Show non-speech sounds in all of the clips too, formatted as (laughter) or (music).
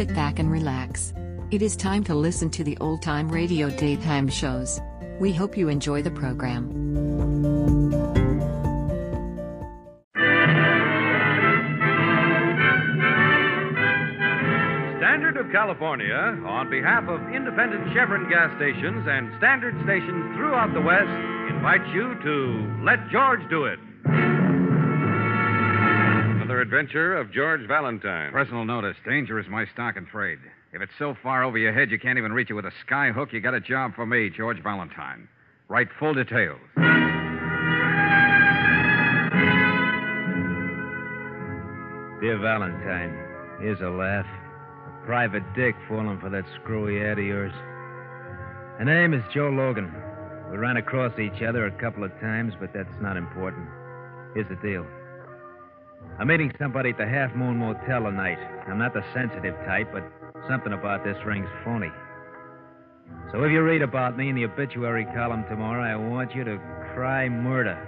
sit back and relax. It is time to listen to the old time radio daytime shows. We hope you enjoy the program. Standard of California, on behalf of independent Chevron gas stations and standard stations throughout the West, invites you to Let George Do It. Another adventure of George Valentine. Personal notice danger is my stock and trade. If it's so far over your head you can't even reach it with a sky hook, you got a job for me, George Valentine. Write full details. Dear Valentine, here's a laugh. A private dick falling for that screwy ad of yours. Her name is Joe Logan. We ran across each other a couple of times, but that's not important. Here's the deal. I'm meeting somebody at the Half Moon Motel tonight. I'm not the sensitive type, but something about this ring's phony. So if you read about me in the obituary column tomorrow, I want you to cry murder,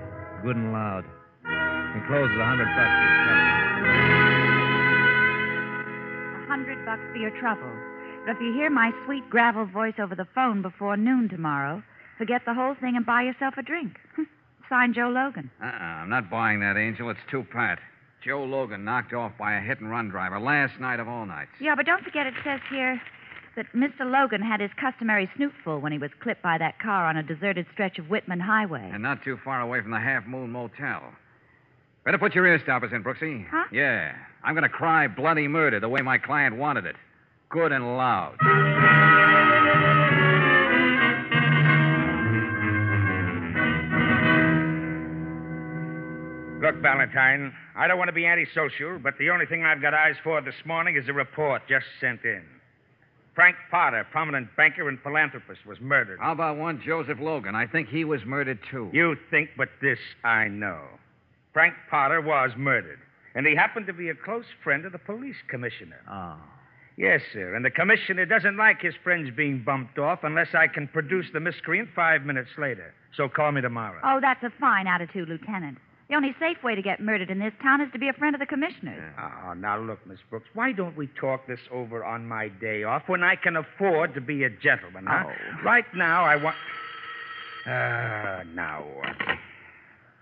good and loud. Encloses a hundred bucks for your trouble. A hundred bucks for your trouble. But if you hear my sweet gravel voice over the phone before noon tomorrow, forget the whole thing and buy yourself a drink. (laughs) Signed Joe Logan. Uh-uh, I'm not buying that, Angel. It's too pat. Joe Logan knocked off by a hit and run driver last night of all nights. Yeah, but don't forget it says here that Mr. Logan had his customary snootful when he was clipped by that car on a deserted stretch of Whitman Highway. And not too far away from the Half Moon Motel. Better put your ear stoppers in, Brooksy. Huh? Yeah. I'm going to cry bloody murder the way my client wanted it. Good and loud. Look, Valentine, I don't want to be antisocial, but the only thing I've got eyes for this morning is a report just sent in. Frank Potter, prominent banker and philanthropist, was murdered. How about one Joseph Logan? I think he was murdered, too. You think, but this I know. Frank Potter was murdered, and he happened to be a close friend of the police commissioner. Oh. Yes, sir, and the commissioner doesn't like his friends being bumped off unless I can produce the miscreant five minutes later. So call me tomorrow. Oh, that's a fine attitude, Lieutenant. The only safe way to get murdered in this town is to be a friend of the commissioner's. Oh, now look, Miss Brooks, why don't we talk this over on my day off when I can afford to be a gentleman, huh? Oh. Right now, I want. Ah, now?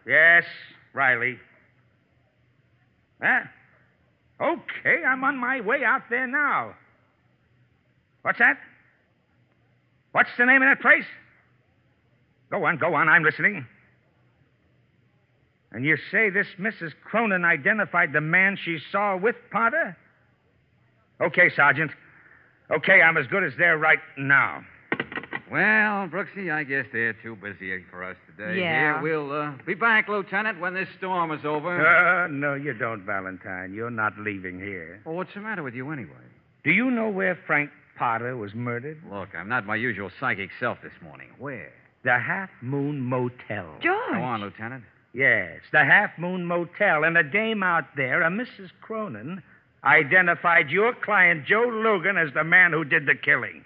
Yes, Riley. Huh? Okay, I'm on my way out there now. What's that? What's the name of that place? Go on, go on, I'm listening. And you say this Mrs. Cronin identified the man she saw with Potter? Okay, Sergeant. Okay, I'm as good as there right now. Well, Brooksy, I guess they're too busy for us today. Yeah. Here, we'll uh, be back, Lieutenant, when this storm is over. Uh, no, you don't, Valentine. You're not leaving here. well, what's the matter with you, anyway? Do you know where Frank Potter was murdered? Look, I'm not my usual psychic self this morning. Where? The Half Moon Motel. George. Go on, Lieutenant. Yes, the Half Moon Motel. And a dame out there, a Mrs. Cronin, identified your client, Joe Logan, as the man who did the killing.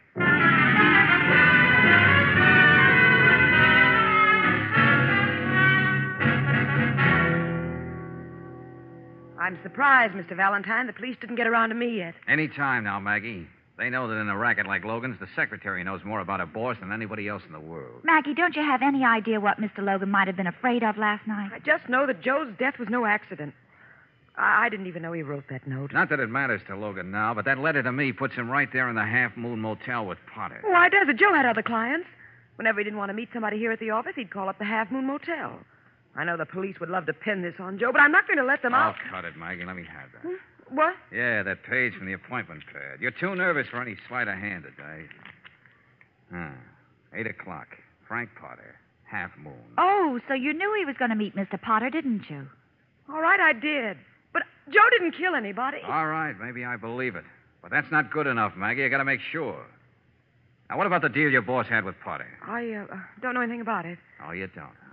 I'm surprised, Mr. Valentine. The police didn't get around to me yet. Any time now, Maggie. They know that in a racket like Logan's, the secretary knows more about a boss than anybody else in the world. Maggie, don't you have any idea what Mr. Logan might have been afraid of last night? I just know that Joe's death was no accident. I, I didn't even know he wrote that note. Not that it matters to Logan now, but that letter to me puts him right there in the Half Moon Motel with Potter. Why does it? Joe had other clients. Whenever he didn't want to meet somebody here at the office, he'd call up the Half Moon Motel. I know the police would love to pin this on Joe, but I'm not going to let them Oh, out. cut it, Maggie. Let me have that. Hmm? What? Yeah, that page from the appointment pad. You're too nervous for any sleight of hand today. Huh. Eight o'clock. Frank Potter. Half Moon. Oh, so you knew he was going to meet Mr. Potter, didn't you? All right, I did. But Joe didn't kill anybody. All right, maybe I believe it. But that's not good enough, Maggie. I gotta make sure. Now, what about the deal your boss had with Potter? I uh, don't know anything about it. Oh, you don't, huh?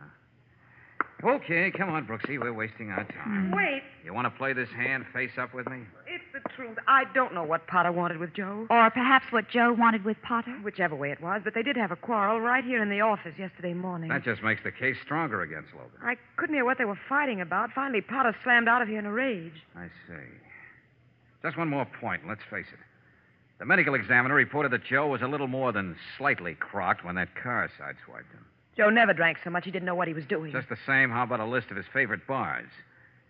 Okay, come on, Brooksy. We're wasting our time. Wait, You want to play this hand face up with me? it's the truth. I don't know what Potter wanted with Joe. Or perhaps what Joe wanted with Potter? Whichever way it was, but they did have a quarrel right here in the office yesterday morning. That just makes the case stronger against Logan. I couldn't hear what they were fighting about. Finally, Potter slammed out of here in a rage. I see. Just one more point, and let's face it. The medical examiner reported that Joe was a little more than slightly crocked when that car sideswiped him. Joe never drank so much he didn't know what he was doing. Just the same, how about a list of his favorite bars?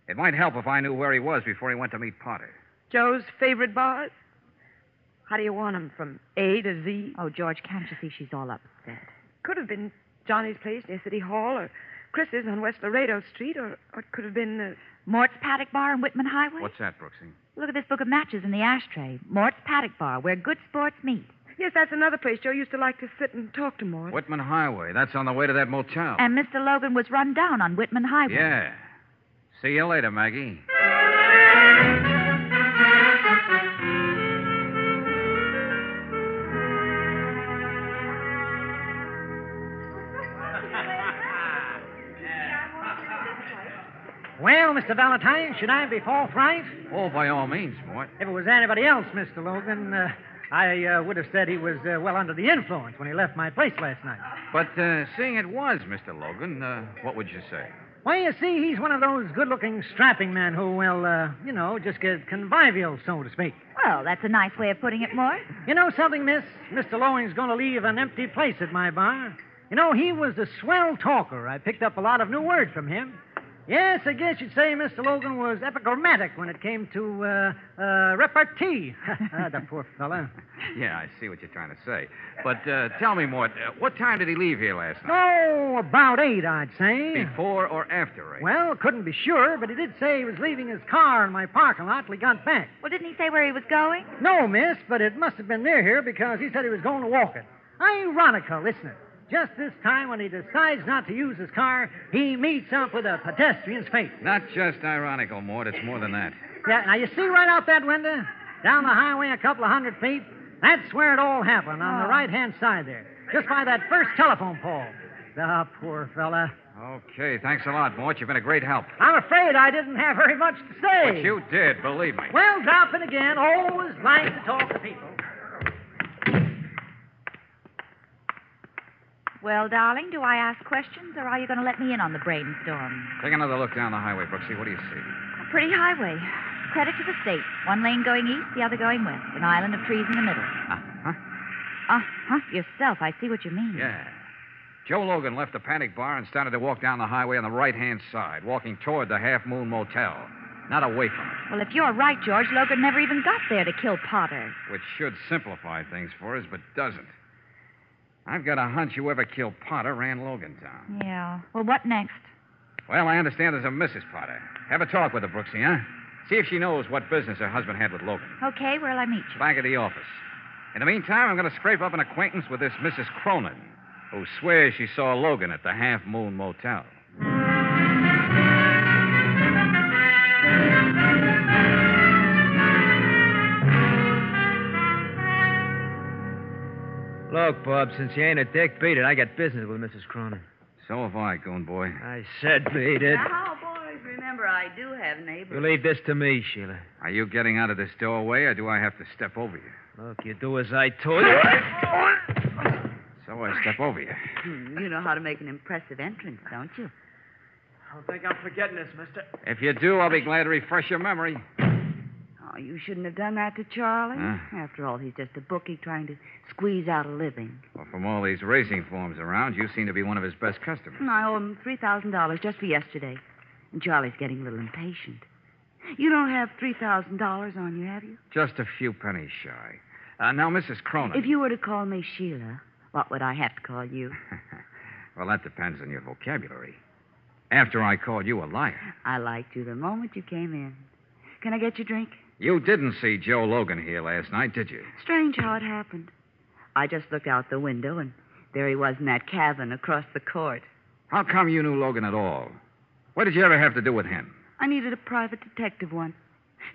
It might help if I knew where he was before he went to meet Potter. Joe's favorite bars? How do you want 'em from A to Z? Oh, George, can't you see she's all upset? Could have been Johnny's place near City Hall, or Chris's on West Laredo Street, or, or it could have been. Uh, Mort's Paddock Bar on Whitman Highway? What's that, Brooksy? Look at this book of matches in the ashtray. Mort's Paddock Bar, where good sports meet. Yes, that's another place Joe used to like to sit and talk to Mort. Whitman Highway. That's on the way to that motel. And Mr. Logan was run down on Whitman Highway. Yeah. See you later, Maggie. Well, Mr. Valentine, should I be forthright? Oh, by all means, Mort. If it was anybody else, Mr. Logan, uh, I uh, would have said he was uh, well under the influence when he left my place last night. But uh, seeing it was Mr. Logan, uh, what would you say? Well, you see, he's one of those good-looking, strapping men who will, uh, you know, just get convivial, so to speak. Well, that's a nice way of putting it, Mort. You know something, miss? Mr. Logan's going to leave an empty place at my bar. You know, he was a swell talker. I picked up a lot of new words from him. Yes, I guess you'd say Mr. Logan was epigrammatic when it came to uh, uh, repartee. (laughs) the poor fellow. Yeah, I see what you're trying to say. But uh, tell me, Mort, uh, what time did he leave here last night? Oh, about eight, I'd say. Before or after eight? Well, couldn't be sure, but he did say he was leaving his car in my parking lot till he got back. Well, didn't he say where he was going? No, miss, but it must have been near here because he said he was going to walk it. Ironical, isn't it? Just this time, when he decides not to use his car, he meets up with a pedestrian's fate. Not just ironical, Mort. It's more than that. Yeah, now you see right out that window? Down the highway a couple of hundred feet? That's where it all happened, on the Oh. right hand side there. Just by that first telephone pole. The poor fella. Okay, thanks a lot, Mort. You've been a great help. I'm afraid I didn't have very much to say. But you did, believe me. Well, dropping again. Always like to talk to people. Well, darling, do I ask questions, or are you going to let me in on the brainstorm? Take another look down the highway, Brooksy. What do you see? A pretty highway. Credit to the state. One lane going east, the other going west. An island of trees in the middle. Uh-huh. Uh-huh. Yourself, I see what you mean. Yeah. Joe Logan left the paddock bar and started to walk down the highway on the right hand side, walking toward the Half Moon Motel, not away from it, Well, if you're right, George, Logan never even got there to kill Potter. which should simplify things for us, but doesn't. I've got a hunch whoever killed Potter ran Logan down. Yeah. Well, what next? Well, I understand there's a Mrs. Potter. Have a talk with her, Brooksy, huh? See if she knows what business her husband had with Logan. Okay, where'll I meet you? Back at the office. In the meantime, I'm going to scrape up an acquaintance with this Mrs. Cronin, who swears she saw Logan at the Half Moon Motel. Look, Bob, since you ain't a dick, beat it. I got business with Mrs. Cronin. So have I, goon boy. I said beat it. Now, boys, remember I do have neighbors. You leave this to me, Sheila. Are you getting out of this doorway, or do I have to step over you? Look, you do as I told you. So I step over you. Hmm, You know how to make an impressive entrance, don't you? I don't think I'm forgetting this, mister. If you do, I'll be glad to refresh your memory. Oh, you shouldn't have done that to Charlie. Huh? After all, he's just a bookie trying to squeeze out a living. Well, from all these racing forms around, you seem to be one of his best customers. And I owe him $3,000 just for yesterday. And Charlie's getting a little impatient. You don't have $3,000 on you, have you? Just a few pennies shy. Uh, now, Mrs. Cronin. If you were to call me Sheila, what would I have to call you? (laughs) well, that depends on your vocabulary. After I called you a liar. I liked you the moment you came in. Can I get you a drink? You didn't see Joe Logan here last night, did you? Strange how it happened. I just looked out the window, and there he was in that cabin across the court. How come you knew Logan at all? What did you ever have to do with him? I needed a private detective once.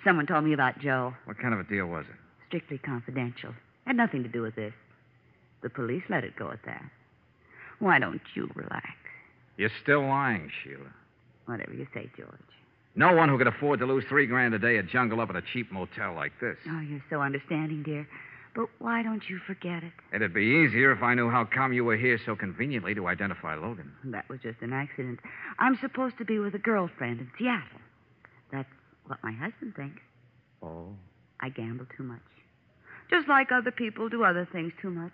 Someone told me about Joe. What kind of a deal was it? Strictly confidential. Had nothing to do with this. The police let it go at that. Why don't you relax? You're still lying, Sheila. Whatever you say, George. No one who could afford to lose three grand a day would jungle up at a cheap motel like this. Oh, you're so understanding, dear. But why don't you forget it? It'd be easier if I knew how come you were here so conveniently to identify Logan. That was just an accident. I'm supposed to be with a girlfriend in Seattle. That's what my husband thinks. Oh. I gamble too much. Just like other people do other things too much.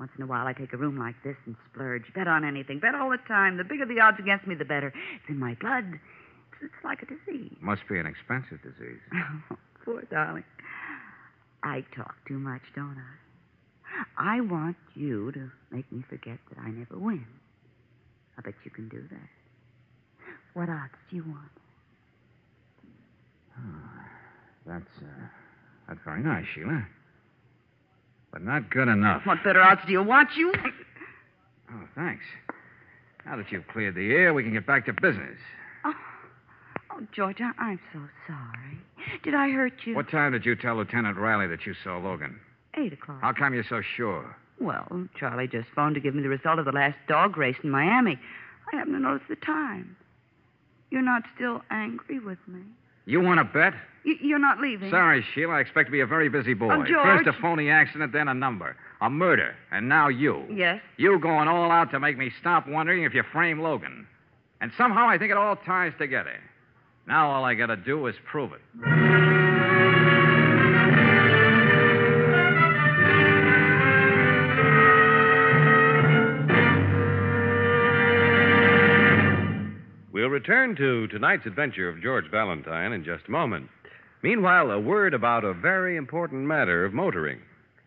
Once in a while, I take a room like this and splurge. Bet on anything. Bet all the time. The bigger the odds against me, the better. It's in my blood. It's, like a disease. Must be an expensive disease. (laughs) Poor darling. I talk too much, don't I? I want you to make me forget that I never win. I bet you can do that. What odds do you want? That's, uh, that's very nice, Sheila. But not good enough. What better odds do you want, you? Oh, thanks. Now that you've cleared the air, we can get back to business. Oh, George, I- I'm so sorry. Did I hurt you? What time did you tell Lieutenant Riley that you saw Logan? Eight o'clock. How come you're so sure? Well, Charlie just phoned to give me the result of the last dog race in Miami. I happen to notice the time. You're not still angry with me. You want to bet? Y- you're not leaving. Sorry, Sheila. I expect to be a very busy boy. Oh, George. First a phony accident, then a number. A murder. And now you. Yes. You going all out to make me stop wondering if you frame Logan. And somehow I think it all ties together. Now all I got to do is prove it. We'll return to tonight's adventure of George Valentine in just a moment. Meanwhile, a word about a very important matter of motoring.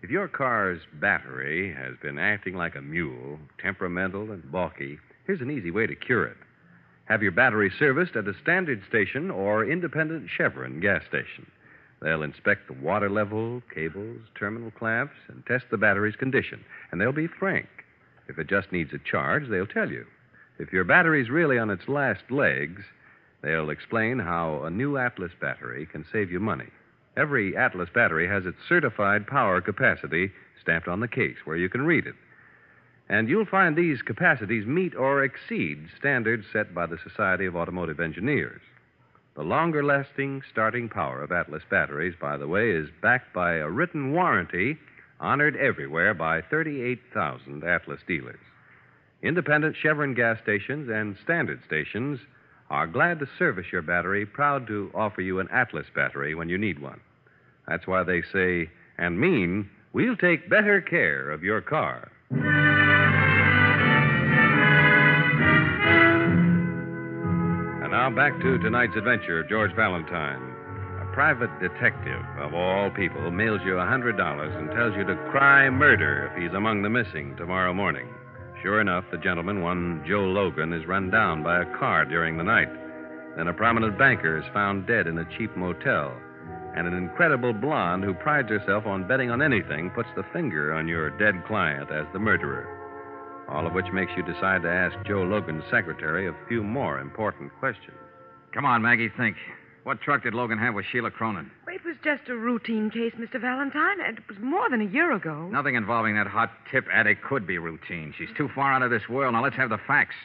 If your car's battery has been acting like a mule, temperamental and balky, here's an easy way to cure it. Have your battery serviced at a standard station or independent Chevron gas station. They'll inspect the water level, cables, terminal clamps, and test the battery's condition. And they'll be frank. If it just needs a charge, they'll tell you. If your battery's really on its last legs, they'll explain how a new Atlas battery can save you money. Every Atlas battery has its certified power capacity stamped on the case where you can read it. And you'll find these capacities meet or exceed standards set by the Society of Automotive Engineers. The longer lasting starting power of Atlas batteries, by the way, is backed by a written warranty honored everywhere by 38,000 Atlas dealers. Independent Chevron gas stations and standard stations are glad to service your battery, proud to offer you an Atlas battery when you need one. That's why they say and mean, we'll take better care of your car. Now back to tonight's adventure George Valentine. A private detective, of all people, mails you a $100 and tells you to cry murder if he's among the missing tomorrow morning. Sure enough, the gentleman, one Joe Logan, is run down by a car during the night. Then a prominent banker is found dead in a cheap motel. And an incredible blonde who prides herself on betting on anything puts the finger on your dead client as the murderer. All of which makes you decide to ask Joe Logan's secretary a few more important questions. Come on, Maggie, think. What truck did Logan have with Sheila Cronin? It was just a routine case, Mr. Valentine, and it was more than a year ago. Nothing involving that hot tip addict could be routine. She's too far out of this world. Now let's have the facts.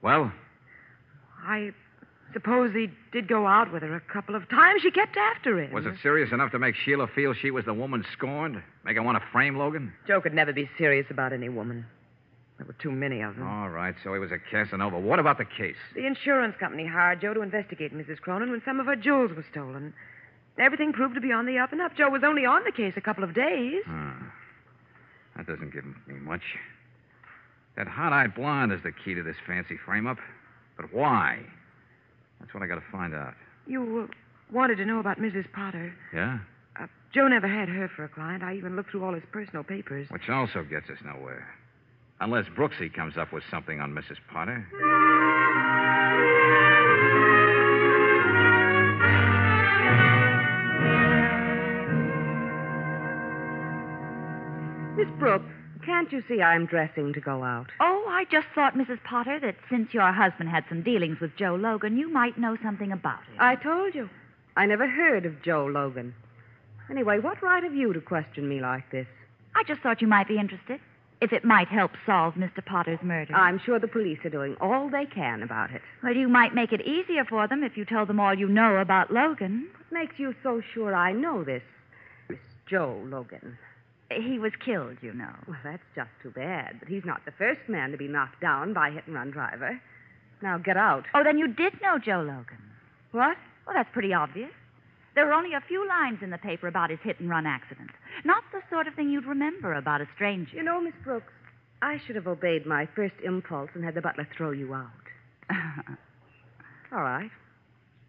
Well, I suppose he did go out with her a couple of times. She kept after him. was it serious enough to make Sheila feel she was the woman scorned? Make her want to frame Logan? Joe could never be serious about any woman. There were too many of them. All right, so he was a Casanova. What about the case? The insurance company hired Joe to investigate Mrs. Cronin when some of her jewels were stolen. Everything proved to be on the up and up. Joe was only on the case a couple of days. Hmm. That doesn't give me much. That hot eyed blonde is the key to this fancy frame up. But why? That's what I got to find out. You uh, wanted to know about Mrs. Potter. Yeah? Uh, Joe never had her for a client. I even looked through all his personal papers. Which also gets us nowhere. Unless Brooksy comes up with something on Mrs. Potter. Miss Brooks, can't you see I'm dressing to go out? Oh, I just thought, Mrs. Potter, that since your husband had some dealings with Joe Logan, you might know something about it. I told you. I never heard of Joe Logan. Anyway, what right have you to question me like this? I just thought you might be interested. If it might help solve Mr. Potter's murder. I'm sure the police are doing all they can about it. Well, you might make it easier for them if you tell them all you know about Logan. What makes you so sure I know this? Miss Joe Logan. He was killed, you know. Well, that's just too bad. But he's not the first man to be knocked down by a hit and run driver. Now get out. Oh, then you did know Joe Logan. What? Well, that's pretty obvious. There were only a few lines in the paper about his hit and run accident. Not the sort of thing you'd remember about a stranger. You know, Miss Brooks, I should have obeyed my first impulse and had the butler throw you out. (laughs) All right.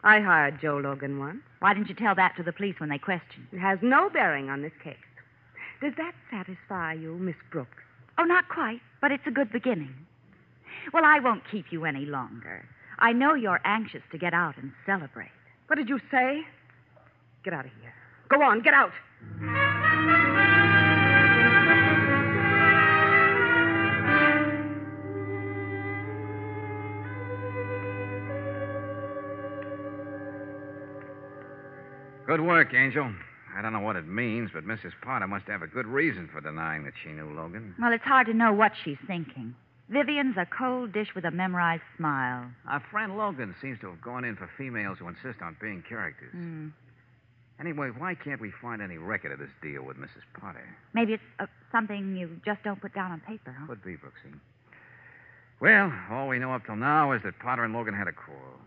I hired Joe Logan once. Why didn't you tell that to the police when they questioned? It has no bearing on this case. Does that satisfy you, Miss Brooks? Oh, not quite, but it's a good beginning. Well, I won't keep you any longer. I know you're anxious to get out and celebrate. What did you say? Get out of here. Go on, get out. Good work, Angel. I don't know what it means, but Mrs. Potter must have a good reason for denying that she knew Logan. Well, it's hard to know what she's thinking. Vivian's a cold dish with a memorized smile. Our friend Logan seems to have gone in for females who insist on being characters. Hmm. Anyway, why can't we find any record of this deal with Mrs. Potter? Maybe it's uh, something you just don't put down on paper, huh? Could be, Brooksy. Well, all we know up till now is that Potter and Logan had a quarrel.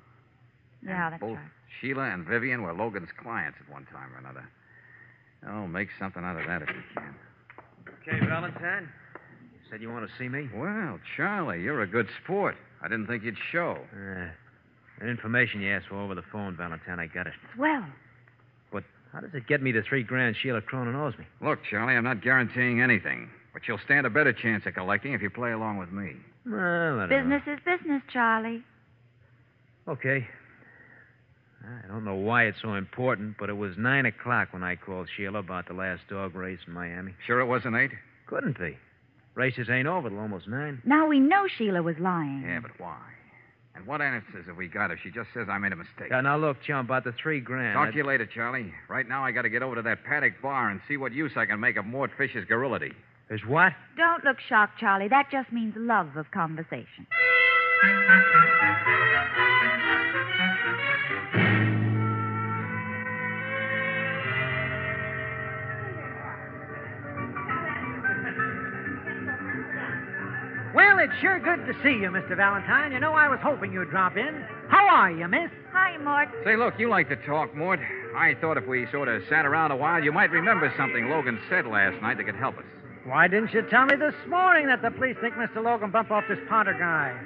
Yeah, And that's both right. Sheila and Vivian were Logan's clients at one time or another. Oh, make something out of that if you can. Okay, Valentine. You said you want to see me? Well, Charlie, you're a good sport. I didn't think you'd show. Uh, that information you asked for over the phone, Valentine, I got it. Well, But how does it get me the three grand Sheila Cronin owes me? Look, Charlie, I'm not guaranteeing anything, but you'll stand a better chance of collecting if you play along with me. Well, I don't business is business, Charlie. Okay. I don't know why it's so important, but it was nine o'clock when I called Sheila about the last dog race in Miami. Sure it wasn't eight? Couldn't be. Races ain't over till almost nine. Now we know Sheila was lying. Yeah, but why? And what answers have we got if she just says I made a mistake? Yeah, now look, Chum, about the three grand. Talk I- to you later, Charlie. Right now, I got to get over to that paddock bar and see what use I can make of Mort Fish's garrulity. Is what? Don't look shocked, Charlie. That just means love of conversation. Well, it's sure good to see you, Mr. Valentine. You know, I was hoping you'd drop in. How are you, miss? Hi, Mort. Say, look, you like to talk, Mort. I thought if we sort of sat around a while, you might remember something Logan said last night that could help us. Why didn't you tell me this morning that the police think Mr. Logan bumped off this Potter guy?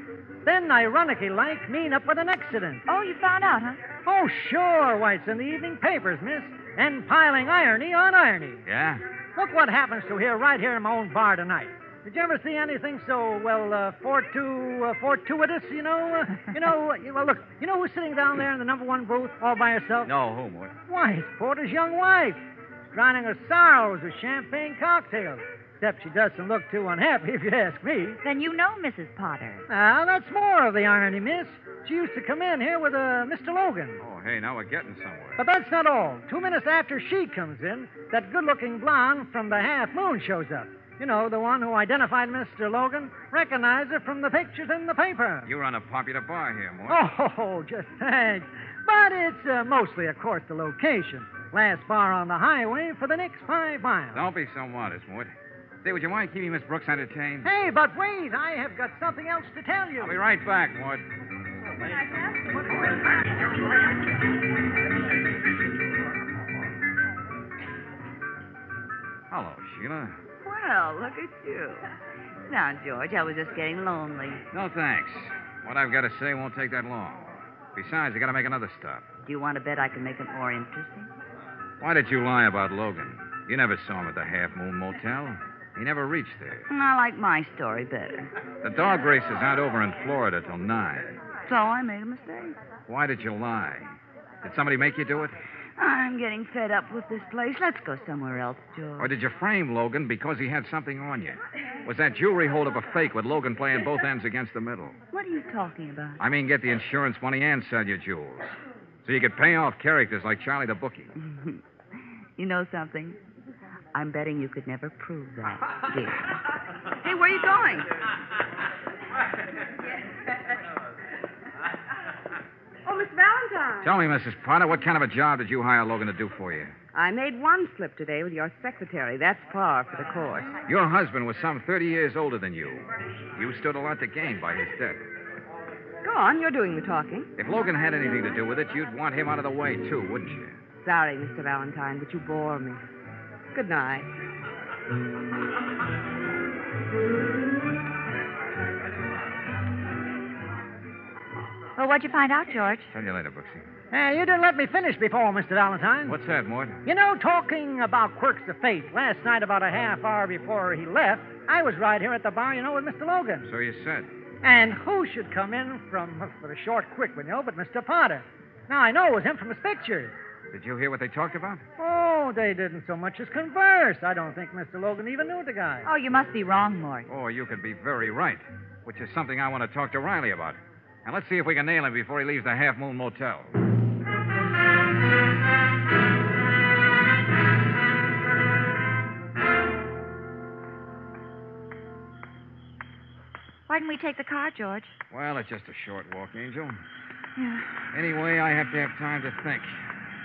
Then, ironically like, mean up with an accident. Oh, you found out, huh? Oh, sure. Why, it's in the evening papers, miss. And piling irony on irony. Yeah? Look what happens to here, right here in my own bar tonight. Did you ever see anything so, well, uh, fortu- uh, fortuitous, you know? Uh, you know, (laughs) well, look, you know who's sitting down there in the number one booth all by herself? No, who, Mort? Why, it's Potter's young wife. She's drowning her sorrows with champagne cocktails. Except she doesn't look too unhappy, (laughs) if you ask me. Then you know Mrs. Potter. Now, that's more of the irony, miss. She used to come in here with uh, Mr. Logan. Oh, hey, now we're getting somewhere. But that's not all. Two minutes after she comes in, that good looking blonde from the Half Moon shows up. You know, the one who identified Mr. Logan, recognized her from the pictures in the paper. You run a popular bar here, Mort. Oh, (laughs) just thanks. But it's uh, mostly, of course, the location. Last bar on the highway for the next five miles. Don't be so modest, Mort. Say, would you mind keeping Miss Brooks entertained? Hey, but wait, I have got something else to tell you. I'll be right back, Mort. Hello, Sheila. Well, look at you. Now, George, I was just getting lonely. No, thanks. What I've got to say won't take that long. Besides, I got to make another stop. Do you want to bet I can make it more interesting? Why did you lie about Logan? You never saw him at the Half Moon Motel. He never reached there. I like my story better. The dog races aren't over in Florida till nine. So I made a mistake. Why did you lie? Did somebody make you do it? I'm getting fed up with this place. Let's go somewhere else, George. Or did you frame Logan because he had something on you? Was that jewelry holdup a fake with Logan playing both ends against the middle? What are you talking about? I mean, get the insurance money and sell your jewels. So you could pay off characters like Charlie the Bookie. (laughs) you know something? I'm betting you could never prove that, dear. (laughs) Hey, where are you going? (laughs) Oh, Miss Valentine. Tell me, Mrs. Potter, what kind of a job did you hire Logan to do for you? I made one slip today with your secretary. That's par for the course. Your husband was some 30 years older than you. You stood a lot to gain by his death. Go on, you're doing the talking. If Logan had anything to do with it, you'd want him out of the way, too, wouldn't you? Sorry, Mr. Valentine, but you bore me. Good night. Well, what'd you find out, George? Tell you later, Brooksy. Hey, you didn't let me finish before, Mr. Valentine. What's that, Mort? You know, talking about quirks of fate, last night, about a half hour before he left, I was right here at the bar, you know, with Mr. Logan. So you said. And who should come in from for a short, quick one, you know, but Mr. Potter? Now, I know it was him from his pictures. Did you hear what they talked about? Oh, they didn't so much as converse. I don't think Mr. Logan even knew the guy. Oh, you must be wrong, Mort. Or you could be very right, which is something I want to talk to Riley about. And let's see if we can nail him before he leaves the Half Moon Motel. Why didn't we take the car, George? Well, it's just a short walk, Angel. Yeah. Anyway, I have to have time to think.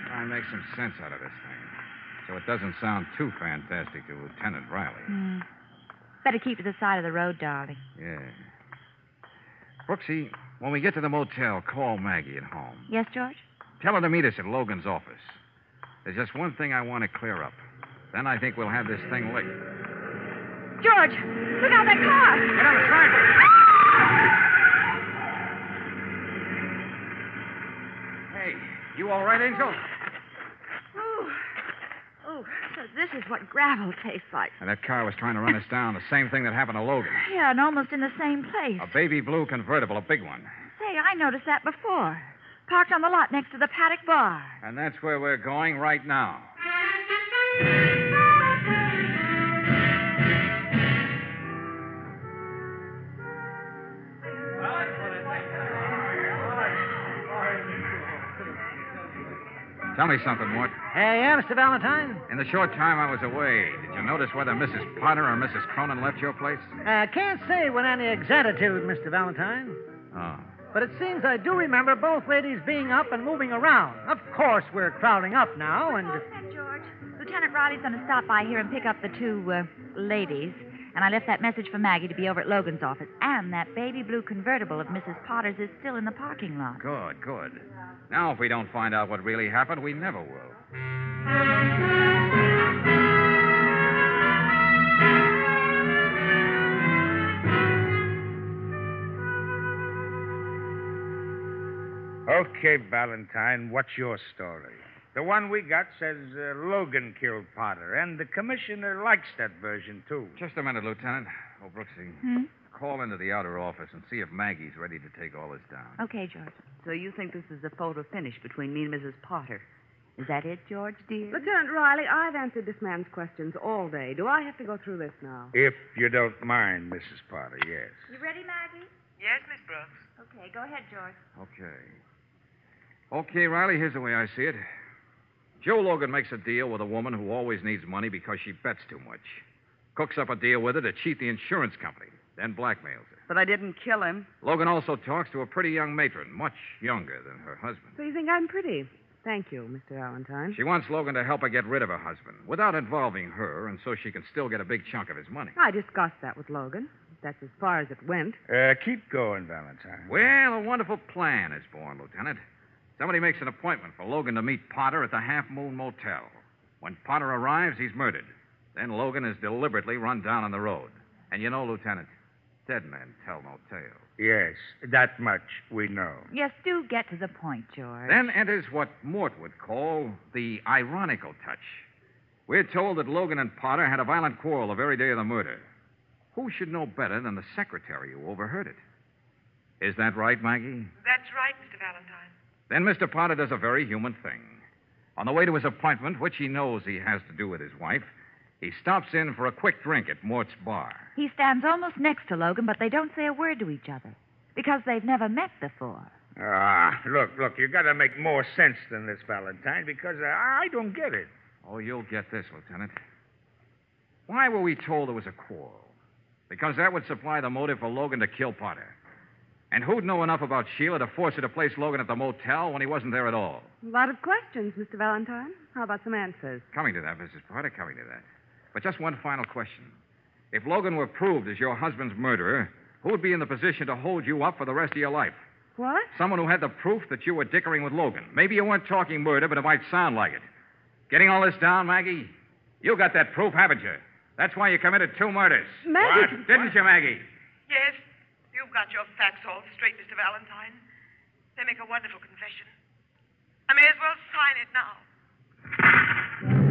Try and make some sense out of this thing. So it doesn't sound too fantastic to Lieutenant Riley. Hmm. Better keep to the side of the road, darling. Yeah. Brooksy, when we get to the motel, call Maggie at home. Yes, George? Tell her to meet us at Logan's office. There's just one thing I want to clear up. Then I think we'll have this thing licked. George, look out that car! Get on the side. Ah! Hey, you all right, Angel? Oh, so this is what gravel tastes like. And that car was trying to run us down. The same thing that happened to Logan. Yeah, and almost in the same place. A baby blue convertible, a big one. Say, I noticed that before. Parked on the lot next to the paddock bar. And that's where we're going right now. Tell me something, Mort. Hey, yeah, Mr. Valentine? In the short time I was away, did you notice whether Mrs. Potter or Mrs. Cronin left your place? Uh, can't say with any exactitude, Mr. Valentine. Oh. But it seems I do remember both ladies being up and moving around. Of course, we're crowding up now, and. All set, George. Lieutenant Riley's going to stop by here and pick up the two uh, ladies. And I left that message for Maggie to be over at Logan's office. And that baby blue convertible of Mrs. Potter's is still in the parking lot. Good, good. Now, if we don't find out what really happened, we never will. Okay, Valentine, what's your story? The one we got says uh, Logan killed Potter, and the commissioner likes that version, too. Just a minute, Lieutenant. Oh, Brooksy. Hmm? Call into the outer office and see if Maggie's ready to take all this down. Okay, George. So you think this is a photo finish between me and Mrs. Potter? Is that it, George, dear? Lieutenant Riley, I've answered this man's questions all day. Do I have to go through this now? If you don't mind, Mrs. Potter, yes. You ready, Maggie? Yes, Miss Brooks. Okay, go ahead, George. Okay. Okay, Riley, here's the way I see it. Joe Logan makes a deal with a woman who always needs money because she bets too much. Cooks up a deal with her to cheat the insurance company, then blackmails her. But I didn't kill him. Logan also talks to a pretty young matron, much younger than her husband. So you think I'm pretty? Thank you, Mr. Valentine. She wants Logan to help her get rid of her husband without involving her, and so she can still get a big chunk of his money. I discussed that with Logan. That's as far as it went. Uh, keep going, Valentine. Well, a wonderful plan is born, Lieutenant. Somebody makes an appointment for Logan to meet Potter at the Half Moon Motel. When Potter arrives, he's murdered. Then Logan is deliberately run down on the road. And you know, Lieutenant, dead men tell no tales. Yes, that much we know. Yes, do get to the point, George. Then enters what Mort would call the ironical touch. We're told that Logan and Potter had a violent quarrel the very day of the murder. Who should know better than the secretary who overheard it? Is that right, Maggie? That's right, Mr. Valentine. Then Mr. Potter does a very human thing. On the way to his appointment, which he knows he has to do with his wife, he stops in for a quick drink at Mort's bar. He stands almost next to Logan, but they don't say a word to each other because they've never met before. Ah, look, look, you gotta make more sense than this, Valentine, because uh, I don't get it. Oh, you'll get this, Lieutenant. Why were we told there was a quarrel? Because that would supply the motive for Logan to kill Potter. And who'd know enough about Sheila to force her to place Logan at the motel when he wasn't there at all? A lot of questions, Mr. Valentine. How about some answers? Coming to that, Mrs. Potter, coming to that. But just one final question. If Logan were proved as your husband's murderer, who would be in the position to hold you up for the rest of your life? What? Someone who had the proof that you were dickering with Logan. Maybe you weren't talking murder, but it might sound like it. Getting all this down, Maggie? You got that proof, haven't you? That's why you committed two murders. Maggie- What? Didn't you, Maggie? Yes, you've got your facts all straight, Mr. Valentine. They make a wonderful confession. I may as well sign it now.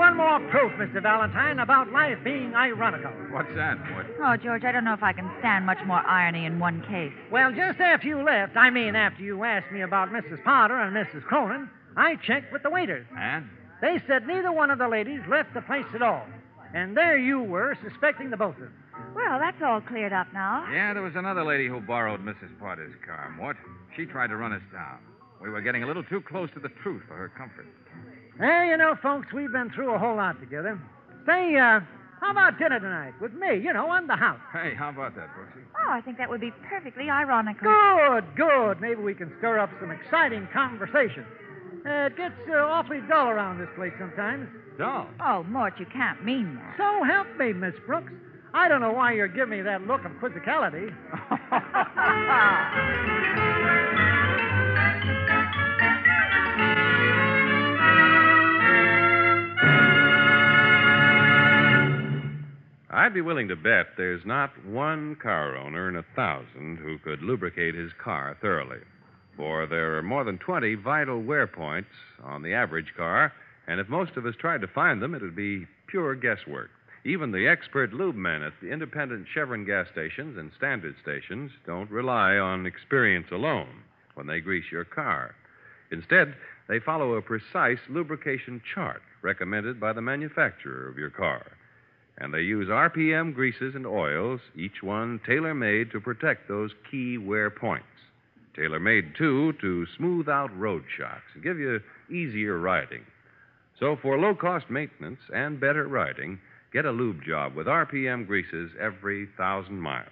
One more proof, Mr. Valentine, about life being ironical. What's that, Mort? Oh, George, I don't know if I can stand much more irony in one case. Well, just after you left, I mean after you asked me about Mrs. Potter and Mrs. Cronin, I checked with the waiters. And? They said neither one of the ladies left the place at all. And there you were, suspecting the both of them. Well, that's all cleared up now. Yeah, there was another lady who borrowed Mrs. Potter's car, Mort. She tried to run us down. We were getting a little too close to the truth for her comfort. Well, you know, folks, we've been through a whole lot together. Say, uh, how about dinner tonight with me? You know, on the house. Hey, how about that, Brooksy? Oh, I think that would be perfectly ironical. Good, good. Maybe we can stir up some exciting conversation. Uh, it gets uh, awfully dull around this place sometimes. Dull? Oh, Mort, you can't mean that. So help me, Miss Brooks. I don't know why you're giving me that look of quizzicality. (laughs) (laughs) I'd be willing to bet there's not one car owner in a thousand who could lubricate his car thoroughly. For there are more than 20 vital wear points on the average car, and if most of us tried to find them, it would be pure guesswork. Even the expert lube men at the independent Chevron gas stations and standard stations don't rely on experience alone when they grease your car. Instead, they follow a precise lubrication chart recommended by the manufacturer of your car. And they use RPM greases and oils, each one tailor made to protect those key wear points. Tailor made, too, to smooth out road shocks and give you easier riding. So, for low cost maintenance and better riding, get a lube job with RPM greases every thousand miles.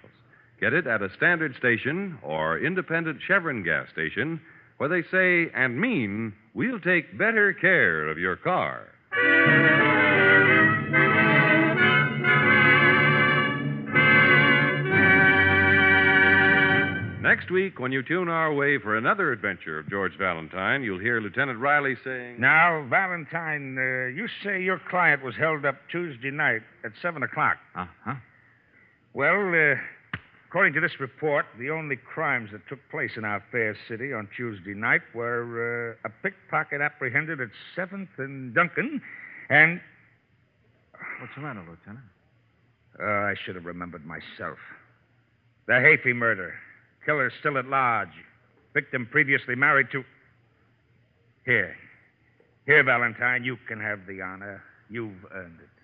Get it at a standard station or independent Chevron gas station where they say and mean, we'll take better care of your car. Next week, when you tune our way for another adventure of George Valentine, you'll hear Lieutenant Riley saying. Now, Valentine, uh, you say your client was held up Tuesday night at 7 o'clock. Uh huh. Well, uh, according to this report, the only crimes that took place in our fair city on Tuesday night were uh, a pickpocket apprehended at 7th and Duncan, and. What's the matter, Lieutenant? Uh, I should have remembered myself. The Hafey murder. Killer still at large. Victim previously married to. Here. Here, Valentine, you can have the honor. You've earned it.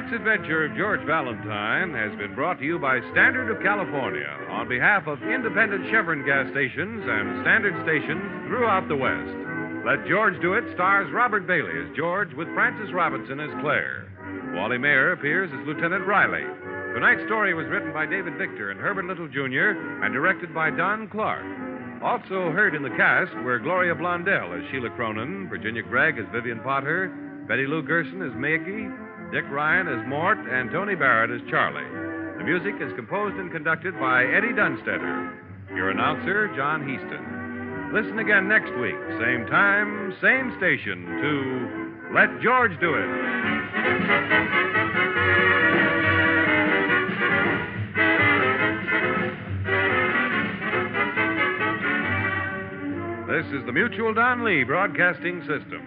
Tonight's adventure of George Valentine has been brought to you by Standard of California on behalf of independent Chevron gas stations and standard stations throughout the West. Let George Do It stars Robert Bailey as George with Frances Robinson as Claire. Wally Maher appears as Lieutenant Riley. Tonight's story was written by David Victor and Herbert Little Jr. and directed by Don Clark. Also heard in the cast were Gloria Blondell as Sheila Cronin, Virginia Gregg as Vivian Potter, Betty Lou Gerson as Maggie, Dick Ryan as Mort, and Tony Barrett as Charlie. The music is composed and conducted by Eddie Dunstedter. Your announcer, John Heaston. Listen again next week, same time, same station, to Let George Do It. This is the Mutual Don Lee Broadcasting System.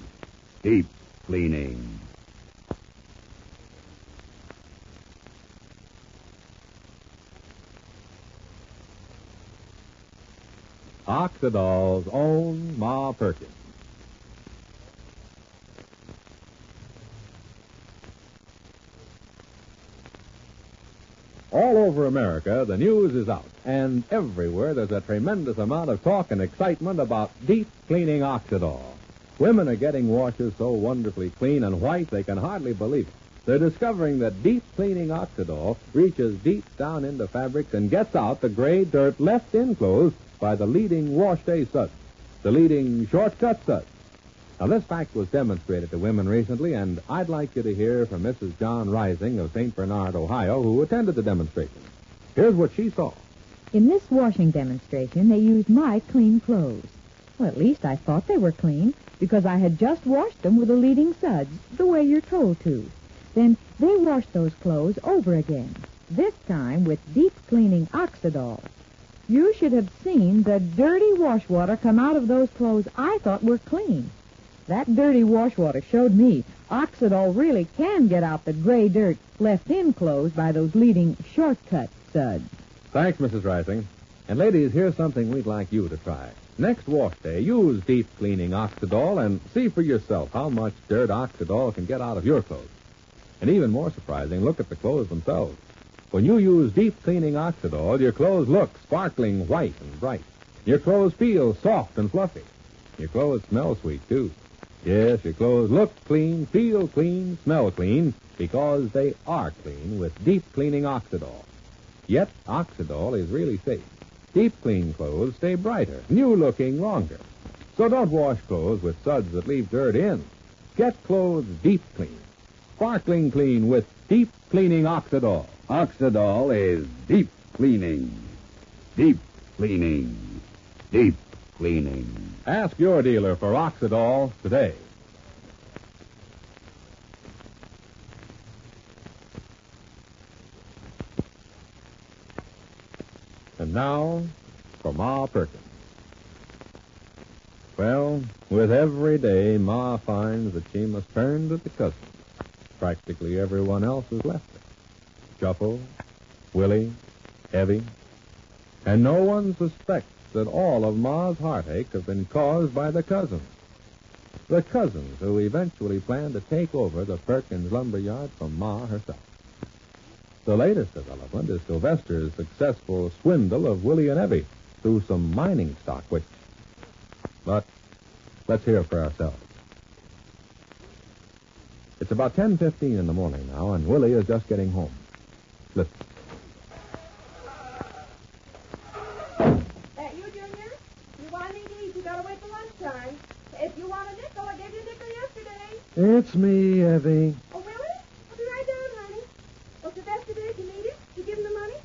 Deep cleaning. Oxidol's own Ma Perkins. All over America, the news is out, and everywhere there's a tremendous amount of talk and excitement about deep cleaning Oxidol. Women are getting washes so wonderfully clean and white they can hardly believe it. They're discovering that deep cleaning Oxidol reaches deep down into fabrics and gets out the gray dirt left in clothes by the leading wash day suds, the leading shortcut suds. Now, this fact was demonstrated to women recently, and I'd like you to hear from Mrs. John Rising of St. Bernard, Ohio, who attended the demonstration. Here's what she saw. In this washing demonstration, they used my clean clothes. Well, at least I thought they were clean because I had just washed them with the leading suds, the way you're told to. Then they washed those clothes over again, this time with deep cleaning Oxidol. You should have seen the dirty wash water come out of those clothes I thought were clean. That dirty wash water showed me Oxidol really can get out the gray dirt left in clothes by those leading shortcut suds. Thanks, Mrs. Rising. And ladies, here's something we'd like you to try. Next wash day, use deep cleaning Oxidol and see for yourself how much dirt Oxidol can get out of your clothes. And even more surprising, look at the clothes themselves. When you use deep cleaning Oxidol, your clothes look sparkling white and bright. Your clothes feel soft and fluffy. Your clothes smell sweet, too. Yes, your clothes look clean, feel clean, smell clean, because they are clean with deep cleaning Oxidol. Yet, Oxidol is really safe. Deep clean clothes stay brighter, new looking longer. So don't wash clothes with suds that leave dirt in. Get clothes deep clean, sparkling clean with deep cleaning Oxidol. Oxidol is deep cleaning. Deep cleaning. Deep cleaning. Ask your dealer for Oxidol today. And now for Ma Perkins. Well, with every day, Ma finds that she must turn to the cousins. Practically everyone else has left her. Shuffle, Willie, Evie. and no one suspects that all of Ma's heartache have been caused by the cousins. The cousins who eventually plan to take over the Perkins lumber yard from Ma herself. The latest development is Sylvester's successful swindle of Willie and Evie through some mining stock, which. But let's hear for ourselves. It's about 10.15 in the morning now, and Willie is just getting home. Listen. That you, Junior? You want me to eat? You gotta wait till lunchtime. If you want a nickel, I gave you a nickel yesterday. It's me, Evie. Oh, Willie? I'll be right down, honey. Oh, Sylvester, did you need it? You give him the money?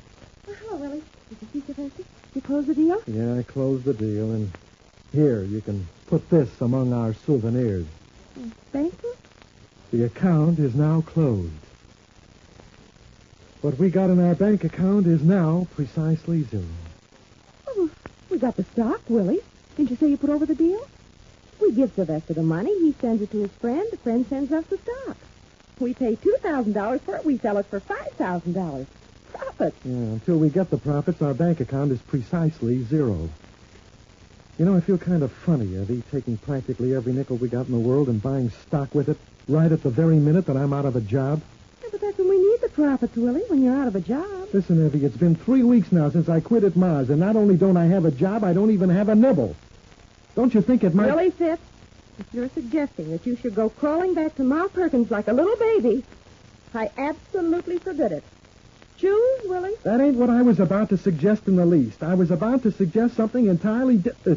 Oh, hello, Willie. Did you see Sylvester? You close the deal? Yeah, I closed the deal, and here, you can put this among our souvenirs. Thank you. The account is now closed. What we got in our bank account is now precisely zero. Oh, we got the stock, Willie. Didn't you say you put over the deal? We give Sylvester the money. He sends it to his friend. The friend sends us the stock. We pay $2,000 for it. We sell it for $5,000. Profit. Yeah, until we get the profits, our bank account is precisely zero. You know, I feel kind of funny, Evie, taking practically every nickel we got in the world and buying stock with it right at the very minute that I'm out of a job. Yeah, but that's when we need the profits, Willie, when you're out of a job. Listen, Evie, it's been three weeks now since I quit at Ma's, and not only don't I have a job, I don't even have a nibble. Don't you think it might... Willie Fitz, if you're suggesting that you should go crawling back to Ma Perkins like a little baby, I absolutely forbid it. Choose, Willie. That ain't what I was about to suggest in the least. I was about to suggest something entirely di- uh,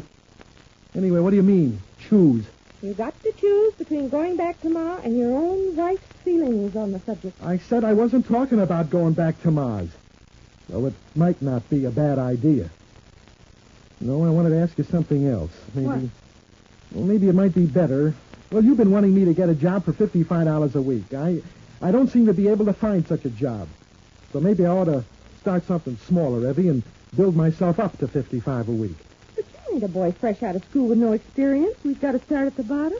Anyway, what do you mean, choose? You got to choose between going back to Ma and your own wife's feelings on the subject. I said I wasn't talking about going back to Ma's. Though it might not be a bad idea. No, I wanted to ask you something else. Maybe. What? Well, maybe it might be better. Well, you've been wanting me to get a job for fifty-five dollars a week. I, I don't seem to be able to find such a job. So maybe I ought to start something smaller, Evie, and build myself up to 55 a week. But you ain't a boy fresh out of school with no experience. We've got to start at the bottom.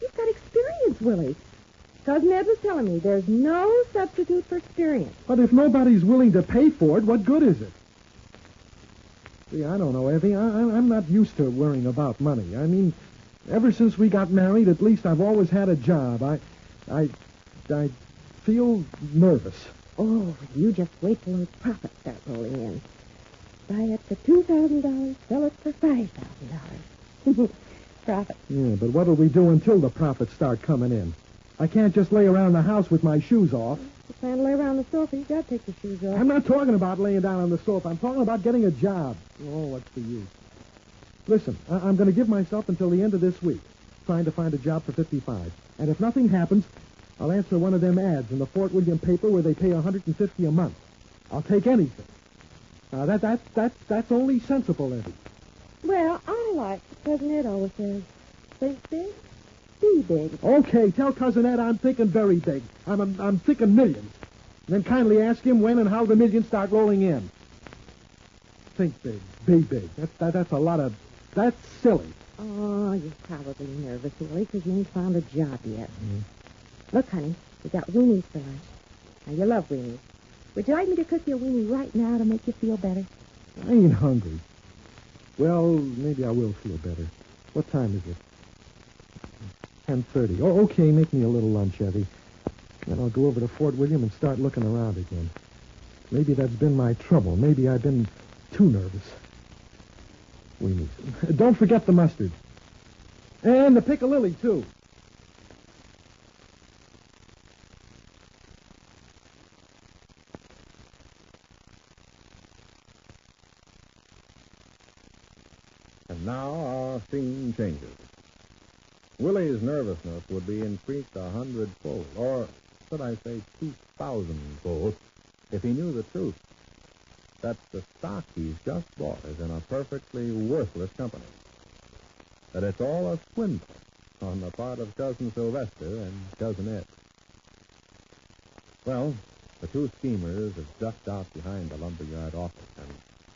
You've got experience, Willie. Cousin Ed was telling me there's no substitute for experience. But if nobody's willing to pay for it, what good is it? See, I don't know, Evie. I, I'm not used to worrying about money. I mean, ever since we got married, at least I've always had a job. I, I, I feel nervous. Oh, you just wait till those profits start rolling in. Buy it for two thousand dollars, sell it for five thousand dollars. (laughs) Profit. Yeah, but what'll we do until the profits start coming in? I can't just lay around the house with my shoes off. You plan to lay around the sofa, you gotta take your shoes off. I'm not talking about laying down on the sofa. I'm talking about getting a job. Oh, what's the use? Listen, I- I'm going to give myself until the end of this week, trying to find a job for 55. And if nothing happens, I'll answer one of them ads in the Fort William paper where they pay 150 a month. I'll take anything. Now, that, that, that, that's only sensible, Evie. Well, I like Cousin Ed always says. Think big, be big. Okay, tell Cousin Ed I'm thinking very big. I'm, I'm, I'm thinking millions. Then kindly ask him when and how the millions start rolling in. Think big, be big. That's, that, that's a lot of... That's silly. Oh, you're probably nervous, Willie, because you ain't found a job yet. Mm-hmm. Look, honey, we got weenies for lunch. Now, you love weenies. Would you like me to cook you a weenie right now to make you feel better? I ain't hungry. Well, maybe I will feel better. What time is it? Ten thirty. Oh, okay. Make me a little lunch, Evie. Then I'll go over to Fort William and start looking around again. Maybe that's been my trouble. Maybe I've been too nervous. Weenies. (laughs) Don't forget the mustard. And the piccalilli, too. And now our changes. Willie's nervousness would be increased a hundredfold, or should I say two thousandfold, if he knew the truth. That the stock he's just bought is in a perfectly worthless company. That it's all a swindle on the part of Cousin Sylvester and Cousin Ed. Well, the two schemers have ducked out behind the lumberyard office, and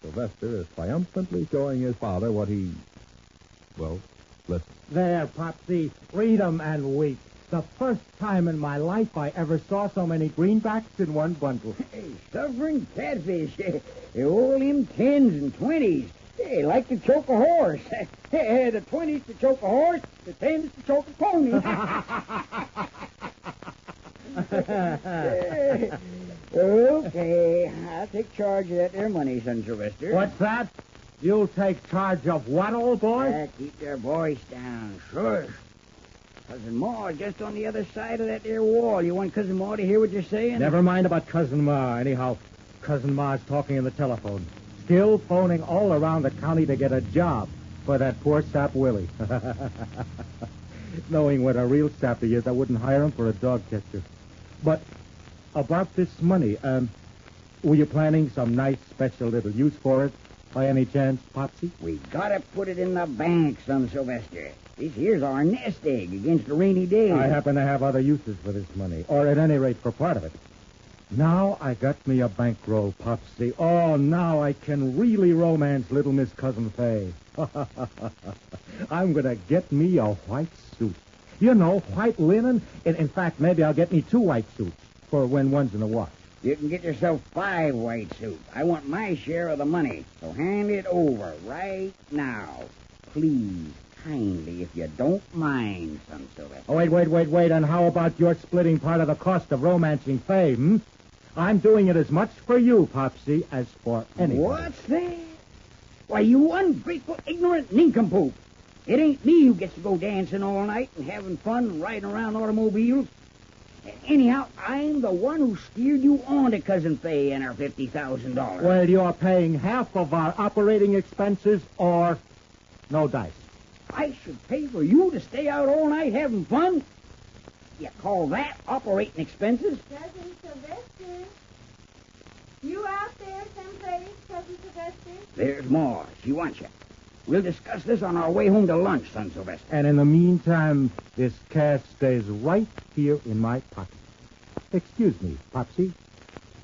Sylvester is triumphantly showing his father what he. Well, listen. There, Popsy, read 'em and weep. The first time in my life I ever saw so many greenbacks in one bundle. (laughs) Hey, suffering catfish. (laughs) All them tens and twenties. They like to choke a horse. (laughs) Hey, the twenties to choke a horse, the tens to choke a pony. okay, I'll take charge of that there money, son Sylvester. What's that? You'll take charge of what, old boy? Uh, keep their voice down. Sure. Cousin Ma just on the other side of that there wall. You want Cousin Ma to hear what you're saying? Never mind about Cousin Ma. Anyhow, Cousin Ma's talking in the telephone. Still phoning all around the county to get a job for that poor sap Willie. (laughs) Knowing what a real sap he is, I wouldn't hire him for a dog catcher. But about this money, um, were you planning some nice special little use for it by any chance, Popsy? We gotta put it in the bank, son Sylvester. This here's our nest egg against a rainy day. I happen to have other uses for this money, or at any rate for part of it. Now I got me a bankroll, Popsy. Oh, now I can really romance little Miss Cousin Fay. (laughs) I'm going to get me a white suit. You know, white linen. In, in fact, maybe I'll get me two white suits for when one's in the wash. You can get yourself five white suits. I want my share of the money, so hand it over right now. Please, kindly, if you don't mind, son Sylvester. Oh, wait, wait, wait, wait. And how about your splitting part of the cost of romancing Fay? hmm? I'm doing it as much for you, Popsy, as for anyone. What's that? Why, you ungrateful, ignorant nincompoop. It ain't me who gets to go dancing all night and having fun and riding around automobiles. Anyhow, I'm the one who steered you on to Cousin Fay and her $50,000. Well, you're paying half of our operating expenses or no dice. I should pay for you to stay out all night having fun? You call that operating expenses? Cousin Sylvester. You out there someplace, Cousin Sylvester? There's more. She wants you. We'll discuss this on our way home to lunch, son Sylvester. And in the meantime, this cash stays right here in my pocket. Excuse me, Popsy.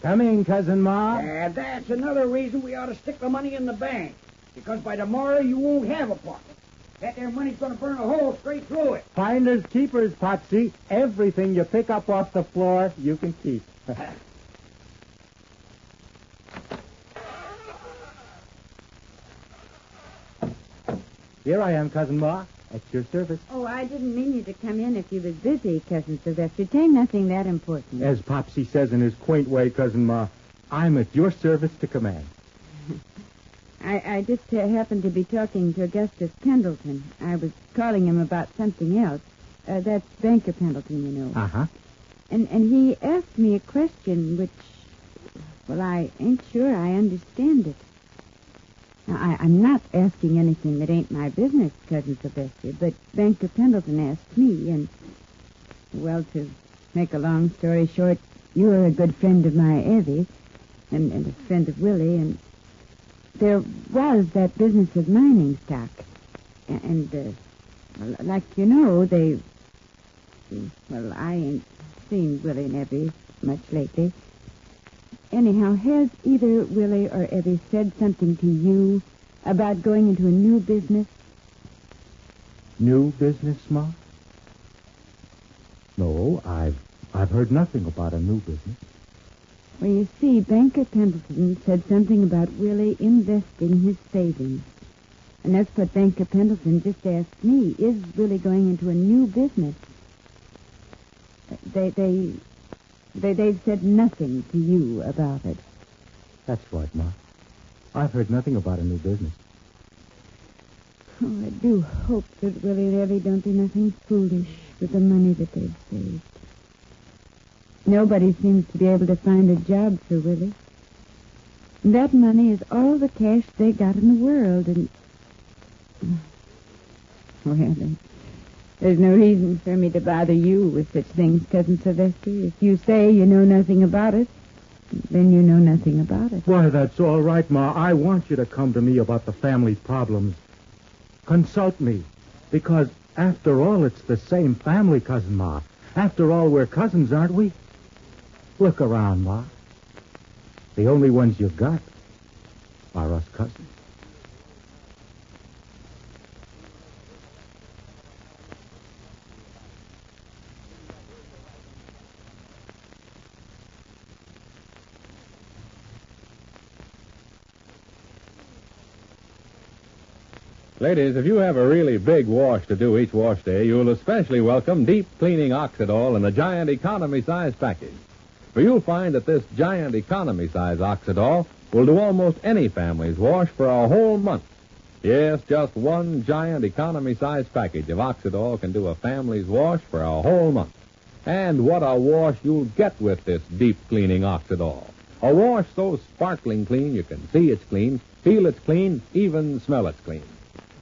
Come in, Cousin Ma. And that's another reason we ought to stick the money in the bank. Because by tomorrow you won't have a pocket. That there money's going to burn a hole straight through it. Finders keepers, Popsy. Everything you pick up off the floor, you can keep. (laughs) Here I am, Cousin Ma. At your service. Oh, I didn't mean you to come in if you was busy, Cousin Sylvester. It ain't nothing that important. As Popsy says in his quaint way, Cousin Ma, I'm at your service to command. (laughs) I, I just uh, happened to be talking to Augustus Pendleton. I was calling him about something else. Uh, that's Banker Pendleton, you know. Uh-huh. And and he asked me a question which, well, I ain't sure I understand it. Now, I, I'm not asking anything that ain't my business, Cousin Sylvester, but Banker Pendleton asked me, and, well, to make a long story short, you're a good friend of my Evie, and, and a friend of Willie, and there was that business of mining stock. And, uh, like you know, they. Well, I ain't seen Willie and Evie much lately. Anyhow, has either Willie or Evie said something to you about going into a new business? New business, Ma? No, I've I've heard nothing about a new business. Well, you see, Banker Pendleton said something about Willie investing his savings. And that's what Banker Pendleton just asked me. Is Willie going into a new business? They, they, they, they've said nothing to you about it. That's right, Ma. I've heard nothing about a new business. Oh, I do hope that Willie and Evie don't do nothing foolish with the money that they've saved. Nobody seems to be able to find a job for Willie. And that money is all the cash they got in the world, and... Oh, well, then, there's no reason for me to bother you with such things, Cousin Sylvester. If you say you know nothing about it, then you know nothing about it. Why, that's all right, Ma. I want you to come to me about the family problems. Consult me. Because, after all, it's the same family, Cousin Ma. After all, we're cousins, aren't we? Look around, Ma. The only ones you've got are us cousins. Ladies, if you have a really big wash to do each wash day, you'll especially welcome deep cleaning Oxidol in a giant economy size package. For you'll find that this giant economy size Oxidol will do almost any family's wash for a whole month. Yes, just one giant economy size package of Oxidol can do a family's wash for a whole month. And what a wash you'll get with this deep cleaning Oxidol. A wash so sparkling clean you can see it's clean, feel it's clean, even smell it's clean.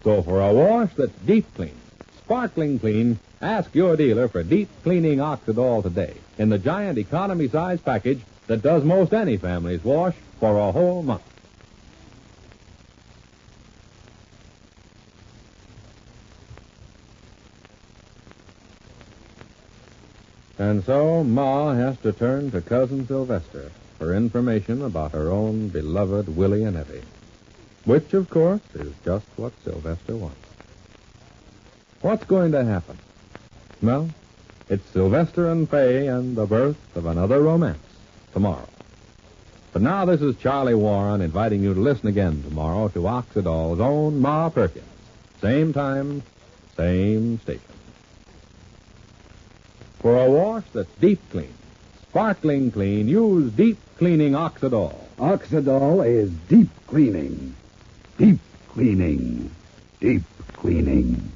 So for a wash that's deep clean, sparkling clean, ask your dealer for deep cleaning Oxidol today in the giant economy size package that does most any family's wash for a whole month. And so Ma has to turn to Cousin Sylvester for information about her own beloved Willie and Evie. Which, of course, is just what Sylvester wants. What's going to happen? Well, it's Sylvester and Fay and the birth of another romance tomorrow. But now this is Charlie Warren inviting you to listen again tomorrow to Oxidol's own Ma Perkins. Same time, same station. For a wash that's deep clean, sparkling clean, use deep cleaning Oxidol. Oxidol is deep cleaning. Deep cleaning. Deep cleaning.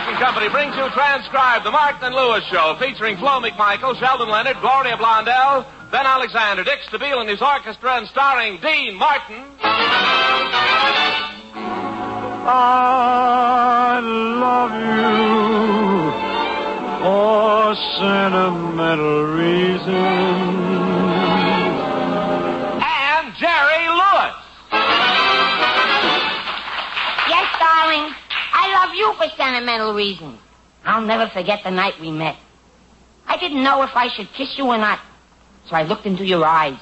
Broadcasting Company brings you transcribed The Martin and Lewis Show, featuring Flo McMichael, Sheldon Leonard, Gloria Blondell, Ben Alexander, Dick Stabile and his orchestra, and starring Dean Martin. I love you. for sentimental reasons. You for sentimental reasons. I'll never forget the night we met. I didn't know if I should kiss you or not. So I looked into your eyes.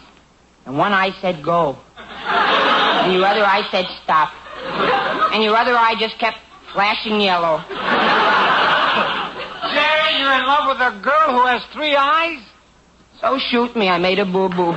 And one eye said go. And your other eye said stop. And your other eye just kept flashing yellow. (laughs) Jerry, you're in love with a girl who has three eyes? So shoot me, I made a boo-boo.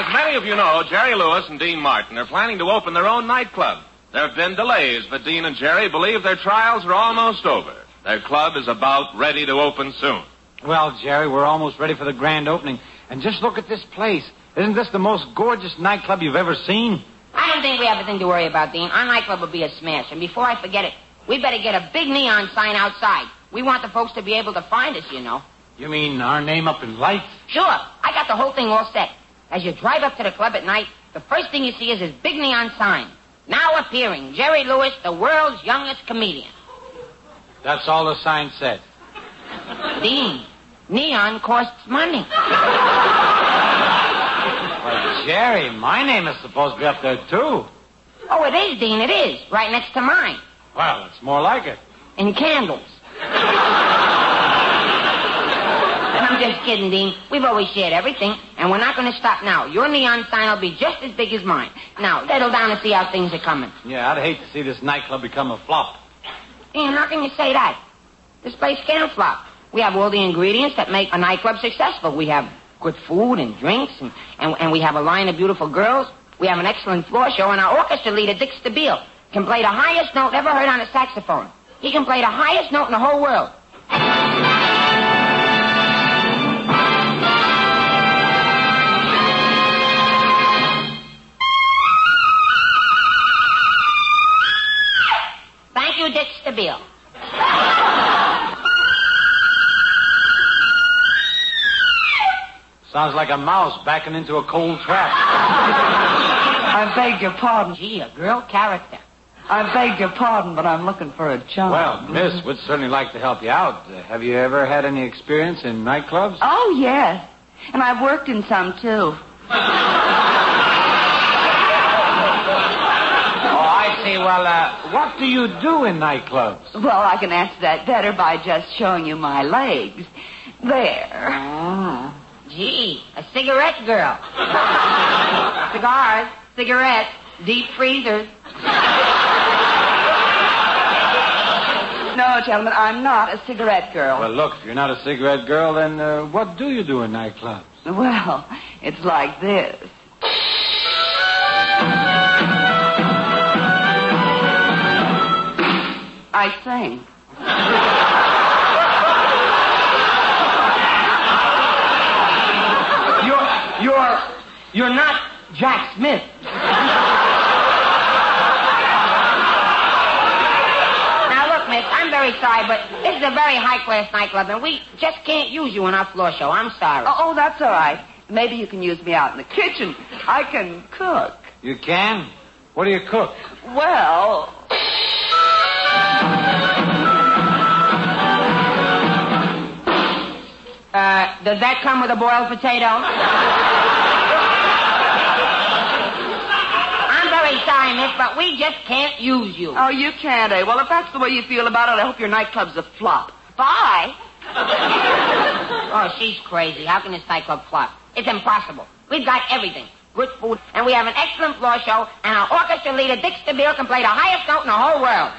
As many of you know, Jerry Lewis and Dean Martin are planning to open their own nightclub. There have been delays, but Dean and Jerry believe their trials are almost over. Their club is about ready to open soon. Well, Jerry, we're almost ready for the grand opening. And just look at this place. Isn't this the most gorgeous nightclub you've ever seen? I don't think we have a thing to worry about, Dean. Our nightclub will be a smash. And before I forget it, we better get a big neon sign outside. We want the folks to be able to find us, you know. You mean our name up in lights? Sure. I got the whole thing all set. As you drive up to the club at night, the first thing you see is this big neon sign. Now appearing, Jerry Lewis, the world's youngest comedian. That's all the sign said. Dean, neon costs money. Well, Jerry, my name is supposed to be up there, too. Oh, it is, Dean, it is. Right next to mine. Well, it's more like it. And candles. I'm just kidding, Dean. We've always shared everything, and we're not going to stop now. Your neon sign will be just as big as mine. Now, settle down and see how things are coming. Yeah, I'd hate to see this nightclub become a flop. Dean, how can you say that? This place can't flop. We have all the ingredients that make a nightclub successful. We have good food and drinks, and, and, and we have a line of beautiful girls. We have an excellent floor show, and our orchestra leader, Dick Stabile, can play the highest note ever heard on a saxophone. He can play the highest note in the whole world. Thank you, the bill. Sounds like a mouse backing into a cold trap. I beg your pardon. Gee, a girl character. I beg your pardon, but I'm looking for a chum. Well, miss, we'd certainly like to help you out. Uh, have you ever had any experience in nightclubs? Oh, yes. And I've worked in some, too. Oh, I see. Well, uh, what do you do in nightclubs? Well, I can answer that better by just showing you my legs. There. Oh. Gee, a cigarette girl. (laughs) Cigars, cigarettes, deep freezers. No, gentlemen, I'm not a cigarette girl. Well, look, if you're not a cigarette girl, then uh, what do you do in nightclubs? Well, it's like this. I sing. You're, you're, you're not Jack Smith. now look, miss, I'm very sorry, but this is a very high-class nightclub, and we just can't use you in our floor show. I'm sorry. Oh, oh, that's all right. Maybe you can use me out in the kitchen. I can cook. You can? What do you cook? Well, Uh, does that come with a boiled potato? I'm very sorry, miss, but we just can't use you. oh, you can't, eh? Well, if that's the way you feel about it, I hope your nightclub's a flop. Bye. Oh, she's crazy. How can this nightclub flop? It's impossible. We've got everything. Good food, and we have an excellent floor show, and our orchestra leader, Dick Stabile, can play the highest note in the whole world.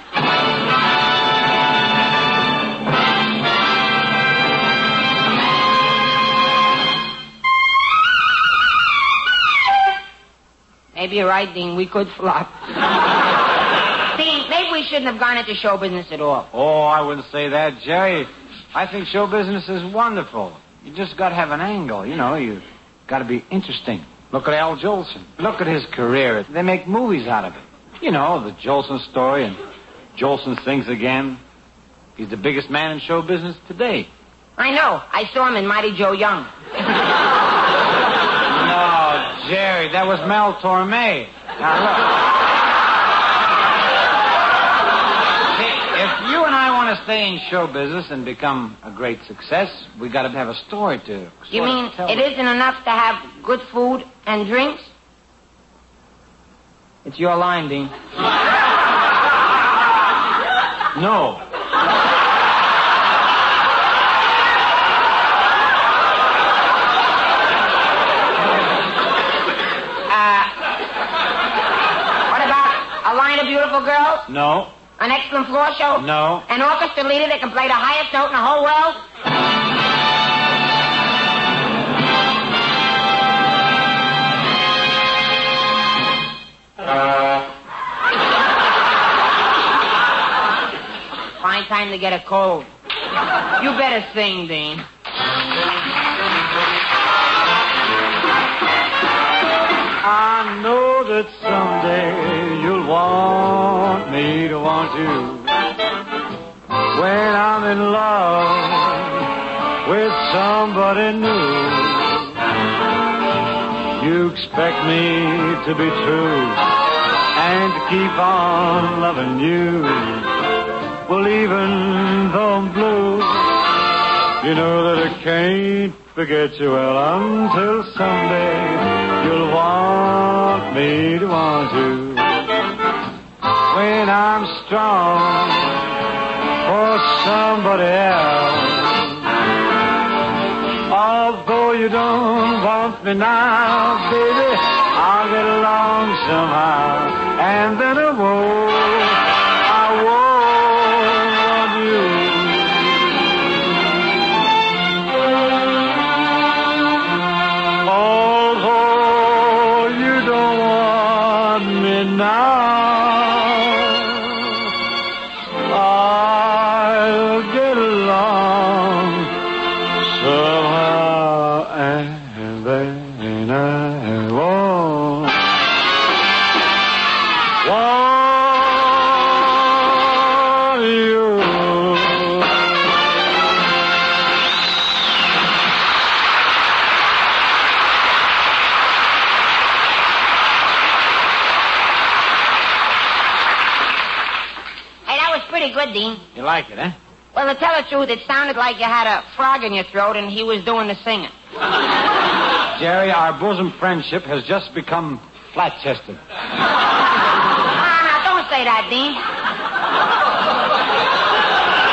Maybe you're right, Dean. We could flop. (laughs) Dean, maybe we shouldn't have gone into show business at all. Oh, I wouldn't say that, Jerry. I think show business is wonderful. You just got to have an angle. You know, you got to be interesting. Look at Al Jolson. Look at his career. They make movies out of it. You know, the Jolson story and Jolson sings again. He's the biggest man in show business today. I know. I saw him in Mighty Joe Young. (laughs) No, Jerry, that was Mel Torme. If you and I want to stay in show business and become a great success, we got to have a story to. You mean tell it the- isn't enough to have good food and drinks? It's your line, Dean. (laughs) no. Uh, what about a line of beautiful girls? No. An excellent floor show? No. An orchestra leader that can play the highest note in the whole world? (laughs) Fine time to get a cold. You better sing, Dean. I know that someday you'll want me to want you. When I'm in love with somebody new, you expect me to be true and to keep on loving you. Well, even though I'm blue, you know that I can't forget you well until someday you'll want me to want you. When I'm strong for somebody else. Although you don't want me now, baby, I'll get along somehow. And then I won't, like it, eh? Well, to tell the truth, it sounded like you had a frog in your throat and he was doing the singing. (laughs) Jerry, our bosom friendship has just become flat chested. Ah, now, don't say that, Dean.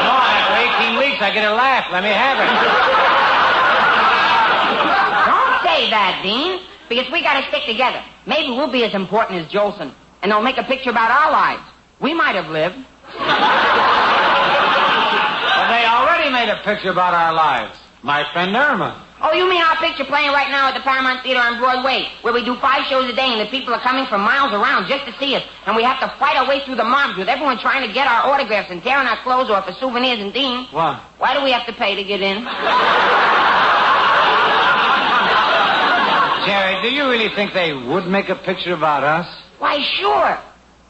After 18 weeks, I get a laugh. Let me have it. Don't say that, Dean, because we got to stick together. Maybe we'll be as important as Jolson, and they'll make a picture about our lives. We might have lived. They already made a picture about our lives. My friend Irma. Oh, you mean our picture playing right now at the Paramount Theater on Broadway, where we do five shows a day and the people are coming from miles around just to see us, and we have to fight our way through the mobs with everyone trying to get our autographs and tearing our clothes off for souvenirs and Dean. What? Why do we have to pay to get in? Jerry, do you really think they would make a picture about us? Why, sure.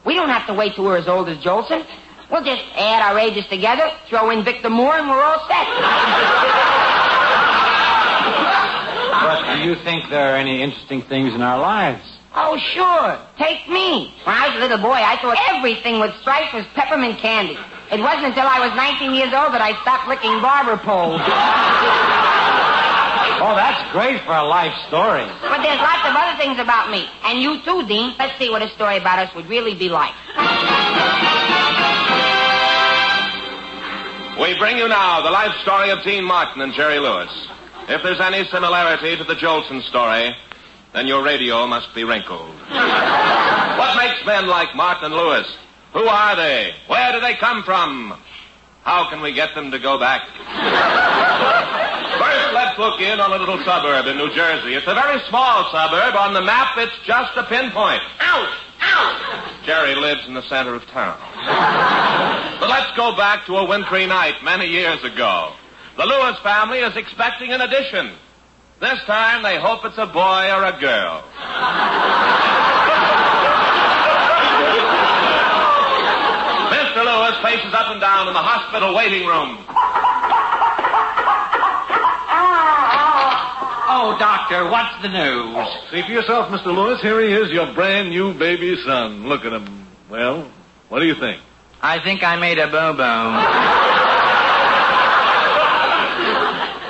We don't have to wait till we're as old as Jolson. We'll just add our ages together, throw in Victor Moore, and we're all set. (laughs) But do you think there are any interesting things in our lives? Oh, sure. Take me. When I was a little boy, I thought everything with stripes was peppermint candy. It wasn't until I was 19 years old that I stopped licking barber poles. (laughs) Oh, that's great for a life story. But there's lots of other things about me. And you too, Dean. Let's see what a story about us would really be like. We bring you now the life story of Dean Martin and Jerry Lewis. If there's any similarity to the Jolson story, then your radio must be wrinkled. (laughs) what makes men like Martin and Lewis? Who are they? Where do they come from? How can we get them to go back? First, let's look in on a little suburb in New Jersey. It's a very small suburb. On the map, it's just a pinpoint. Ouch! Ouch! Jerry lives in the center of town. But let's go back to a wintry night many years ago. The Lewis family is expecting an addition. This time, they hope it's a boy or a girl. Mr. Lewis paces up and down in the hospital waiting room. Ah, ah. Oh, Doctor. What's the news? See for yourself, Mr. Lewis. Here he is, your brand new baby son. Look at him. Well, what do you think? I think I made a boo-boo.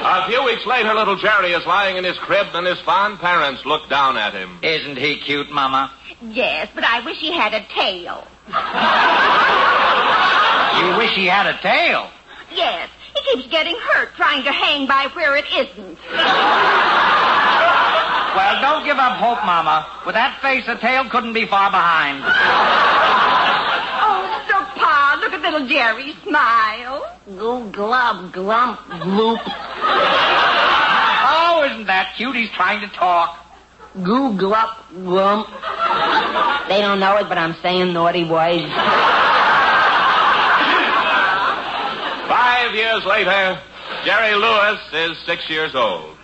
A few weeks later, little Jerry is lying in his crib, and his fond parents look down at him. Isn't he cute, Mama? Yes, but I wish he had a tail. You wish he had a tail. Yes, he keeps getting hurt trying to hang by where it isn't. Well, don't give up hope, Mama. With that face, a tail couldn't be far behind. Oh, look, Pa, look at little Jerry smile. Goo glub glump gloop. Oh, isn't that cute? He's trying to talk. Goo glup glump. They don't know it, but I'm saying naughty words. Five years later, Jerry Lewis is six years old.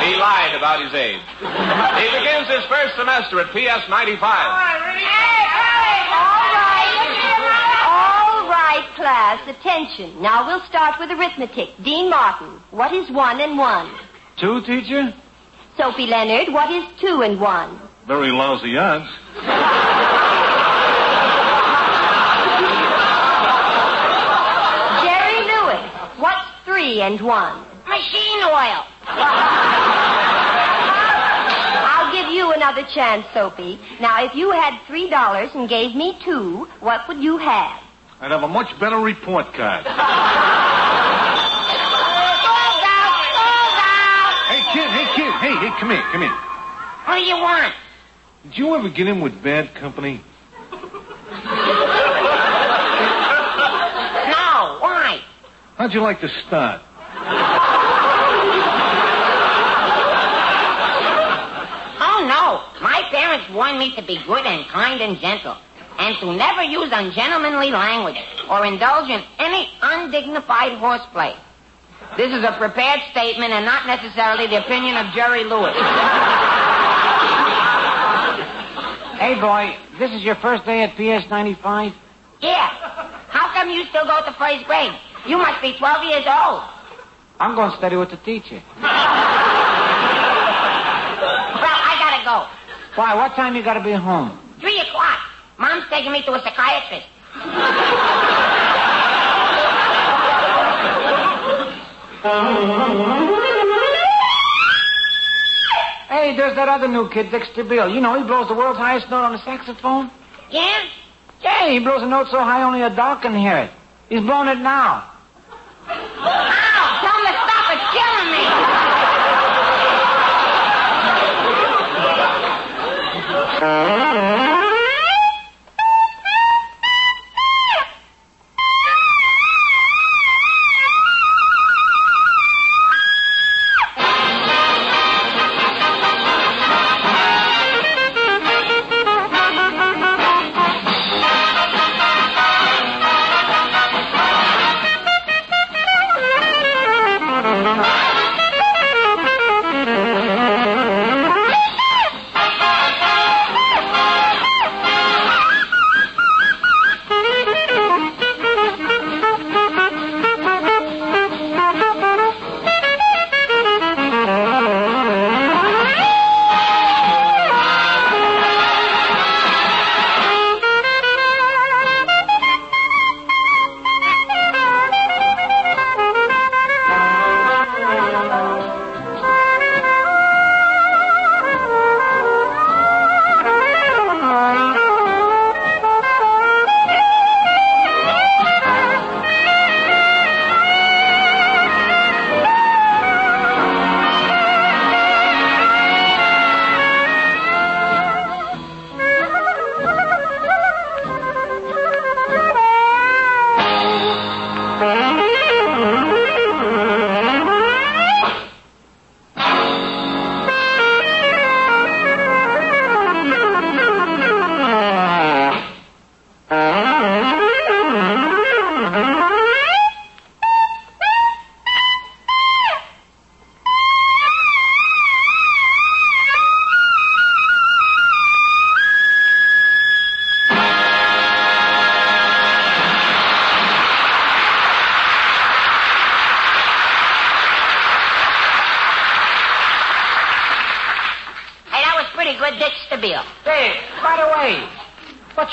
He lied about his age. He begins his first semester at PS 95. All right, class, attention. Now we'll start with arithmetic. Dean Martin, what is one and one? Two, teacher? Sophie Leonard, what is two and one? Very lousy odds. Jerry Lewis, what's three and one? Machine oil. (laughs) I'll give you another chance, Soapy. Now, if you had three dollars and gave me two, what would you have? I'd have a much better report card. Hey, kid, hey, kid, hey, hey, come here, come here. What do you want? Did you ever get in with bad company? No, why? How'd you like to start? Oh, no. My parents warned me to be good and kind and gentle, and to never use ungentlemanly language or indulge in any undignified horseplay. This is a prepared statement and not necessarily the opinion of Jerry Lewis. Hey, boy, this is your first day at PS 95? Yeah. How come you still go to first grade? You must be 12 years old. I'm going to study with the teacher. Well, I gotta go. Why, what time you got to be home? Three o'clock. Mom's taking me to a psychiatrist. Hey, there's that other new kid, Dick Stabile. You know, he blows the world's highest note on the saxophone. Yeah? Yeah, he blows a note so high only a dog can hear it. He's blowing it now. Ow! Tell him to stop. It's killing me. Stabile. (laughs)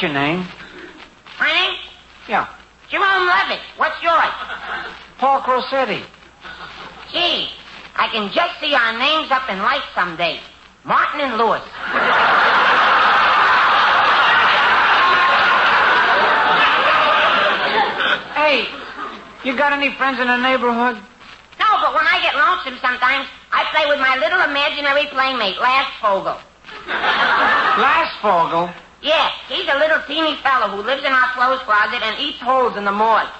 what's your name? My name? Yeah. Jerome Levitch. What's yours? Paul Crocetti. Gee, I can just see our names up in lights someday. Martin and Lewis. Hey, you got any friends in the neighborhood? No, but when I get lonesome sometimes, I play with my little imaginary playmate, Last Fogel. Last Fogel? Yeah, a little teeny fellow who lives in our clothes closet and eats holes in the morgue.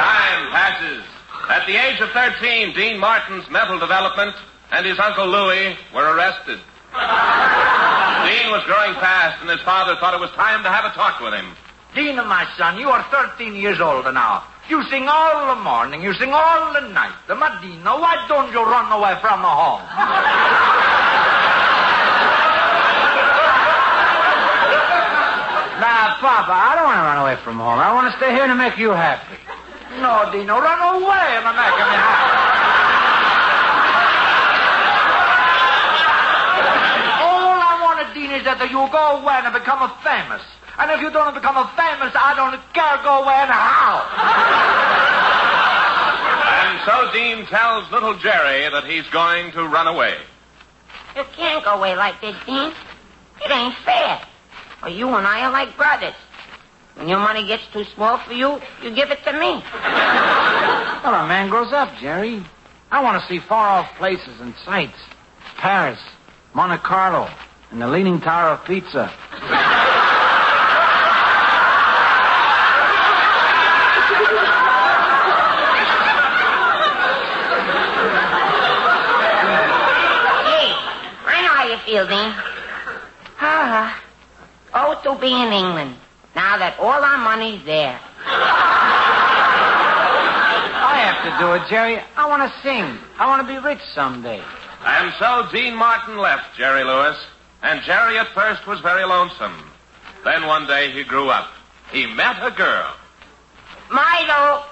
Time passes. At the age of 13, Dean Martin's mental development and his Uncle Louis were arrested. Dean was growing fast, and his father thought it was time to have a talk with him. Dean, my son, you are 13 years old now. You sing all the morning, you sing all the night. The Medina, why don't you run away from the home? Nah, Papa, I don't want to run away from home. I want to stay here to make you happy. No, Dino, run away and make me happy. All I want, Dean, is that you go away and become a famous. And if you don't become a famous, I don't care go away and how. And so Dean tells little Jerry that he's going to run away. You can't go away like this, Dean. It ain't fair. You and I are like brothers. When your money gets too small for you, you give it to me. (laughs) Well, a man grows up, Jerry. I want to see far-off places and sights. Paris, Monte Carlo, and the Leaning Tower of Pizza. Gee, I know how you feel, Dean. Ah, to be in England. Now that all our money's there. I have to do it, Jerry. I want to sing. I want to be rich someday. And so Dean Martin left Jerry Lewis, and Jerry at first was very lonesome. Then one day he grew up. He met a girl. Milo,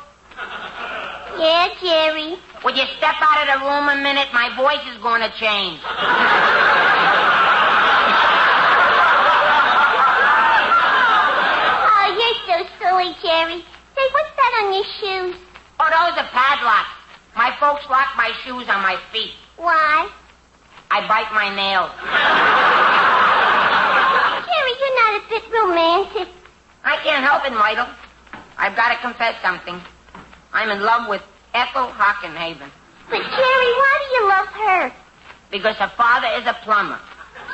Yeah, Jerry. would you step out of the room a minute? My voice is going to change. Oh, you're so silly, Jerry. Say, what's that on your shoes? Oh, those are padlocks. My folks lock my shoes on my feet. Why? I bite my nails. Jerry, you're not a bit romantic. I can't help it, Myrtle. I've got to confess something. I'm in love with Ethel Hockenhaven. But, Jerry, why do you love her? Because her father is a plumber.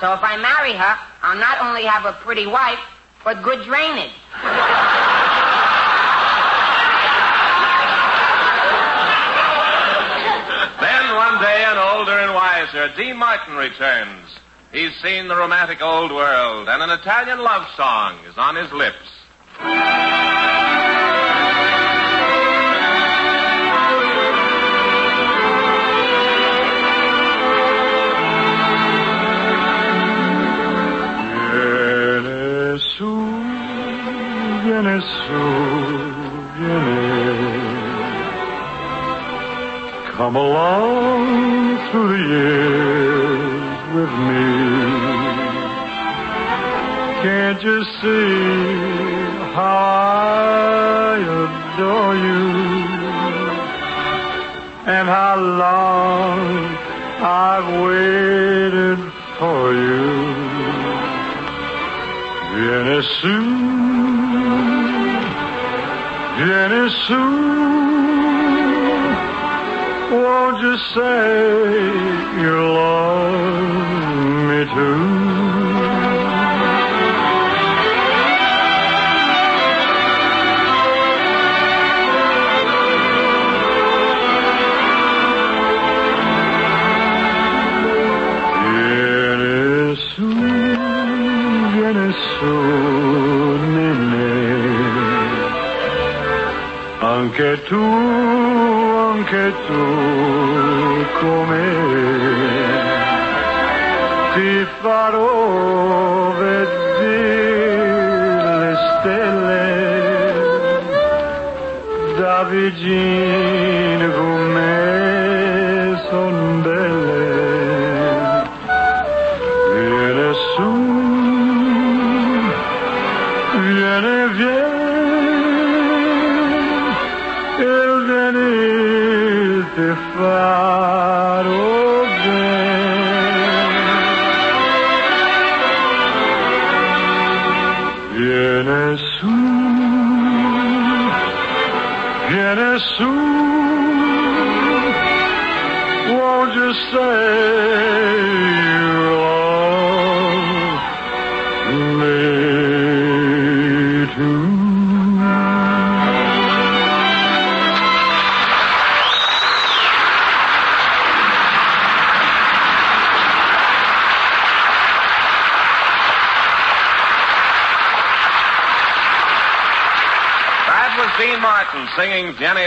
So if I marry her, I'll not only have a pretty wife, but good drainage. Then one day, an older and wiser Dean Martin returns. He's seen the romantic old world, and an Italian love song is on his lips. Viene su, viene. Come along through the years with me. Can't you see how I adore you? And how long I've waited for you. Viene su, viene su. Won't you say you love me too? Anche tu, anche tu, come ti farò vedere le stelle da vicino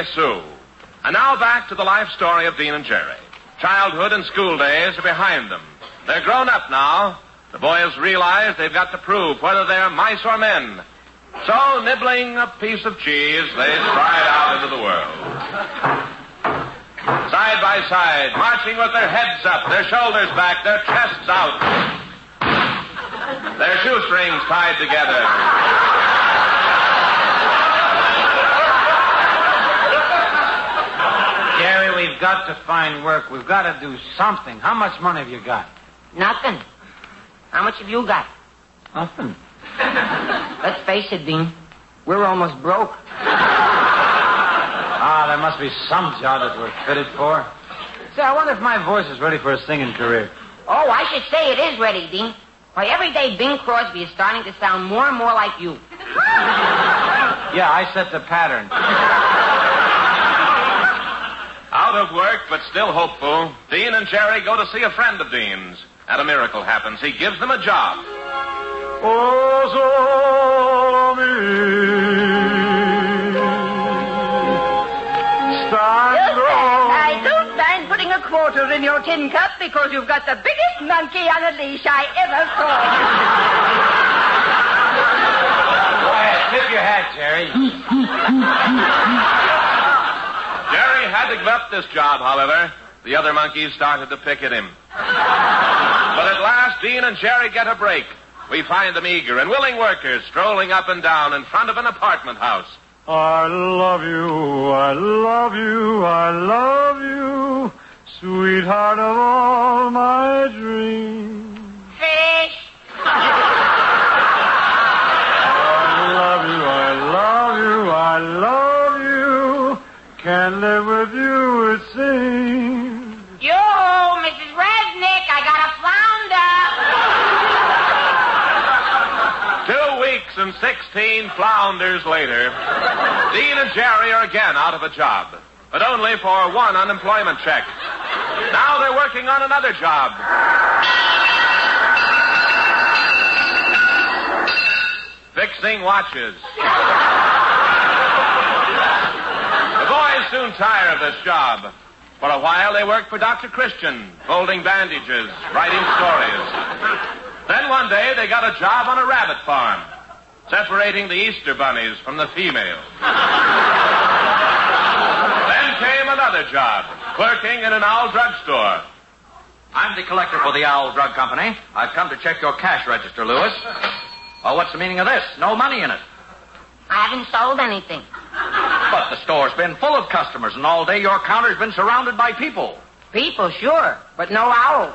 Sue. And now back to the life story of Dean and Jerry. Childhood and school days are behind them. They're grown up now. The boys realize they've got to prove whether they're mice or men. So, nibbling a piece of cheese, they stride out into the world. Side by side, marching with their heads up, their shoulders back, their chests out. Their shoestrings tied together. Jerry, we've got to find work. We've got to do something. How much money have you got? Nothing. How much have you got? Nothing. (laughs) Let's face it, Dean. We're almost broke. Ah, there must be some job that we're fitted for. Say, I wonder if my voice is ready for a singing career. Oh, I should say it is ready, Dean. Why, every day Bing Crosby is starting to sound more and more like you. (laughs) Yeah, I set the pattern. Out of work, but still hopeful, Dean and Jerry go to see a friend of Dean's. And a miracle happens. He gives them a job. Oh, Stand wrong. I don't mind putting a quarter in your tin cup because you've got the biggest monkey on a leash I ever saw. Go ahead, tip your hat, Jerry. (laughs) Jerry had to give up this job, however. The other monkeys started to pick at him. But at last, Dean and Jerry get a break. We find them eager and willing workers strolling up and down in front of an apartment house. I love you, I love you, I love you, sweetheart of all my dreams. Fish. I love you, I love you, I love you. Can't live with you, it seems. Yo, Mrs. Resnick, I got a flounder. Two weeks and 16 flounders later, Dean and Jerry are again out of a job, but only for one unemployment check. Now they're working on another job. Fixing watches. The boys soon tire of this job. For a while, they worked for Dr. Christian, folding bandages, writing stories. Then one day, they got a job on a rabbit farm, separating the Easter bunnies from the females. then came another job, clerking in an owl drugstore. I'm the collector for the Owl Drug Company. I've come to check your cash register, Lewis. Oh, what's the meaning of this? No money in it. I haven't sold anything. But the store's been full of customers, and all day your counter's been surrounded by people. People, sure, but no owls.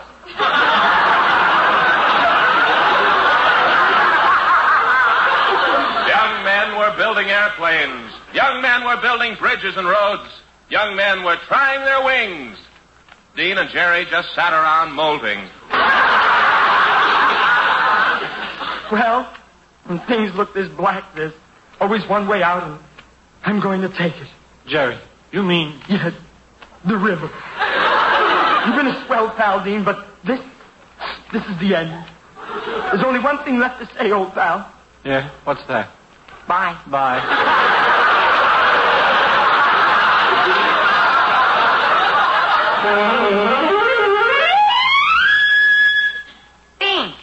Young men were building airplanes. Young men were building bridges and roads. Young men were trying their wings. Dean and Jerry just sat around molding. Well, when things look this black, there's always one way out, and I'm going to take it. Jerry, you mean? Yes, the river. You've been a swell pal, Dean, but this, this is the end. There's only one thing left to say, old pal. Yeah, what's that? Bye. Bye. Dean,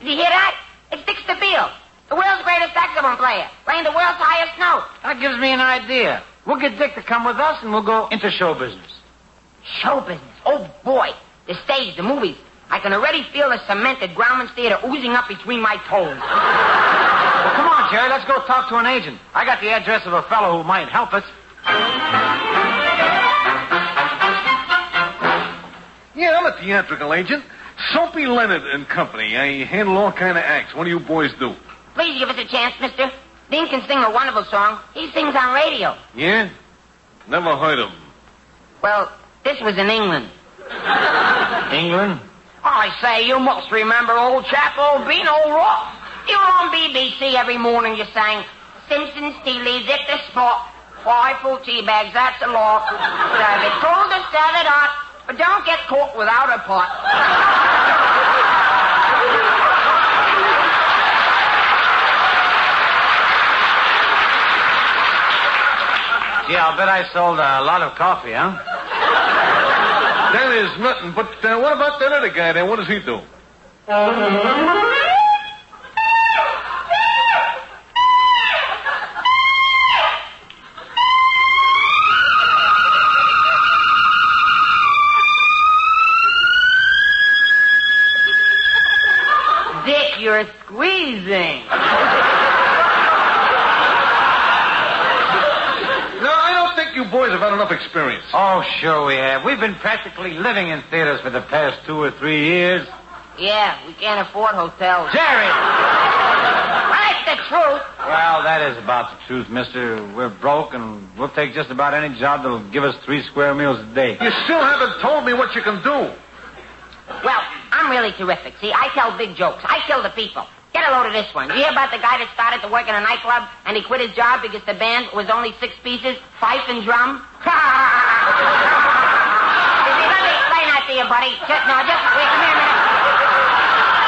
did you hear that? It's Dick Stabile, the world's greatest saxophone player, playing the world's highest note. That gives me an idea. We'll get Dick to come with us, and we'll go into show business. Show business. Oh, boy. The stage, the movies. I can already feel the cemented at Grauman's Theater oozing up between my toes. (laughs) Well, come on, Jerry. Let's go talk to an agent. I got the address of a fellow who might help us. Yeah, I'm a theatrical agent. Soapy Leonard and Company. I handle all kind of acts. What do you boys do? Please give us a chance, mister. Dean can sing a wonderful song. He sings on radio. Yeah? Never heard him. Well, this was in England. England? I say, you must remember old chap, old Bean, old Ross. You were on BBC every morning. You sang Simpson Steely's at the spot. Five full tea bags, that's a lot. Serve it cold or serve it hot. But don't get caught without a pot. I'll bet I sold a lot of coffee, huh? That is nothing. But uh, what about that other guy there? What does he do? Dick, you're squeezing. No, I don't think you boys have had enough experience. Oh, sure we have. We've been practically living in theaters for the past two or three years. Yeah, we can't afford hotels. Jerry! That's the truth. Well, that is about the truth, mister. We're broke, and we'll take just about any job that'll give us three square meals a day. You still haven't told me what you can do. Well, I'm really terrific. See, I tell big jokes. I kill the people. Get a load of this one. You hear about the guy that started to work in a nightclub and he quit his job because the band was only six pieces, fife and drum? (laughs) Let me explain that to you, buddy. Just, no, just wait, come here a minute.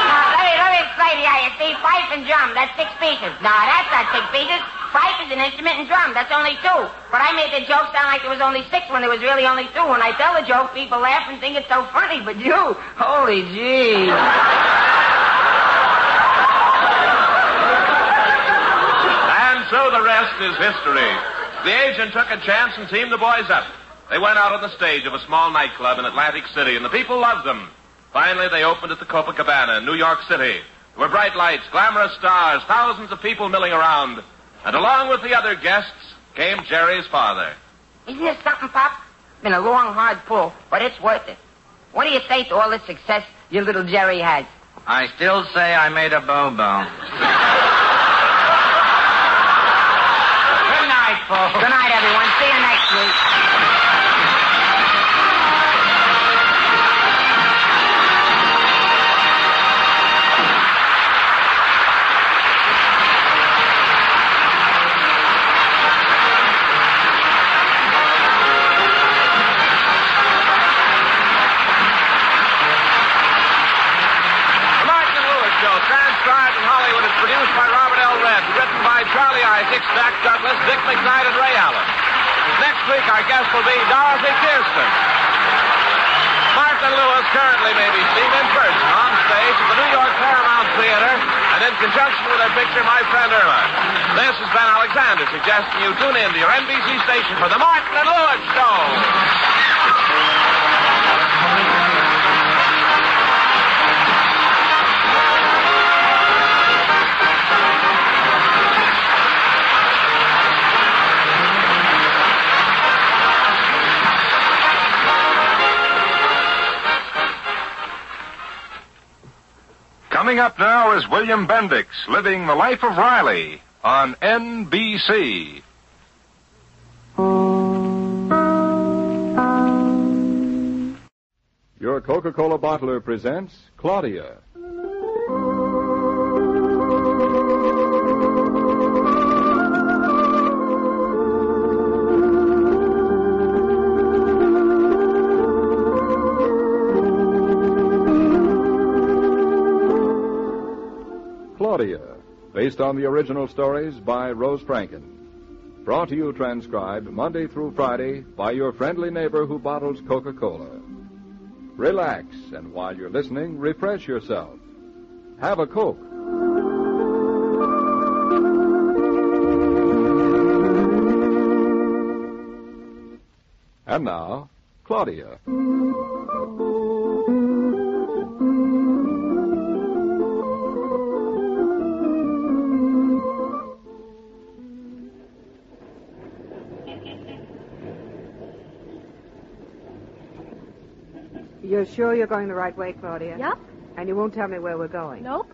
No, let me, let me explain to you. You see, fife and drum, that's six pieces. No, that's not six pieces. Fife is an instrument and drum, that's only two. But I made the joke sound like there was only six when there was really only two. When I tell the joke, people laugh and think it's so funny. But you, holy gee. And so the rest is history. The agent took a chance and teamed the boys up. They went out on the stage of a small nightclub in Atlantic City, and the people loved them. Finally, they opened at the Copacabana in New York City. There were bright lights, glamorous stars, thousands of people milling around. And along with the other guests came Jerry's father. Isn't this something, Pop? Been a long, hard pull, but it's worth it. What do you say to all the success your little Jerry has? I still say I made a bobo. (laughs) Good night. Everyone. See you written by Charlie Isaacs, Jack Douglas, Dick McKnight, and Ray Allen. Next week, our guest will be Dorothy Kirsten. Martin Lewis currently may be seen in person on stage at the New York Paramount Theater and in conjunction with their picture, My Friend Irma. This is Ben Alexander suggesting you tune in to your NBC station for the Martin and Lewis Show. Coming up now is William Bendix living the life of Riley on NBC. Your Coca Cola bottler presents Claudia. Claudia, based on the original stories by Rose Franken. Brought to you transcribed Monday through Friday by your friendly neighbor who bottles Coca Cola. Relax, and while you're listening, refresh yourself. Have a Coke. And now, Claudia. You're sure you're going the right way, Claudia? Yep. And you won't tell me where we're going? Nope.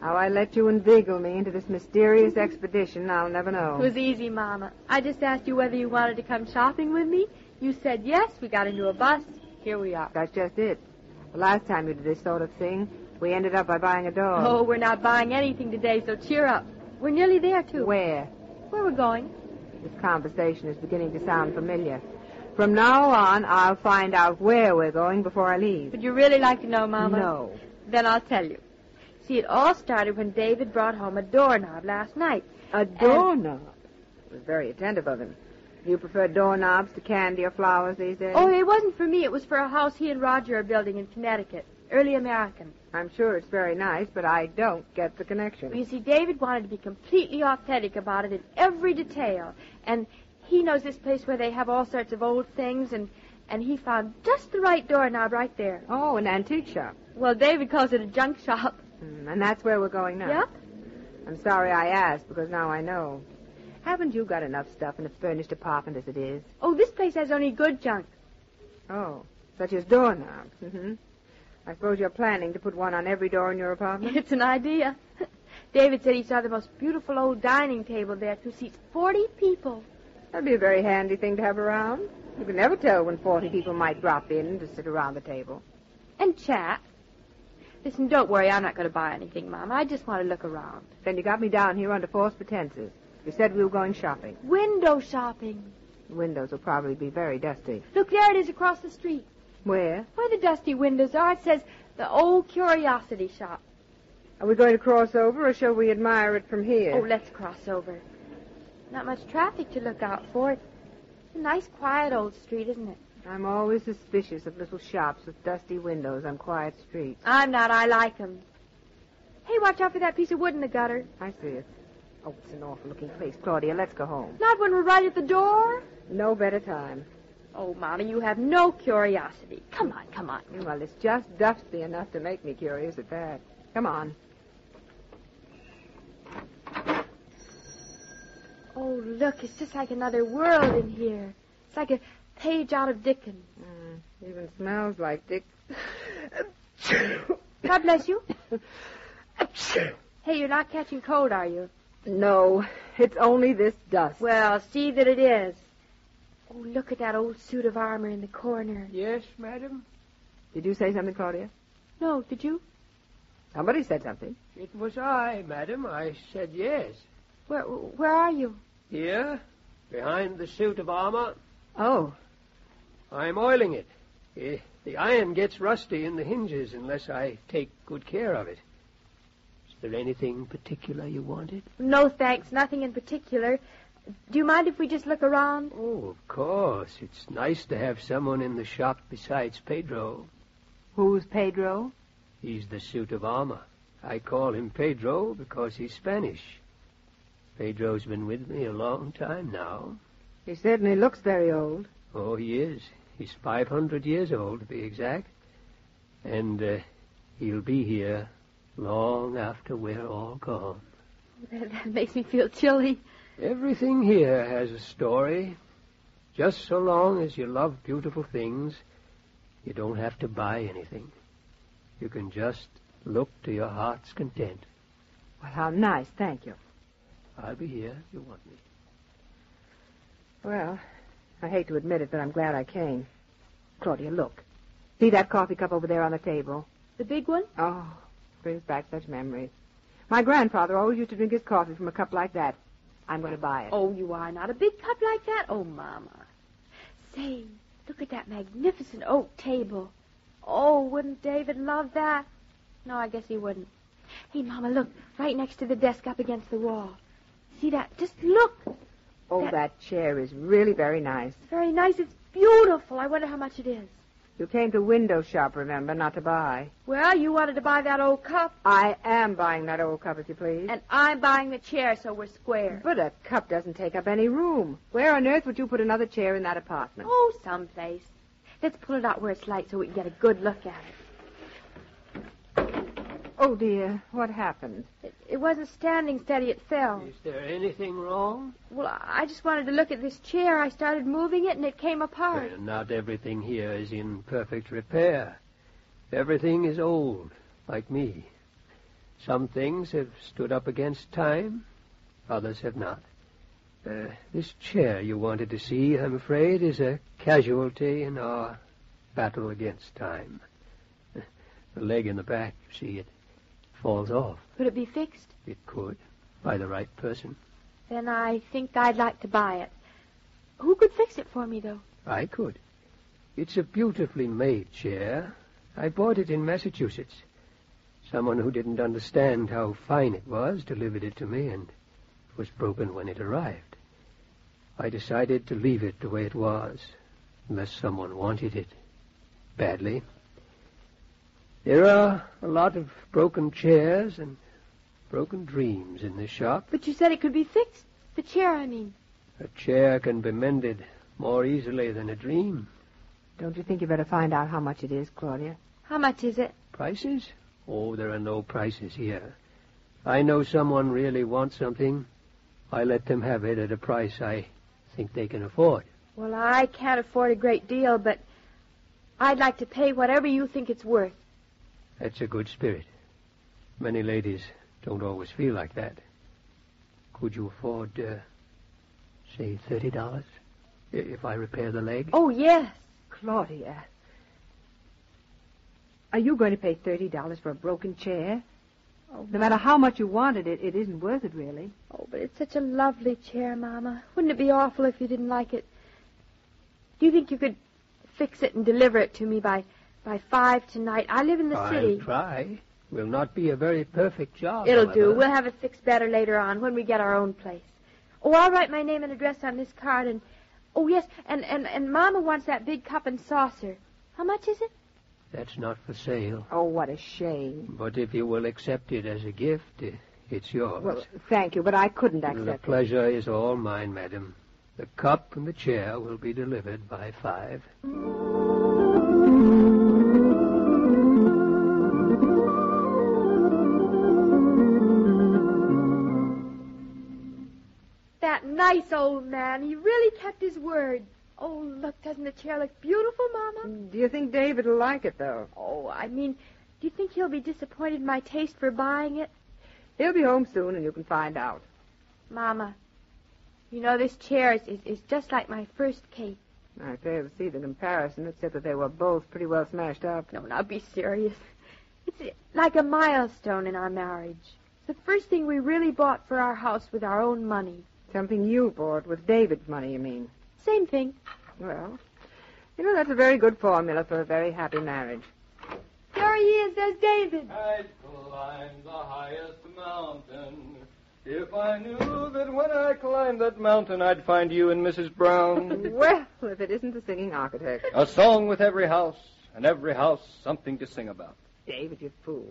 How I let you inveigle me into this mysterious expedition, I'll never know. It was easy, Mama. I just asked you whether you wanted to come shopping with me. You said yes. We got into a bus. Here we are. That's just it. The last time you did this sort of thing, we ended up by buying a dog. Oh, we're not buying anything today, so cheer up. We're nearly there, too. Where? Where we're going? This conversation is beginning to sound familiar. From now on, I'll find out where we're going before I leave. Would you really like to know, Mama? No. Then I'll tell you. See, it all started when David brought home a doorknob last night. A doorknob? It was very attentive of him. You prefer doorknobs to candy or flowers these days? Oh, it wasn't for me. It was for a house he and Roger are building in Connecticut. Early American. I'm sure it's very nice, but I don't get the connection. Well, you see, David wanted to be completely authentic about it in every detail. And he knows this place where they have all sorts of old things, and, and he found just the right doorknob right there. Oh, an antique shop. Well, David calls it a junk shop. Mm, and that's where we're going now. Yep. I'm sorry I asked, because now I know. Haven't you got enough stuff in a furnished apartment as it is? Oh, this place has only good junk. Oh, such as doorknobs. Mm-hmm. I suppose you're planning to put one on every door in your apartment? It's an idea. (laughs) David said he saw the most beautiful old dining table there to seat 40 people. That'd be a very handy thing to have around. You can never tell when 40 people might drop in to sit around the table. And chat. Listen, don't worry. I'm not going to buy anything, Mom. I just want to look around. Then you got me down here under false pretenses. You said we were going shopping. Window shopping. The windows will probably be very dusty. Look, there it is across the street. Where? Where the dusty windows are, it says the Old Curiosity Shop. Are we going to cross over, or shall we admire it from here? Oh, let's cross over. Not much traffic to look out for. It's a nice, quiet old street, isn't it? I'm always suspicious of little shops with dusty windows on quiet streets. I'm not. I like 'em. Hey, watch out for that piece of wood in the gutter. I see it. Oh, it's an awful-looking place. Claudia, let's go home. Not when we're right at the door. No better time. Oh, Mommy, you have no curiosity. Come on, come on. Well, it's just dusty enough to make me curious at that. Come on. Oh, look, it's just like another world in here. It's like a page out of Dickens. Mm, even smells like Dick. (laughs) God bless you. hey, you're not catching cold, are you? No, it's only this dust. Well, see that it is. Oh, look at that old suit of armor in the corner. Yes, madam? Did you say something, Claudia? No, did you? Somebody said something. It was I, madam. I said yes. Where where are you? Here, behind the suit of armor. Oh. I'm oiling it. Eh, the iron gets rusty in the hinges unless I take good care of it. Is there anything particular you wanted? No, thanks. Nothing in particular. Do you mind if we just look around? Oh, of course. It's nice to have someone in the shop besides Pedro. Who's Pedro? He's the suit of armor. I call him Pedro because he's Spanish. Pedro's been with me a long time now. He certainly looks very old. Oh, he is. He's 500 years old, to be exact. And uh, he'll be here long after we're all gone. That, that makes me feel chilly. Everything here has a story. Just so long as you love beautiful things, you don't have to buy anything. You can just look to your heart's content. Well, how nice. Thank you. I'll be here if you want me. Well, I hate to admit it, but I'm glad I came. Claudia, look. See that coffee cup over there on the table? The big one? Oh, it brings back such memories. My grandfather always used to drink his coffee from a cup like that. I'm going to buy it. Oh, you are not a big cup like that? Oh, Mama. Say, look at that magnificent oak table. Oh, wouldn't David love that? No, I guess he wouldn't. Hey, Mama, look, right next to the desk up against the wall. See that? Just look. Oh, that, that chair is really very nice. Very nice. It's beautiful. I wonder how much it is. You came to window shop, remember, not to buy. Well, you wanted to buy that old cup. I am buying that old cup, if you please. And I'm buying the chair, so we're square. But a cup doesn't take up any room. Where on earth would you put another chair in that apartment? Oh, someplace. Let's pull it out where it's light so we can get a good look at it. Oh, dear. What happened? It, it wasn't standing steady. It fell. Is there anything wrong? Well, I just wanted to look at this chair. I started moving it, and it came apart. Well, not everything here is in perfect repair. Everything is old, like me. Some things have stood up against time, others have not. Uh, this chair you wanted to see, I'm afraid, is a casualty in our battle against time. (laughs) The leg in the back, you see, it falls off. Could it be fixed? It could, by the right person. Then I think I'd like to buy it. Who could fix it for me, though? I could. It's a beautifully made chair. I bought it in Massachusetts. Someone who didn't understand how fine it was delivered it to me, and it was broken when it arrived. I decided to leave it the way it was, unless someone wanted it badly. There are a lot of broken chairs and broken dreams in this shop. But you said it could be fixed. The chair, I mean. A chair can be mended more easily than a dream. Don't you think you better find out how much it is, Claudia? How much is it? Prices? Oh, there are no prices here. I know someone really wants something. I let them have it at a price I think they can afford. Well, I can't afford a great deal, but I'd like to pay whatever you think it's worth. That's a good spirit. Many ladies don't always feel like that. Could you afford, uh, say, thirty dollars if I repair the leg? Oh, yes. Claudia. Are you going to pay thirty dollars for a broken chair? Oh, No matter how much you wanted it, it isn't worth it, really. Oh, but it's such a lovely chair, Mama. Wouldn't it be awful if you didn't like it? Do you think you could fix it and deliver it to me by by five tonight? I live in the I'll city. try. Will not be a very perfect job. It'll however. do. We'll have it fixed better later on when we get our own place. Oh, I'll write my name and address on this card and oh yes, and and and Mama wants that big cup and saucer. How much is it? That's not for sale. Oh, what a shame. But if you will accept it as a gift, uh, it's yours. Well, thank you, but I couldn't accept it. pleasure is all mine, madam. The cup and the chair will be delivered by five. Nice old man. He really kept his word. Oh, look, doesn't the chair look beautiful, Mama? Mm, do you think David will like it, though? Oh, I mean, do you think he'll be disappointed in my taste for buying it? He'll be home soon, and you can find out. Mama, you know, this chair is, is, is just like my first cake. I fail to see the comparison, except that they were both pretty well smashed up. No, now be serious. It's like a milestone in our marriage. It's the first thing we really bought for our house with our own money. Something you bought with David's money, you mean? Same thing. Well, you know, that's a very good formula for a very happy marriage. There he is. There's David. I'd climb the highest mountain if I knew that when I climbed that mountain I'd find you and Mrs. Brown. (laughs) well, if it isn't the singing architect. A song with every house, and every house something to sing about. David, you fool.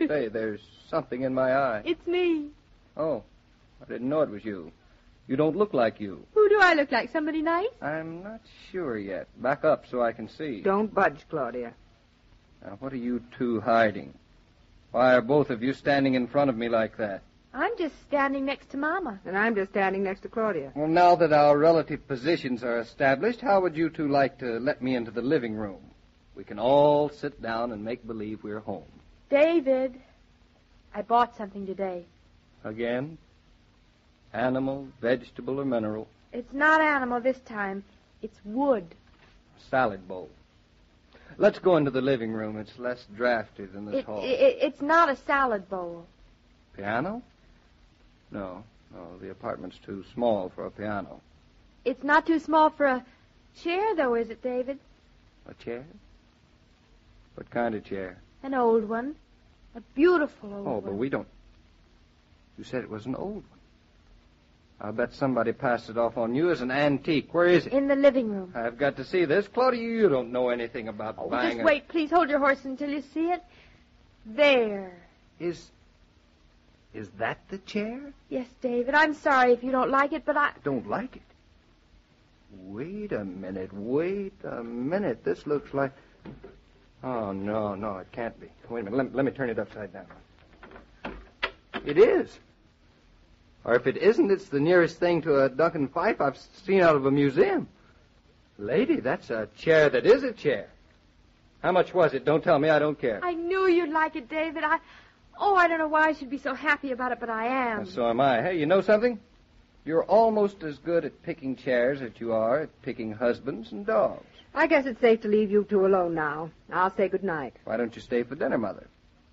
Say, there's something in my eye. It's me. Oh, I didn't know it was you. You don't look like you. Who do I look like? Somebody nice? I'm not sure yet. Back up so I can see. Don't budge, Claudia. Now, what are you two hiding? Why are both of you standing in front of me like that? I'm just standing next to Mama. And I'm just standing next to Claudia. Well, now that our relative positions are established, how would you two like to let me into the living room? We can all sit down and make believe we're home. David, I bought something today. Again? Animal, vegetable, or mineral? It's not animal this time. It's wood. Salad bowl. Let's go into the living room. It's less drafty than this It, hall. it, it's not a salad bowl. Piano? No, no, the apartment's too small for a piano. It's not too small for a chair, though, is it, David? A chair? What kind of chair? An old one. A beautiful old Oh, one. but we don't. You said it was an old one. I'll bet somebody passed it off on you as an antique. Where is it? In the living room. I've got to see this. Claudia, you don't know anything about Oh, buying just a- wait, please. Hold your horse until you see it. There. Is is that the chair? Yes, David. I'm sorry if you don't like it, but I. Don't like it. Wait a minute. Wait a minute. This looks like. Oh no, no, it can't be. Wait a minute. Let, let me turn it upside down. It is. Or if it isn't, it's the nearest thing to a Duncan Phyfe I've seen out of a museum. Lady, that's a chair that is a chair. How much was it? Don't tell me. I don't care. I knew you'd like it, David. I. Oh, I don't know why I should be so happy about it, but I am. So am I. Hey, you know something? You're almost as good at picking chairs as you are at picking husbands and dogs. I guess it's safe to leave you two alone now. I'll say good night. Why don't you stay for dinner, Mother?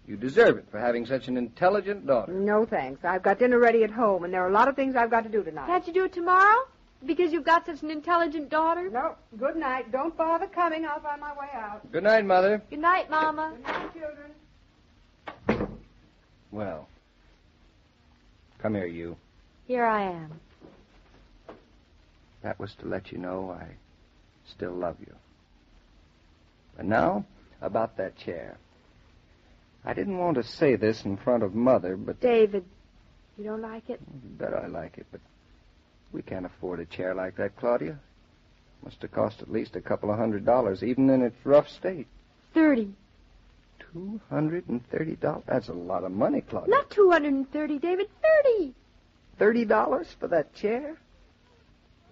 You deserve it for having such an intelligent daughter. No thanks. I've got dinner ready at home, and there are a lot of things I've got to do tonight. Can't you do it tomorrow? Because you've got such an intelligent daughter? No. Good night. Don't bother coming. I'll find my way out. Good night, Mother. Good night, Mama. Good night, children. Well, come here, you. Here I am. That was to let you know I still love you. And now, about that chair. I didn't want to say this in front of Mother, but David, you don't like it? you bet I like it, but we can't afford a chair like that, Claudia. Must have cost at least a couple of hundred dollars, even in its rough state. Thirty. Two hundred and thirty dollars? That's a lot of money, Claudia. Not two hundred and thirty, David. Thirty. Thirty dollars for that chair?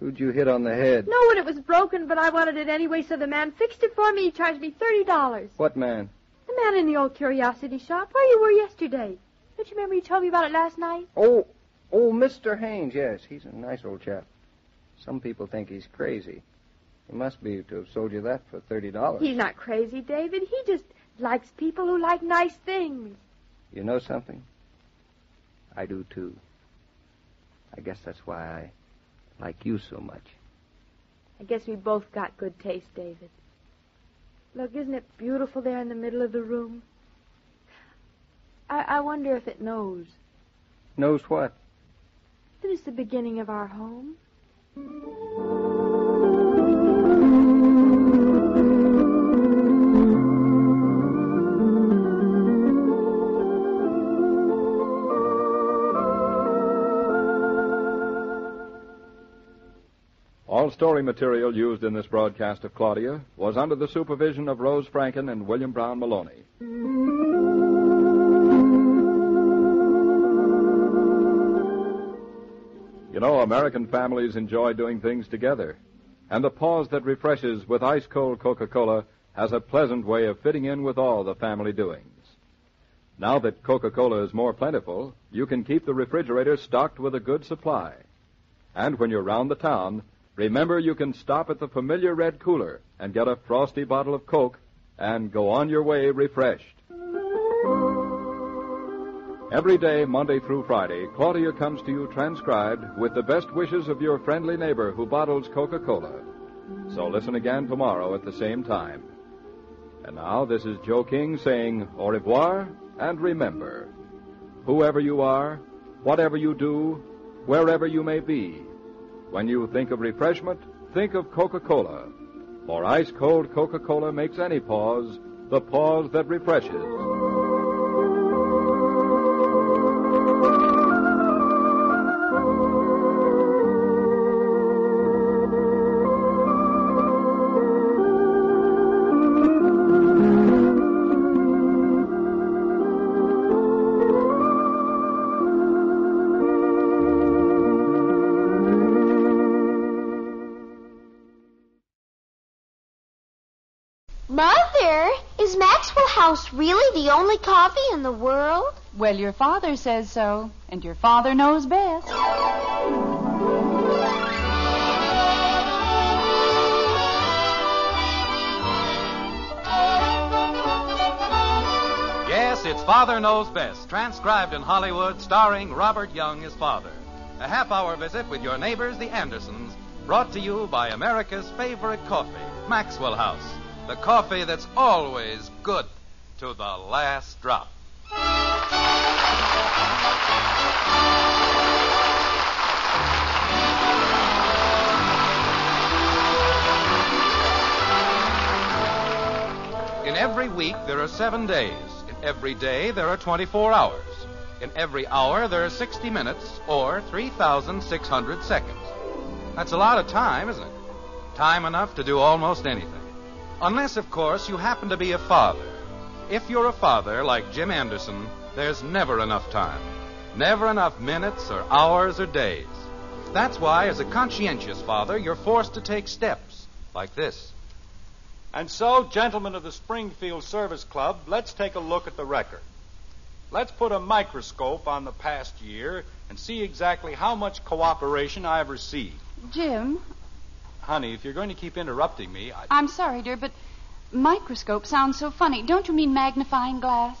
Who'd you hit on the head? No, when it was broken, but I wanted it anyway, so the man fixed it for me. He charged me thirty dollars. What man? The man in the old curiosity shop, where you were yesterday. Don't you remember you told me about it last night? Oh, oh, Mr. Haynes. Yes, he's a nice old chap. Some people think he's crazy. He must be to have sold you that for thirty dollars. He's not crazy, David. He just likes people who like nice things. You know something? I do too. I guess that's why I like you so much. I guess we both got good taste, David. Look, isn't it beautiful there in the middle of the room? I, I wonder if it knows Knows what? that it's the beginning of our home. All story material used in this broadcast of Claudia was under the supervision of Rose Franken and William Brown Meloney. You know, American families enjoy doing things together. And the pause that refreshes with ice cold Coca Cola has a pleasant way of fitting in with all the family doings. Now that Coca Cola is more plentiful, you can keep the refrigerator stocked with a good supply. And when you're round the town, remember you can stop at the familiar red cooler and get a frosty bottle of Coke and go on your way refreshed. Every day, Monday through Friday, Claudia comes to you transcribed with the best wishes of your friendly neighbor who bottles Coca Cola. So listen again tomorrow at the same time. And now, this is Joe King saying au revoir and remember whoever you are, whatever you do, wherever you may be, when you think of refreshment, think of Coca Cola. For ice cold Coca Cola makes any pause the pause that refreshes. Maxwell really the only coffee in the world? Well, your father says so, and your father knows best. Yes, it's Father Knows Best, transcribed in Hollywood, starring Robert Young as father. A half hour visit with your neighbors, the Andersons, brought to you by America's favorite coffee, Maxwell House. The coffee that's always good to the last drop. In every week, there are seven days. In every day, there are 24 hours. In every hour, there are 60 minutes, or 3,600 seconds. That's a lot of time, isn't it? Time enough to do almost anything. Unless, of course, you happen to be a father. If you're a father like Jim Anderson, there's never enough time. Never enough minutes or hours or days. That's why, as a conscientious father, you're forced to take steps like this. And so, gentlemen of the Springfield Service Club, let's take a look at the record. Let's put a microscope on the past year and see exactly how much cooperation I've received. Jim, Honey, if you're going to keep interrupting me, I... I'm sorry, dear, but microscope sounds so funny. Don't you mean magnifying glass?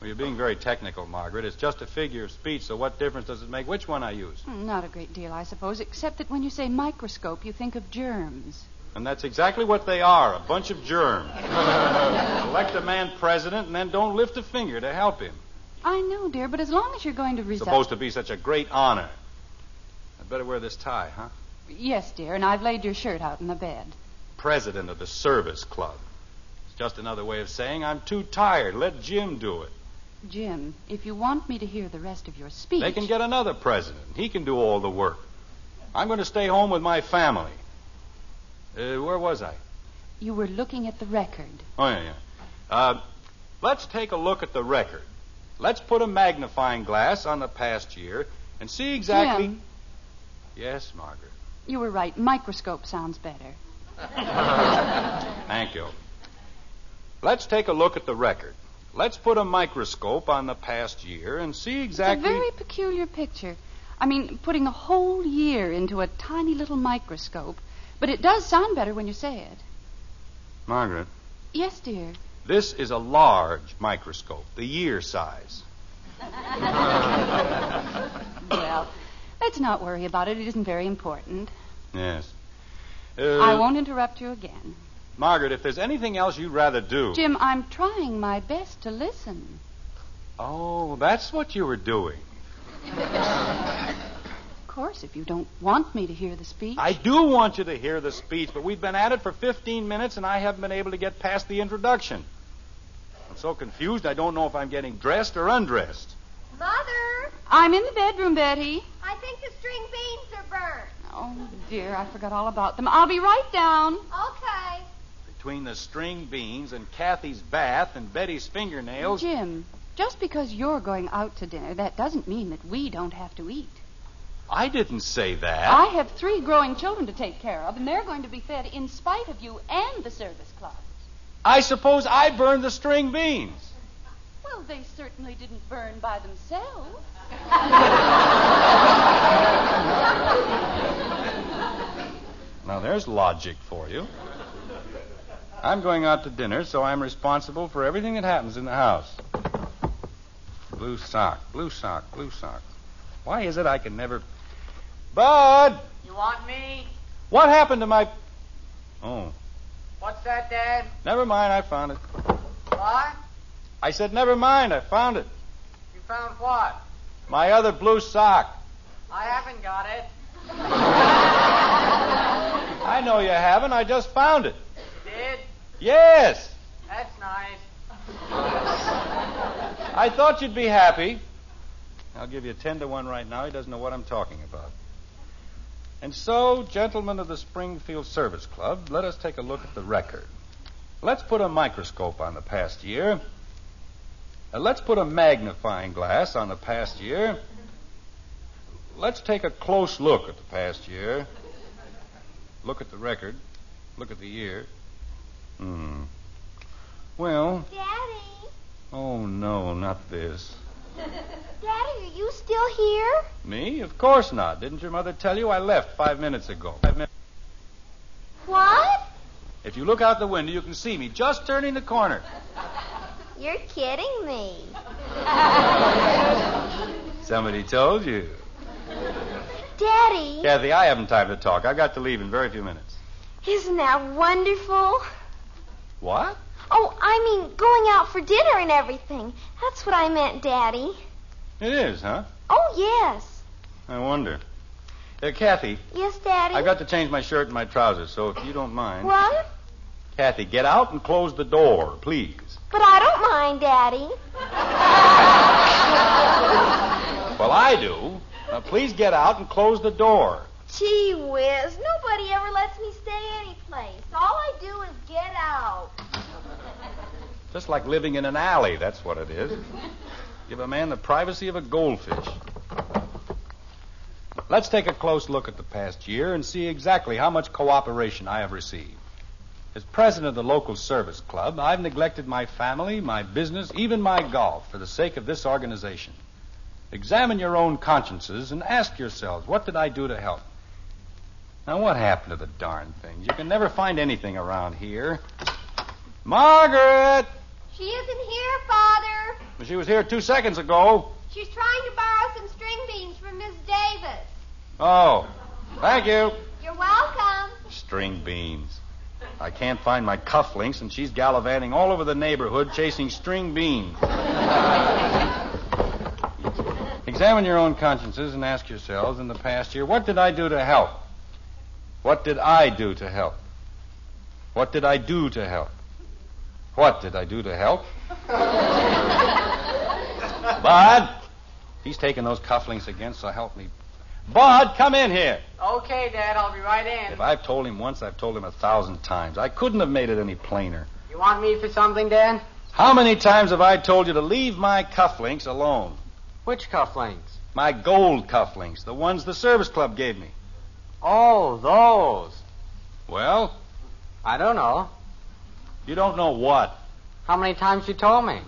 Well, you're being very technical, Margaret. It's just a figure of speech, so what difference does it make which one I use? Hmm, Not a great deal, I suppose, except that when you say microscope, you think of germs. And that's exactly what they are a bunch of germs. (laughs) Elect a man president and then don't lift a finger to help him. I know, dear, but as long as you're going to It's resign. supposed to be such a great honor. I'd better wear this tie, huh? Yes, dear, and I've laid your shirt out in the bed. President of the service club. Just another way of saying I'm too tired. Let Jim do it. Jim, if you want me to hear the rest of your speech. They can get another president. He can do all the work. I'm going to stay home with my family. Uh, where was I? You were looking at the record. Oh, yeah, yeah. Uh, let's take a look at the record. Let's put a magnifying glass on the past year and see exactly. Jim, Yes, Margaret. you were right. Microscope sounds better. (laughs) Thank you. Let's take a look at the record. Let's put a microscope on the past year and see exactly. It's a very peculiar picture. I mean, putting a whole year into a tiny little microscope. But it does sound better when you say it. Margaret, Yes, dear. this is a large microscope, the year size. (laughs) Well, let's not worry about it. It isn't very important. Yes. Uh, I won't interrupt you again. Margaret, if there's anything else you'd rather do. Jim, I'm trying my best to listen. Oh, that's what you were doing. Of course, if you don't want me to hear the speech. I do want you to hear the speech, but we've been at it for 15 minutes and I haven't been able to get past the introduction. I'm so confused I don't know if I'm getting dressed or undressed. Mother, I'm in the bedroom, Betty. I think the string beans are burnt. Oh, dear, I forgot all about them. I'll be right down. Okay. Between the string beans and Kathy's bath and Betty's fingernails. Jim, just because you're going out to dinner, that doesn't mean that we don't have to eat. I didn't say that. I have three growing children to take care of, and they're going to be fed in spite of you and the service club. I suppose I burned the string beans. Well, they certainly didn't burn by themselves. (laughs) Now, there's logic for you. I'm going out to dinner, so I'm responsible for everything that happens in the house. Blue sock, blue sock, blue sock. Why is it I can never. Bud! You want me? What happened to my. Oh, What's that, Dad? never mind, I found it. What? I said, never mind, I found it. You found what? My other blue sock. I haven't got it. (laughs) I know you haven't, I just found it. You did? Yes! That's nice. I thought you'd be happy. I'll give you 10 to 1 right now. He doesn't know what I'm talking about. And so, gentlemen of the Springfield Service Club, let us take a look at the record. Let's put a microscope on the past year. Uh, let's put a magnifying glass on the past year. Let's take a close look at the past year. Look at the record. Look at the year. Hmm. Well, Daddy. oh no, not this. (laughs) Daddy, are you still here? Me? Of course not. Didn't your mother tell you I left five minutes ago? Five minutes. What? If you look out the window, you can see me just turning the corner. (laughs) You're kidding me. (laughs) Somebody told you. Daddy, Kathy, I haven't time to talk. I've got to leave in very few minutes. isn't that wonderful? What? Oh, I mean, going out for dinner and everything. That's what I meant, Daddy. It is, huh? Oh, yes. I wonder. Uh, Kathy, Yes, Daddy. I've got to change my shirt and my trousers, so if you don't mind. What? Kathy, get out and close the door, please. But I don't mind, Daddy. (laughs) Well, I do. Now, please get out and close the door. Gee whiz, nobody ever lets me stay any place. All I do is get out. (laughs) Just like living in an alley, that's what it is. Give a man the privacy of a goldfish. Let's take a close look at the past year and see exactly how much cooperation I have received. As president of the local service club, I've neglected my family, my business, even my golf for the sake of this organization. Examine your own consciences and ask yourselves, what did I do to help? Now, what happened to the darn things? You can never find anything around here. Margaret! She isn't here, Father. She was here two seconds ago. She's trying to borrow some string beans from Miss Davis. Oh, thank you. You're welcome. String beans. I can't find my cufflinks, and she's gallivanting all over the neighborhood chasing string beans. (laughs) Examine your own consciences and ask yourselves in the past year, what did I do to help? What did I do to help? What did I do to help? What did I do to help? (laughs) Bud, he's taking those cufflinks again, so help me. Bud, come in here. Okay, Dad, I'll be right in. If I've told him once, I've told him a thousand times. I couldn't have made it any plainer. You want me for something, Dad? How many times have I told you to leave my cufflinks alone? Which cufflinks? My gold cufflinks, the ones the service club gave me. Oh, those. Well? I don't know. You don't know what? How many times you told me?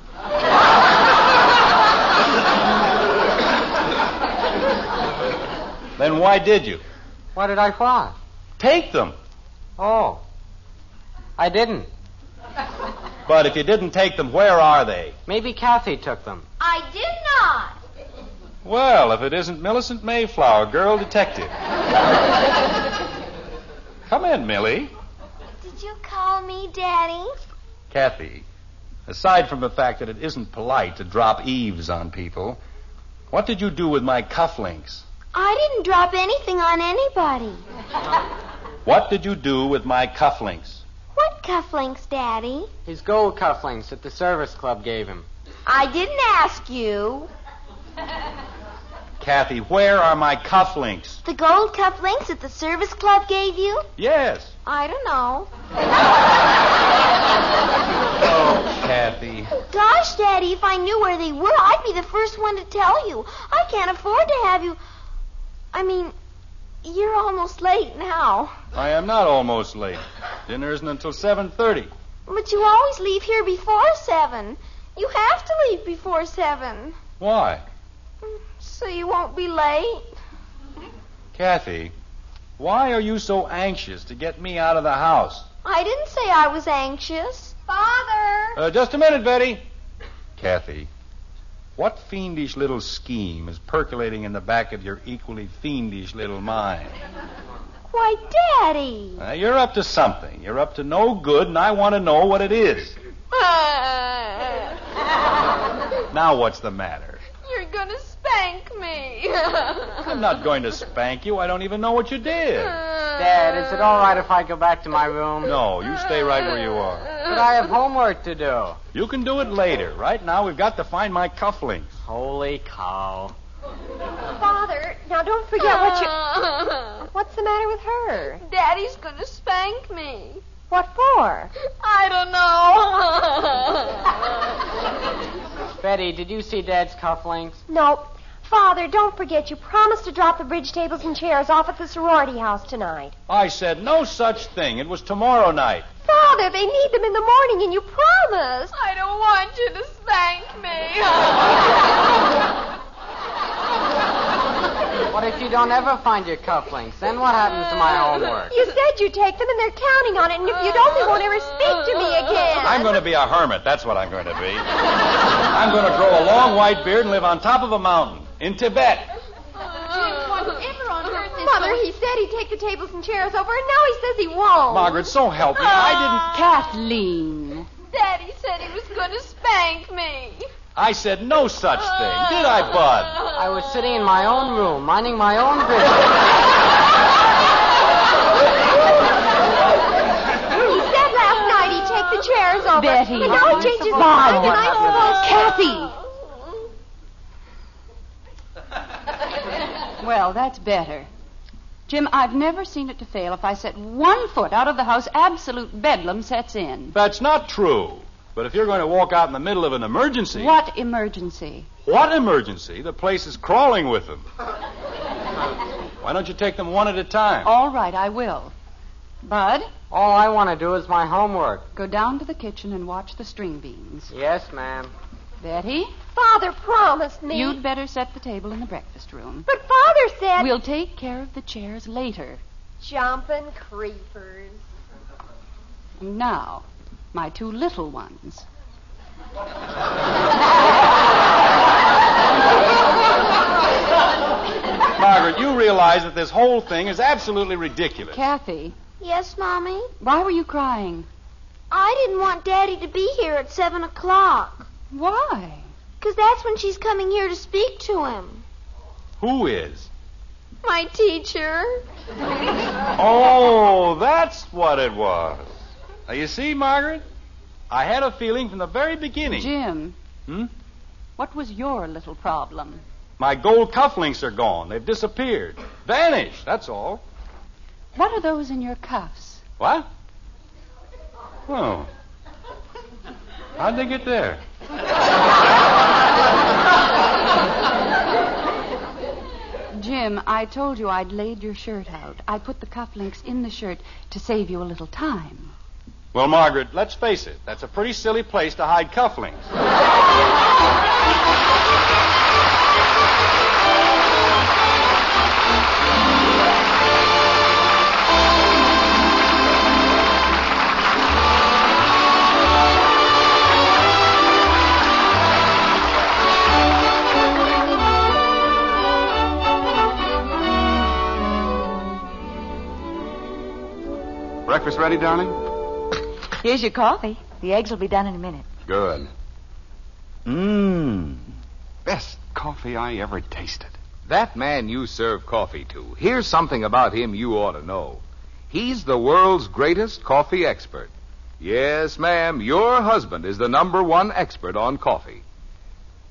Then why did you? Why did I what? Take them. Oh. I didn't. But if you didn't take them, where are they? Maybe Kathy took them. I did not. Well, if it isn't Millicent Mayflower, girl detective. Come in, Millie. Did you call me Daddy? Kathy, aside from the fact that it isn't polite to drop eaves on people, what did you do with my cufflinks? I didn't drop anything on anybody. What did you do with my cufflinks? What cufflinks, Daddy? His gold cufflinks that the service club gave him. I didn't ask you. (laughs) Kathy, where are my cufflinks? The gold cufflinks that the service club gave you? Yes. I don't know. (laughs) Oh, Kathy. Gosh, Daddy, if I knew where they were, I'd be the first one to tell you. I can't afford to have you. I mean, you're almost late now. I am not almost late. Dinner isn't until 7.30. But you always leave here before seven. You have to leave before seven. Why? So you won't be late. Kathy, why are you so anxious to get me out of the house? I didn't say I was anxious. Father! Uh, just a minute, Betty. Kathy, what fiendish little scheme is percolating in the back of your equally fiendish little mind? Why, Daddy! Uh, you're up to something. You're up to no good, and I want to know what it is. (laughs) Now, what's the matter? You're gonna spank me. (laughs) I'm not going to spank you. I don't even know what you did. Dad, is it all right if I go back to my room? No, you stay right where you are. But I have homework to do. You can do it later. Right now, we've got to find my cufflinks. Holy cow. Father, now don't forget what you. (laughs) What's the matter with her? Daddy's gonna spank me. What for? I don't know. (laughs) Betty, did you see Dad's cufflinks? Nope. Father, don't forget you promised to drop the bridge tables and chairs off at the sorority house tonight. I said no such thing. It was tomorrow night. Father, they need them in the morning, and you promised. I don't want you to spank me. (laughs) What if you don't ever find your cufflinks? Then what happens to my homework? You said you'd take them, and they're counting on it, and if you don't, they won't ever speak to me again. I'm going to be a hermit. That's what I'm going to be. I'm going to grow a long white beard and live on top of a mountain in Tibet. Whatever on earth is Mother, he said he'd take the tables and chairs over, and now he says he won't. Margaret, so help me. I didn't. Ah. Kathleen. Daddy said he was gonna spank me. Didn't. I said no such thing. Did I, Bud? I was sitting in my own room, minding my own business. He said last night he'd take the chairs over. Betty. And now he changes his mind, and I suppose... Kathy. Well, that's better. Jim, I've never seen it to fail. If I set one foot out of the house, absolute bedlam sets in. That's not true. But if you're going to walk out in the middle of an emergency. What emergency? What emergency? The place is crawling with them. (laughs) Why don't you take them one at a time? All right, I will. Bud, All I want to do is my homework. go down to the kitchen and watch the string beans. Yes, ma'am. Betty, Father promised me. you'd better set the table in the breakfast room. But Father said... We'll take care of the chairs later. Jumping creepers. Now, my two little ones. Margaret, you realize that this whole thing is absolutely ridiculous. Kathy, Yes, Mommy? why were you crying? I didn't want Daddy to be here at 7 o'clock. Why? Because that's when she's coming here to speak to him. Who is? My teacher. Oh, that's what it was. Now, you see, Margaret, I had a feeling from the very beginning. Jim. Hmm? What was your little problem? My gold cufflinks are gone. They've disappeared. Vanished, that's all. What are those in your cuffs? What? Oh. How'd they get there? Jim, I told you I'd laid your shirt out. I put the cufflinks in the shirt to save you a little time. Well, Margaret, let's face it. That's a pretty silly place to hide cufflinks. Breakfast ready, darling? Here's your coffee. The eggs will be done in a minute. Good. Mmm. Best coffee I ever tasted. That man you serve coffee to, here's something about him you ought to know. He's the world's greatest coffee expert. Yes, ma'am, your husband is the number one expert on coffee.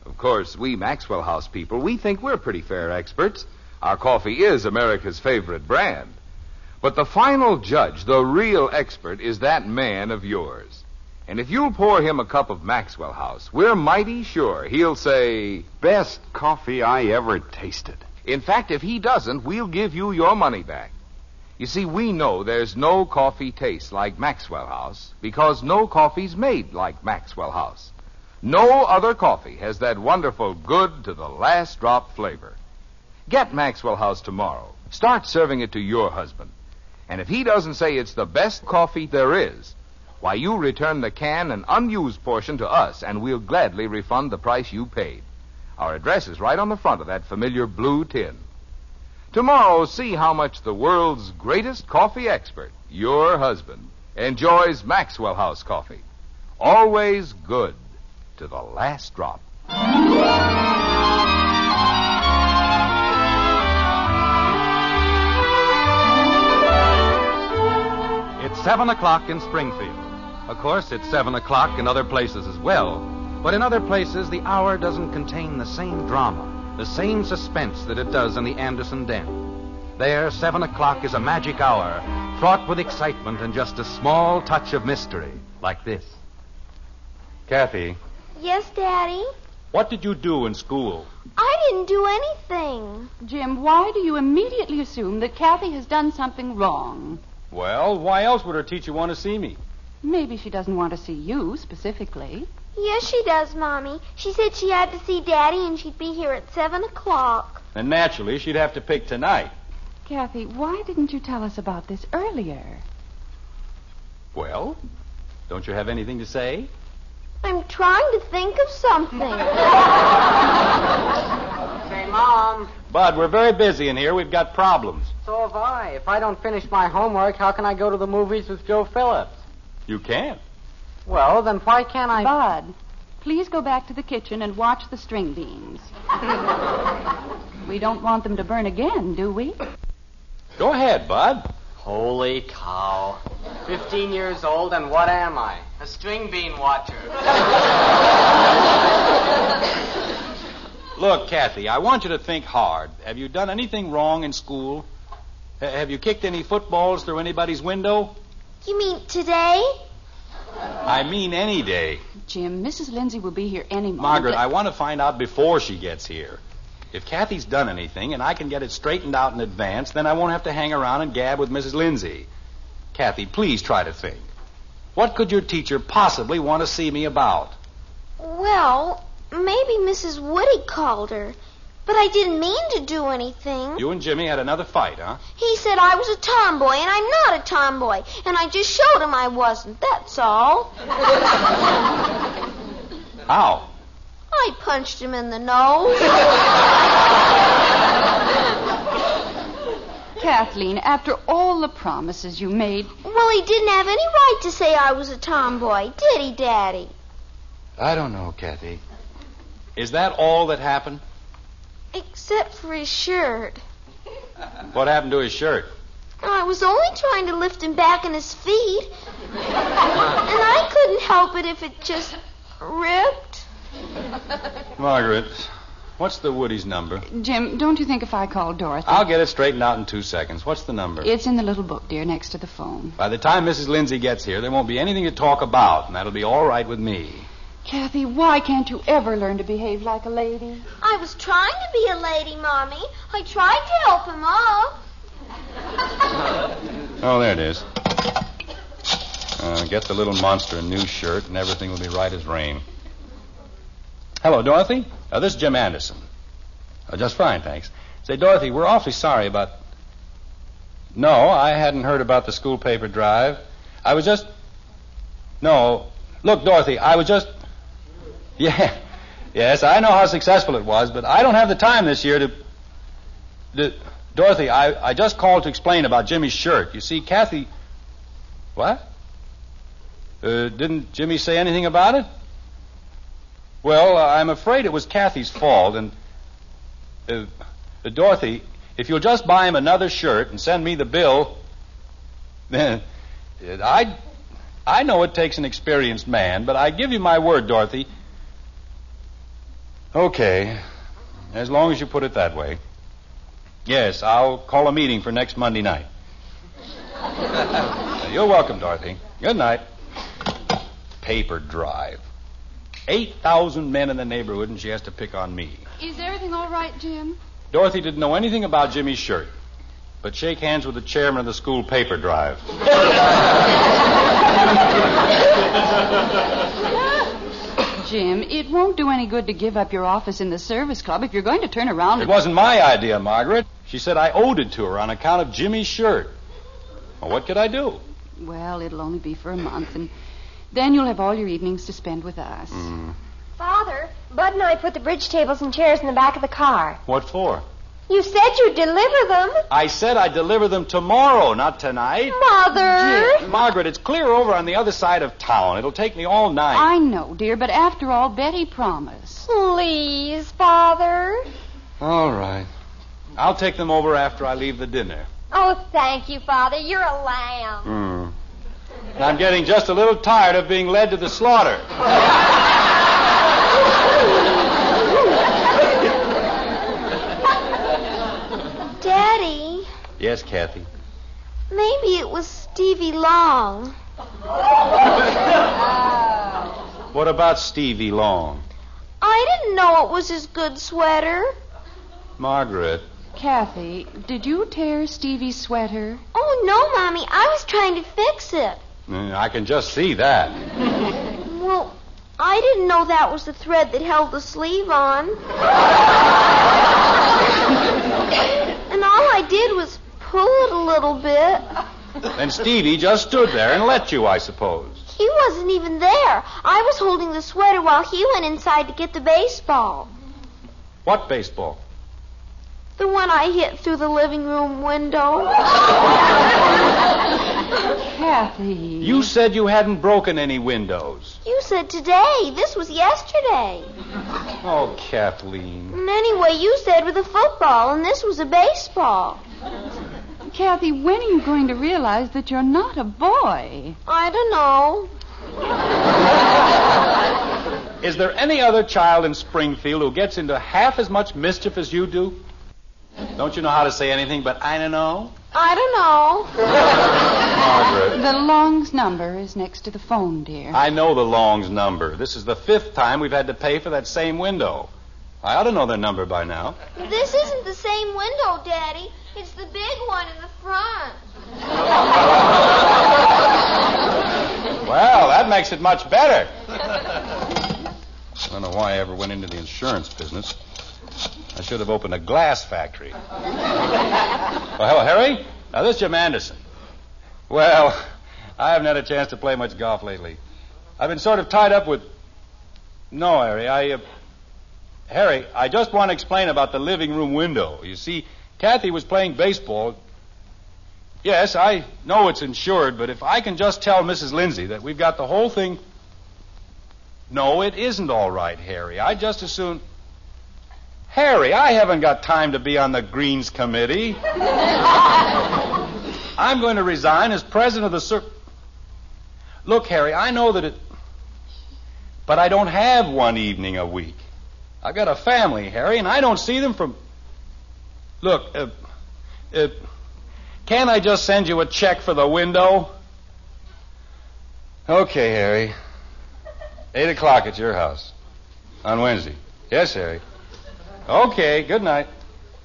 Of course, we Maxwell House people, we think we're pretty fair experts. Our coffee is America's favorite brand. But the final judge, the real expert, is that man of yours. And if you'll pour him a cup of Maxwell House, we're mighty sure he'll say, Best coffee I ever tasted. In fact, if he doesn't, we'll give you your money back. You see, we know there's no coffee tastes like Maxwell House because no coffee's made like Maxwell House. No other coffee has that wonderful good to the last drop flavor. Get Maxwell House tomorrow. Start serving it to your husband. And if he doesn't say it's the best coffee there is, why, you return the can and unused portion to us, and we'll gladly refund the price you paid. Our address is right on the front of that familiar blue tin. Tomorrow, see how much the world's greatest coffee expert, your husband, enjoys Maxwell House coffee. Always good to the last drop. 7 o'clock in Springfield. Of course, it's 7 o'clock in other places as well. But in other places, the hour doesn't contain the same drama, the same suspense that it does in the Anderson Den. There, 7 o'clock is a magic hour, fraught with excitement and just a small touch of mystery, like this. Kathy, Yes, Daddy? what did you do in school? I didn't do anything. Jim, why do you immediately assume that Kathy has done something wrong? Well, why else would her teacher want to see me? Maybe she doesn't want to see you specifically. Yes, she does, Mommy. She said she had to see Daddy and she'd be here at 7 o'clock. And naturally, she'd have to pick tonight. Kathy, why didn't you tell us about this earlier? Well, don't you have anything to say? I'm trying to think of something. (laughs) (laughs) Say, Mom, Bud, we're very busy in here. We've got problems. so have I. If I don't finish my homework, how can I go to the movies with Joe Phillips? You can't. Well, then why can't I? Bud, please go back to the kitchen and watch the string beans. (laughs) we don't want them to burn again, do we? Go ahead, Bud. Holy cow. Fifteen years old, and what am I? A string bean watcher. (laughs) Look, Kathy, I want you to think hard. Have you done anything wrong in school? H- have you kicked any footballs through anybody's window? you mean today? I mean any day. Jim, Mrs. Lindsay will be here any moment. Margaret, I want to find out before she gets here. If Kathy's done anything and I can get it straightened out in advance, then I won't have to hang around and gab with Mrs. Lindsay. Kathy, please try to think. What could your teacher possibly want to see me about? Well, maybe Mrs. Woody called her. But I didn't mean to do anything. You and Jimmy had another fight, huh? He said I was a tomboy, and I'm not a tomboy. And I just showed him I wasn't. That's all. (laughs) How? I punched him in the nose. Kathleen, after all the promises you made, well, he didn't have any right to say I was a tomboy, did he, Daddy? I don't know, Kathy. Is that all that happened? Except for his shirt. (laughs) What happened to his shirt? I was only trying to lift him back on his feet. And I couldn't help it if it just ripped. Margaret, what's the Woody's number? Jim, don't you think if I call Dorothy? I'll get it straightened out in two seconds. What's the number? It's in the little book, dear, next to the phone. By the time Mrs. Lindsay gets here, there won't be anything to talk about, and that'll be all right with me. Kathy, why can't you ever learn to behave like a lady? I was trying to be a lady, Mommy. I tried to help him up. (laughs) Oh, there it is. Uh, get the little monster a new shirt, and everything will be right as rain. Hello, Dorothy. Uh, this is Jim Anderson. Uh, just fine, thanks. Say, Dorothy, we're awfully sorry about. No, I hadn't heard about the school paper drive. I was just. No. Look, Dorothy, I was just. (laughs) Yeah. Yes, I know how successful it was, but I don't have the time this year to. to... Dorothy, I, I just called to explain about Jimmy's shirt. You see, Kathy. What? Uh, didn't Jimmy say anything about it? Well, uh, I'm afraid it was Kathy's fault, and. Uh, uh, Dorothy, if you'll just buy him another shirt and send me the bill, (laughs) then. I. I know it takes an experienced man, but I give you my word, Dorothy. Okay. As long as you put it that way. Yes, I'll call a meeting for next Monday night. (laughs) You're welcome, Dorothy. Good night. Paper drive. 8,000 men in the neighborhood, and she has to pick on me. Is everything all right, Jim? Dorothy didn't know anything about Jimmy's shirt, but shake hands with the chairman of the school paper drive. (laughs) Jim, it won't do any good to give up your office in the service club if you're going to turn around It and... wasn't my idea, Margaret. She said I owed it to her on account of Jimmy's shirt. Well, what could I do? Well, it'll only be for a month, and then you'll have all your evenings to spend with us. Mm. Father, Bud and I put the bridge tables and chairs in the back of the car. What for? You said you'd deliver them. I said I'd deliver them tomorrow, not tonight. Mother! Jim, Margaret, it's clear over on the other side of town. It'll take me all night. I know, dear, but after all, Betty promised. Please, Father. All right. I'll take them over after I leave the dinner. Oh, thank you, Father. You're a lamb. Hmm. I'm getting just a little tired of being led to the slaughter. (laughs) Daddy, Yes, Kathy. maybe it was Stevie Long. (laughs) What about Stevie Long? I didn't know it was his good sweater. Margaret. Kathy, did you tear Stevie's sweater? Oh, no, Mommy. I was trying to fix it. Mm, I can just see that. Well, I didn't know that was the thread that held the sleeve on. and all I did was pull it a little bit. Then Stevie just stood there and let you, I suppose. He wasn't even there. I was holding the sweater while he went inside to get the baseball. What baseball? The one I hit through the living room window. Kathy. You said you hadn't broken any windows. You said today. This was yesterday. Oh, Kathleen. And anyway, you said with a football, and this was a baseball. Kathy, when are you going to realize that you're not a boy? I don't know. Is there any other child in Springfield who gets into half as much mischief as you do? Don't you know how to say anything but I don't know? I don't know. Margaret. The Long's number is next to the phone, dear. I know the Long's number. This is the fifth time we've had to pay for that same window. I ought to know their number by now. This isn't the same window, Daddy. It's the big one in the front. Well, that makes it much better. I don't know why I ever went into the insurance business. I should have opened a glass factory. Well, hello, Harry. Now, this is Jim Anderson. Well, I haven't had a chance to play much golf lately. I've been sort of tied up with. No, Harry, I. Uh... Harry, I just want to explain about the living room window. You see, Kathy was playing baseball. Yes, I know it's insured, but if I can just tell Mrs. Lindsay that we've got the whole thing. No, it isn't all right, Harry. I'd just as soon. Harry, I haven't got time to be on the Greens Committee. (laughs) I'm going to resign as president of the Cir. Look, Harry, I know that it. But I don't have one evening a week. I've got a family, Harry, and I don't see them from. Look, uh, uh, can't I just send you a check for the window? Okay, Harry. Eight o'clock at your house on Wednesday. Yes, Harry. Okay, good night.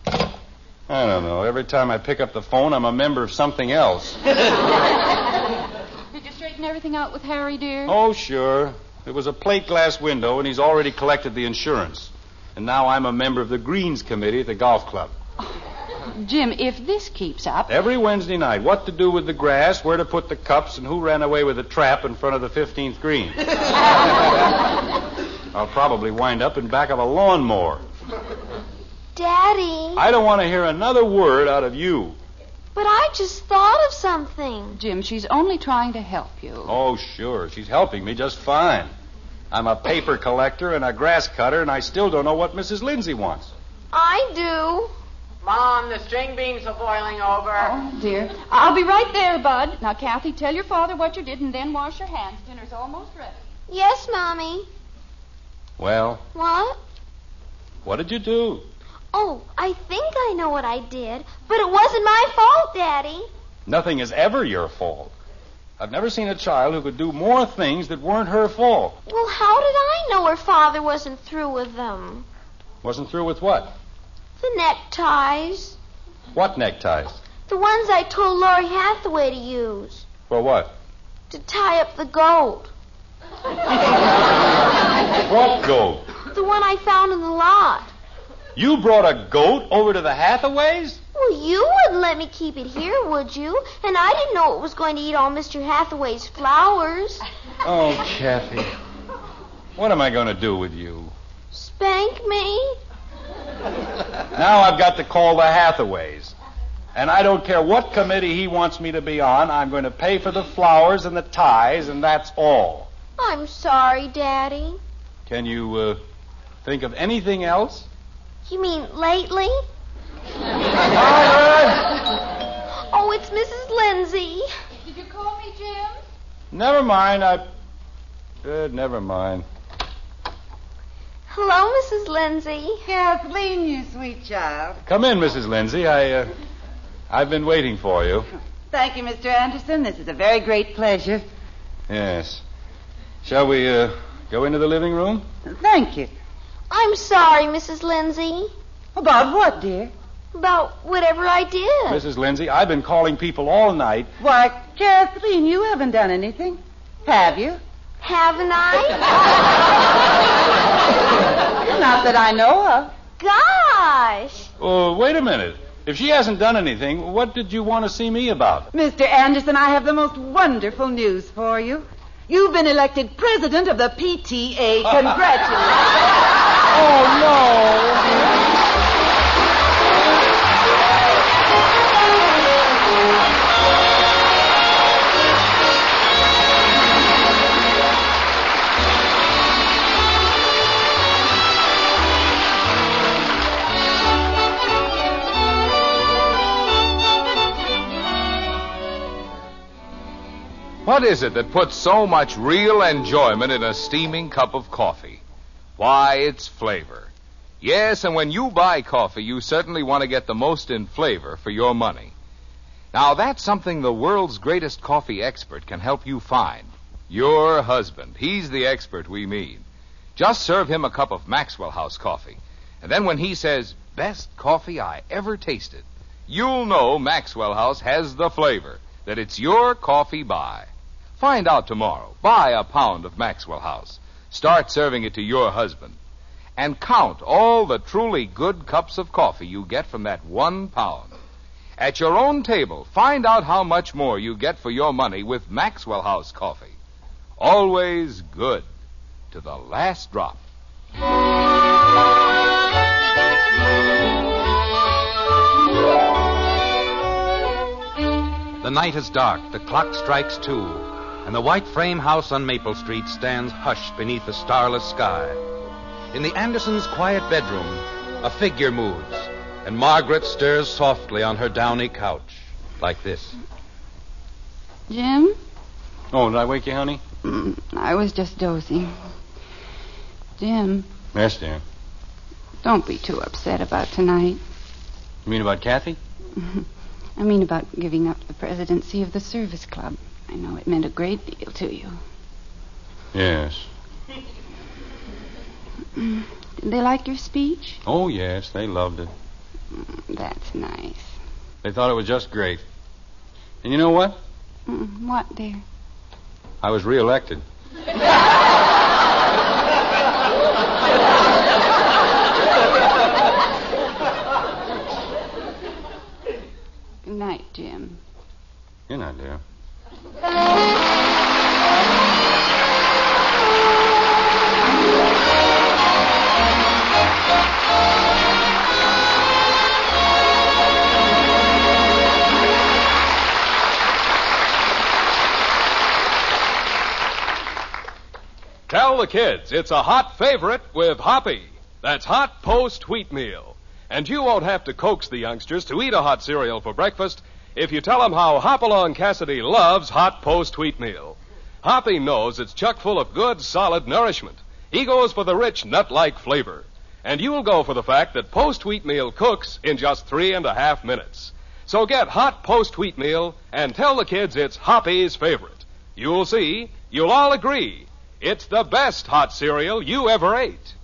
I don't know. Every time I pick up the phone, I'm a member of something else. (laughs) Did you straighten everything out with Harry, dear? Oh, sure. It was a plate glass window, and he's already collected the insurance. And now I'm a member of the Greens Committee at the golf club. (laughs) Jim, if this keeps up. Every Wednesday night, what to do with the grass, where to put the cups, and who ran away with the trap in front of the 15th green. (laughs) I'll probably wind up in back of a lawnmower. Daddy. I don't want to hear another word out of you. But I just thought of something. Jim, she's only trying to help you. Oh, sure. She's helping me just fine. I'm a paper collector and a grass cutter, and I still don't know what Mrs. Lindsay wants. I do. Mom, the string beans are boiling over. Oh, dear. I'll be right there, Bud. Now, Kathy, tell your father what you did and then wash your hands. Dinner's almost ready. Yes, Mommy. Well, What? What did you do? Oh, I think I know what I did, but it wasn't my fault, Daddy. Nothing is ever your fault. I've never seen a child who could do more things that weren't her fault. Well, how did I know her father wasn't through with them? Wasn't through with what? The neckties. What neckties? The ones I told Laurie Hathaway to use For what? to tie up the gold. (laughs) What goat? The one I found in the lot. You brought a goat over to the Hathaways? Well, you wouldn't let me keep it here, would you? And I didn't know it was going to eat all Mr. Hathaway's flowers. Oh, Kathy. What am I going to do with you? Spank me? Now I've got to call the Hathaways. And I don't care what committee he wants me to be on, I'm going to pay for the flowers and the ties, and that's all. I'm sorry, Daddy. Can you uh, think of anything else? You mean lately? Oh, it's Mrs. Lindsay. Did you call me, Jim? Never mind. I. Uh, never mind. Hello, Mrs. Lindsay. Kathleen, you sweet child. Come in, Mrs. Lindsay. I. Uh, I've been waiting for you. Thank you, Mr. Anderson. This is a very great pleasure. Yes. Shall we uh, go into the living room? Thank you. I'm sorry, Mrs. Lindsay. About what, dear? About whatever I did. Mrs. Lindsay, I've been calling people all night. Why, Kathleen, you haven't done anything. Have you? Haven't I? (laughs) (laughs) Not that I know of. Gosh. Oh, wait a minute. If she hasn't done anything, what did you want to see me about? Mr. Anderson, I have the most wonderful news for you. You've been elected president of the PTA. Congratulations. (laughs) oh, no. What is it that puts so much real enjoyment in a steaming cup of coffee? Why, it's flavor. Yes, and when you buy coffee, you certainly want to get the most in flavor for your money. Now, that's something the world's greatest coffee expert can help you find. Your husband. He's the expert we mean. Just serve him a cup of Maxwell House coffee. And then when he says, best coffee I ever tasted, you'll know Maxwell House has the flavor that it's your coffee buy. Find out tomorrow. Buy a pound of Maxwell House. Start serving it to your husband. And count all the truly good cups of coffee you get from that one pound. At your own table, find out how much more you get for your money with Maxwell House coffee. Always good to the last drop. The night is dark, the clock strikes two, and the white frame house on Maple Street stands hushed beneath the starless sky. In the Andersons' quiet bedroom, A figure moves, and Margaret stirs softly on her downy couch, like this. Jim? Oh, did I wake you, honey? Mm, I was just dozing. Jim, Yes, dear. don't be too upset about tonight. You mean about Kathy? (laughs) I mean about giving up the presidency of the service club. I know it meant a great deal to you. Yes. Did they like your speech? Oh, yes, they loved it. That's nice. They thought it was just great. And you know what? Mm, What, dear? I was reelected. Good night, Jim. Good night, dear. Tell the kids it's a hot favorite with Hoppy. That's hot post wheat meal. And you won't have to coax the youngsters to eat a hot cereal for breakfast if you tell them how Hopalong Cassidy loves hot post wheat meal. Hoppy knows it's chock full of good, solid nourishment. He goes for the rich, nut like flavor. And you'll go for the fact that post wheat meal cooks in just three and a half minutes. So get hot post wheat meal and tell the kids it's Hoppy's favorite. You'll see, you'll all agree, it's the best hot cereal you ever ate.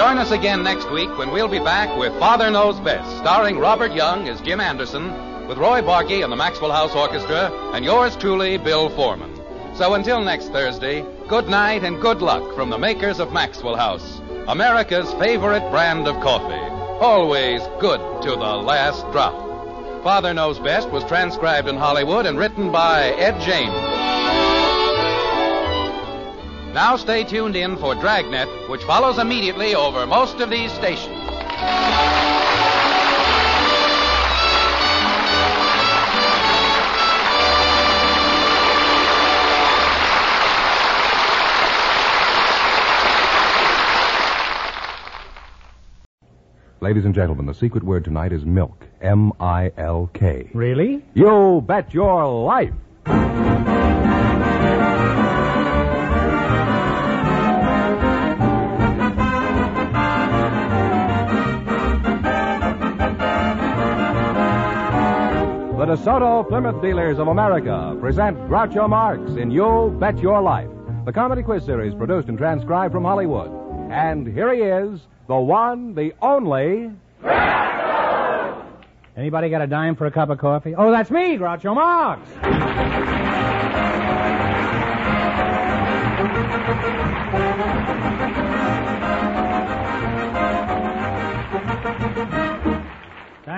Join us again next week when we'll be back with Father Knows Best, starring Robert Young as Jim Anderson, with Roy Bargy and the Maxwell House Orchestra, and yours truly, Bill Foreman. So until next Thursday, good night and good luck from the makers of Maxwell House, America's favorite brand of coffee. Always good to the last drop. Father Knows Best was transcribed in Hollywood and written by Ed James. Now stay tuned in for Dragnet, which follows immediately over most of these stations. Ladies and gentlemen, the secret word tonight is milk. M I L K. Really? You bet your life. DeSoto Plymouth Dealers of America present Groucho Marx in You Bet Your Life, the comedy quiz series produced and transcribed from Hollywood. And here he is, the one, the only. Anybody got a dime for a cup of coffee? Oh, that's me, Groucho Marx.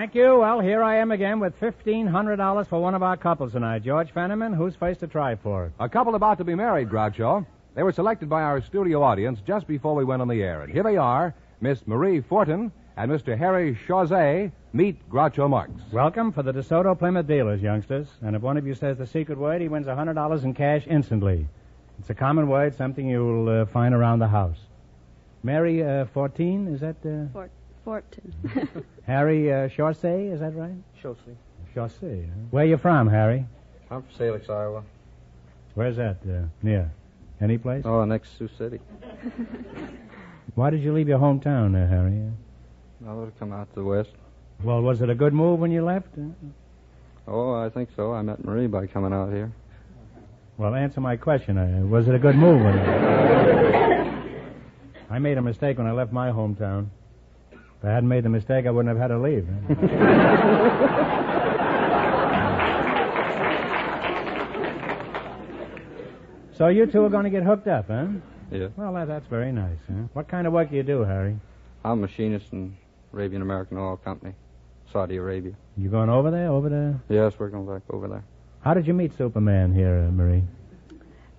Thank you. Well, here I am again with $1,500 for one of our couples tonight. George Fenneman, who's face to try for? A couple about to be married, Groucho. They were selected by our studio audience just before we went on the air. And here they are Miss Marie Fortin and Mr. Harry Chauzet. Meet Groucho Marx. Welcome for the DeSoto Plymouth dealers, youngsters. And if one of you says the secret word, he wins $100 in cash instantly. It's a common word, something you'll uh, find around the house. Mary uh, 14, is that? Uh... 14 fortune. (laughs) Harry uh, Chaussee, is that right? Chelsea. Chaussee. Huh? Where you from, Harry? I'm from Salix, Iowa. Where's that? Uh, near? Any place? Oh, next Sioux City. (laughs) Why did you leave your hometown there, Harry? I would have come out to the West. Well, was it a good move when you left? Oh, I think so. I met Marie by coming out here. Well, answer my question. Uh, was it a good move? (laughs) I made a mistake when I left my hometown. If I hadn't made the mistake, I wouldn't have had to leave. (laughs) so you two are going to get hooked up, huh? Yeah. Well, that, that's very nice. Huh? What kind of work do you do, Harry? I'm a machinist in Arabian American Oil Company, Saudi Arabia. You going over there? Over there? Yes, we're going back over there. How did you meet Superman here, uh, Marie?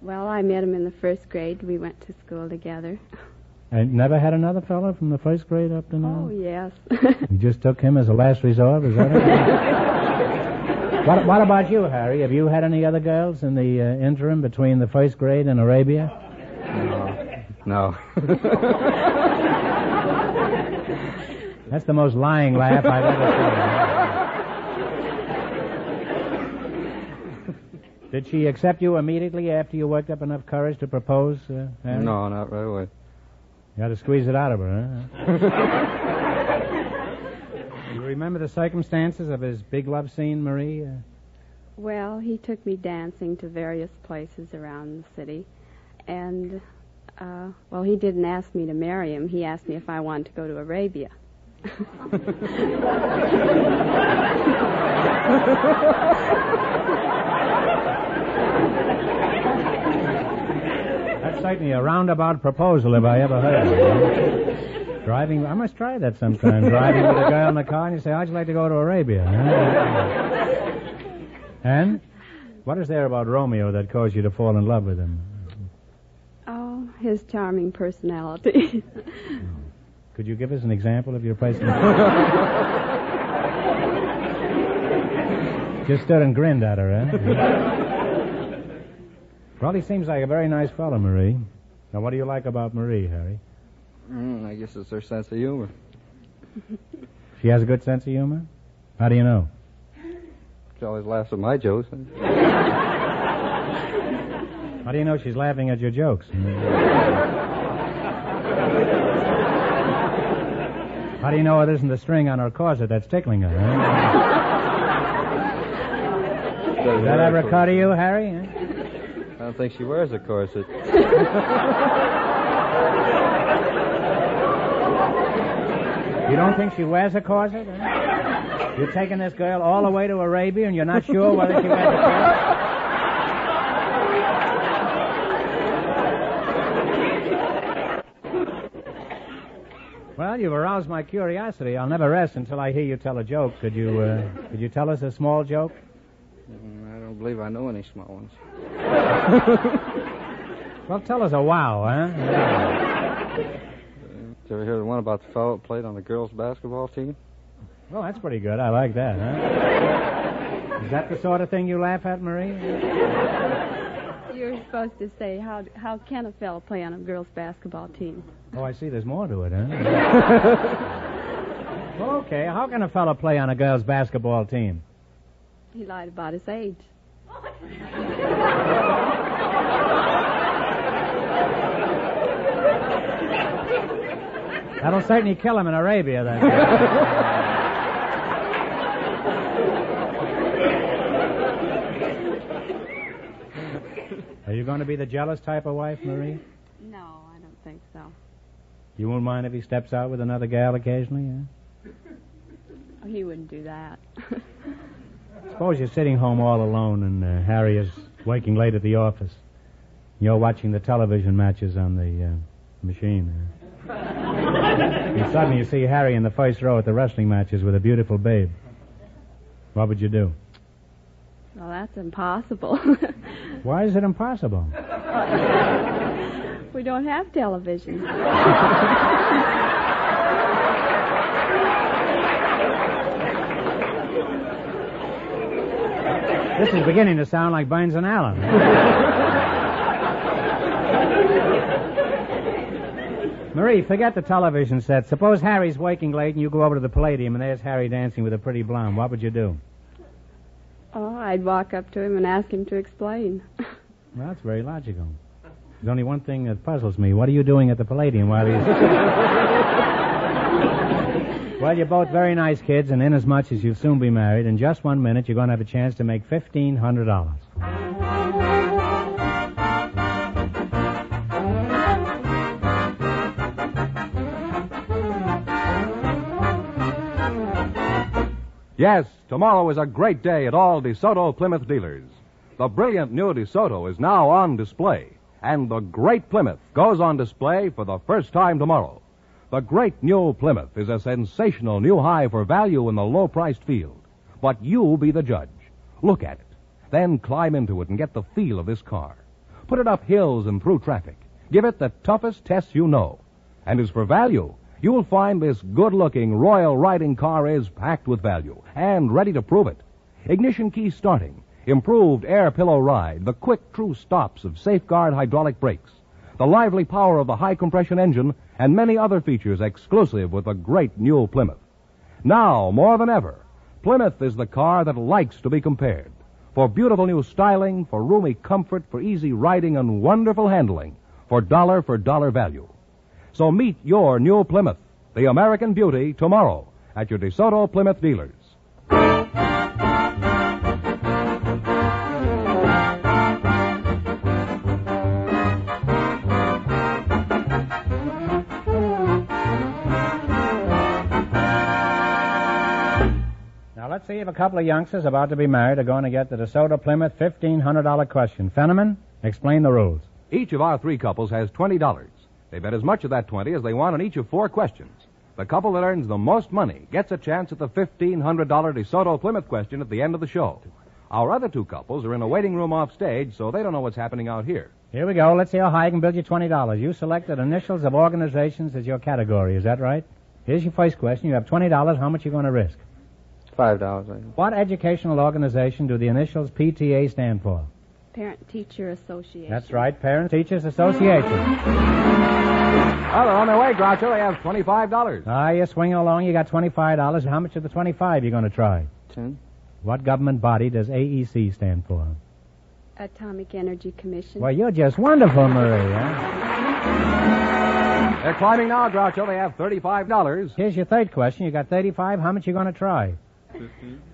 Well, I met him in the first grade. We went to school together. (laughs) And never had another fellow from the first grade up to now? Oh, yes. (laughs) You just took him as a last resort, is that it? (laughs) What, what about you, Harry? Have you had any other girls in the uh, interim between the first grade and Arabia? No. (laughs) That's the most lying laugh I've ever seen. Did she accept you immediately after you worked up enough courage to propose, uh, Harry? No, not right away. You had to squeeze it out of her, huh? you remember the circumstances of his big love scene, Marie? Uh, Well, he took me dancing to various places around the city. And, uh, well, he didn't ask me to marry him. He asked me if I wanted to go to Arabia. (laughs) (laughs) That's certainly a roundabout proposal if I ever heard it. (laughs) Driving, I must try that sometime. Driving with a girl in the car and you say, you like to go to Arabia? and what is there about Romeo that caused you to fall in love with him? Oh, his charming personality. (laughs) Could you give us an example of your personality? (laughs) Just stood and grinned at her, eh? Well, he seems like a very nice fellow, Marie. Now, what do you like about Marie, Harry? Mm, I guess it's her sense of humor. (laughs) She has a good sense of humor? How do you know? She always laughs at my jokes. How do you know she's laughing at your jokes? How do you know it isn't the string on her corset that's tickling her? eh? (laughs) Does that ever occur to you, Harry? I don't think she wears a corset. You don't think she wears a corset? eh? You're taking this girl all the way to Arabia and you're not sure whether she wears a corset? Well, you've aroused my curiosity. I'll never rest until I hear you tell a joke. Could you, uh, could you tell us a small joke? I don't believe I know any small ones. (laughs) Well, tell us a wow, huh? Did you ever hear the one about the fellow that played on the girls' basketball team? Well, that's pretty good. I like that, huh? Is that the sort of thing you laugh at, Marie? You're supposed to say, how, how can a fellow play on a girls' basketball team? Oh, I see. There's more to it, huh? (laughs) okay. How can a fellow play on a girls' basketball team? He lied about his age. That'll certainly kill him in Arabia, then. Are you going to be the jealous type of wife, Marie? No, I don't think so. You won't mind if he steps out with another gal occasionally, eh? Oh, he wouldn't do that. (laughs) Suppose you're sitting home all alone and uh, Harry is waking late at the office. You're watching the television matches on the uh, machine. (laughs) and suddenly you see Harry in the first row at the wrestling matches with a beautiful babe. What would you do? well, that's impossible. (laughs) Why is it impossible? (laughs) we don't have television. This is beginning to sound like Burns and Allen. (laughs) Marie, forget the television set. Suppose Harry's waking late and you go over to the Palladium and there's Harry dancing with a pretty blonde. What would you do? Oh, I'd walk up to him and ask him to explain. (laughs) Well, that's very logical. There's only one thing that puzzles me. What are you doing at the Palladium while he's. (laughs) well, you're both very nice kids, and inasmuch as you'll soon be married, in just one minute you're going to have a chance to make $1,500. Yes, tomorrow is a great day at all DeSoto Plymouth dealers. The brilliant new DeSoto is now on display, and the great Plymouth goes on display for the first time tomorrow. The great new Plymouth is a sensational new high for value in the low priced field. But you be the judge. Look at it. Then climb into it and get the feel of this car. Put it up hills and through traffic. Give it the toughest test you know. And as for value, you'll find this good looking royal riding car is packed with value and ready to prove it. ignition key starting, improved air pillow ride, the quick, true stops of safeguard hydraulic brakes, the lively power of the high compression engine, and many other features exclusive with the great new Plymouth. Now, more than ever, Plymouth is the car that likes to be compared. For beautiful new styling, for roomy comfort, for easy riding and wonderful handling, for dollar for dollar value. So meet your new Plymouth, the American beauty, tomorrow at your DeSoto Plymouth dealers. Let's see if a couple of youngsters about to be married are going to get the DeSoto Plymouth $1,500 question. Fenneman, explain the rules. Each of our three couples has $20. They bet as much of that 20 as they want on each of four questions. The couple that earns the most money gets a chance at the $1,500 DeSoto Plymouth question at the end of the show. Our other two couples are in a waiting room off stage, so they don't know what's happening out here. Here we go. Let's see how high I can build you $20. You selected initials of organizations as your category. Is that right? Here's your first question. You have $20. How much are you going to risk? Five dollars. What educational organization do the initials PTA stand for? Parent Teacher Association. That's right, Parent Teachers Association. Well, they're on their way, Groucho. They have $25. Ah, you're swinging along. You got $25. How much of the 25 you going to try? Ten. What government body does AEC stand for? Atomic Energy Commission. Well, you're just wonderful, Maria. They're climbing now, Groucho. They have $35. Here's your third question. You got 35. How much you going to try?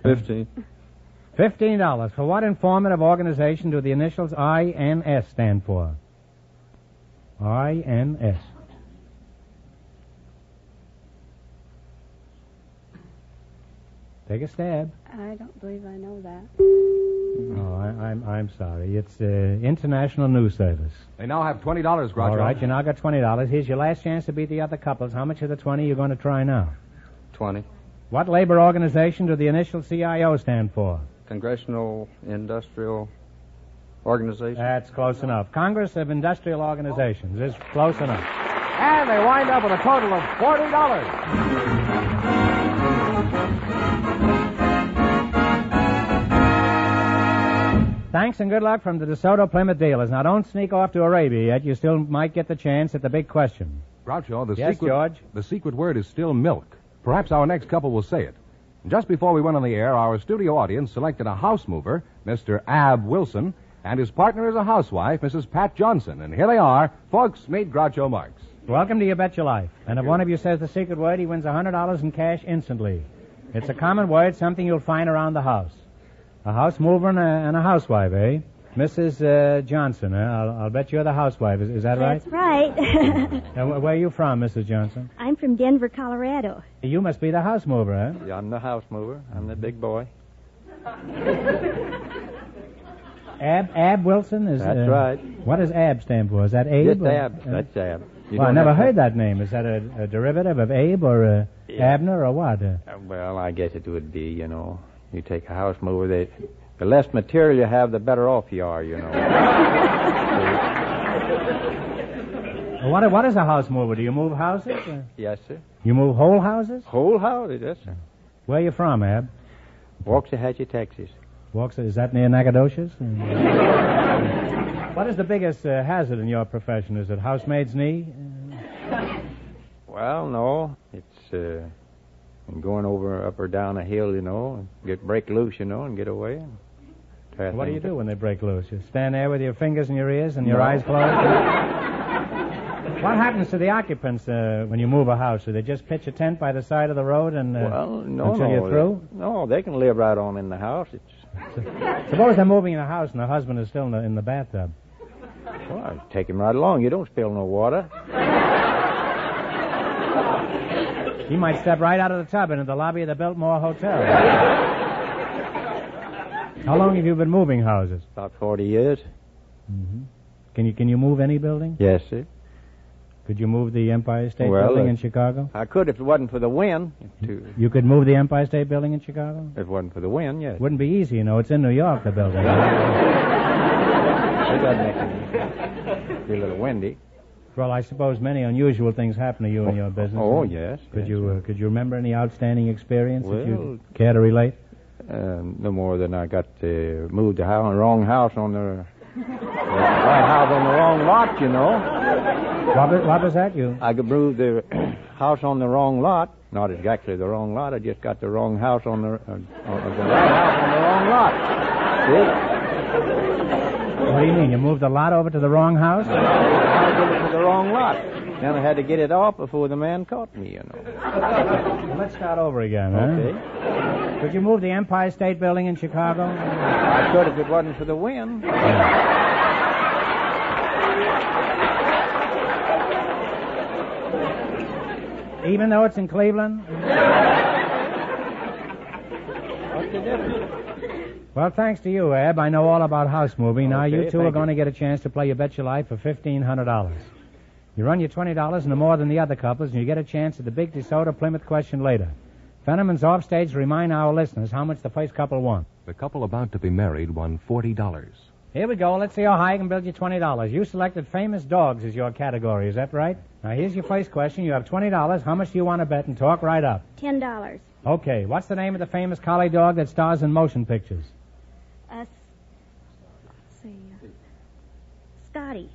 Fifteen. Fifteen dollars. For what informative organization do the initials INS stand for? INS. Take a stab. I don't believe I know that. Oh, I, I'm I'm sorry. It's uh, International News Service. They now have $20, Groucho. All right, you now got twenty dollars. Here's your last chance to beat the other couples. How much of the twenty you going to try now? Twenty. What labor organization do the initial CIO stand for? Congressional Industrial Organization. That's close enough. Congress of Industrial Organizations is close enough. And they wind up with a total of forty dollars. Thanks and good luck from the DeSoto Plymouth dealers. Now don't sneak off to Arabia yet. You still might get the chance at the big question. Groucho, the Yes, secret George? the secret word is still milk. Perhaps our next couple will say it. Just before we went on the air, our studio audience selected a house mover, Mr. Ab Wilson, and his partner is a housewife, Mrs. Pat Johnson. And here they are. Folks, meet Groucho Marx. Welcome to You Bet Your Life. And if one of you says the secret word, he wins a $100 in cash instantly. It's a common word, something you'll find around the house. A house mover and a, and a housewife, eh? Mrs. Uh, Johnson, eh? I'll, I'll bet you're the housewife. Is, is that right? That's right. (laughs) And wh- where are you from, Mrs. Johnson? I'm from Denver, Colorado. You must be the house mover, eh? Yeah, I'm the house mover. I'm the big boy. (laughs) Ab Ab Wilson is. That's uh, right. What does Ab stand for? Is that Abe? Just or- Ab. uh, That's Ab. You well, I never heard that name. Is that a, a derivative of Abe or uh, Yeah. Abner or what? Uh, Uh, Well, I guess it would be, you know, you take a house mover, they, the less material you have, the better off you are, you know. (laughs) what, what is a house mover? Do you move houses? Uh, yes, sir. you move whole houses? Whole houses, yes, sir. Where you from, Ab? Waxahachie, Texas. Walks, is that near Nacogdoches? (laughs) what is the biggest uh, hazard in your profession? Is it housemaid's knee? Well, no, it's uh, going over up or down a hill, you know, and get break loose, you know, and get away. What do you do when they break loose? You stand there with your fingers in your ears and your No. eyes closed? (laughs) what happens to the occupants uh, when you move a house? Do they just pitch a tent by the side of the road and uh, Well, no, until no. you're through? No, they can live right on in the house. It's (laughs) Suppose they're moving in a house and the husband is still in the, in the bathtub. well, take him right along. You don't spill no water. He might step right out of the tub into the lobby of the Biltmore Hotel. (laughs) How long have you been moving houses? About forty years. hmm Can you can you move any building? Yes, sir. Could you move the Empire State Well, Building uh, in Chicago? I could if it wasn't for the wind. To, You could move the Empire State Building in Chicago? if it wasn't for the wind, yes. Wouldn't be easy, you know. It's in New York, the building. (laughs) It doesn't make it be a little windy. Well, I suppose many unusual things happen to you in your business. oh, yes, Could yes, you uh, could you remember any outstanding experience that you care to relate? Uh, no more than I got to move the house, wrong house on the, right house on the wrong lot, you know. What was, what was that? You? I could move the (clears throat) house on the wrong lot. Not exactly the wrong lot. I just got the wrong house on the, uh, on the right house on the wrong lot. See? What do you mean? You moved the lot over to the wrong house? The house over to the wrong lot. Then I had to get it off before the man caught me, you know. Well, let's start over again, huh? Okay. Could you move the Empire State Building in Chicago? I could if it wasn't for the wind. Even though it's in Cleveland? What's the difference? Well, thanks to you, Ab, I know all about house moving. Now, you two are going to get a chance to play You Bet Your Life for $1,500. You run your $20 and more than the other couples, and you get a chance at the big DeSoto Plymouth question later. Fenneman's offstage to remind our listeners how much the first couple won. The couple about to be married won $40. Here we go. Let's see how high I can build you $20. You selected famous dogs as your category. Is that right? Now, here's your first question. You have $20. How much do you want to bet? And talk right up. Ten dollars. Okay. What's the name of the famous collie dog that stars in motion pictures? Uh, s- let's see. Uh, Scotty.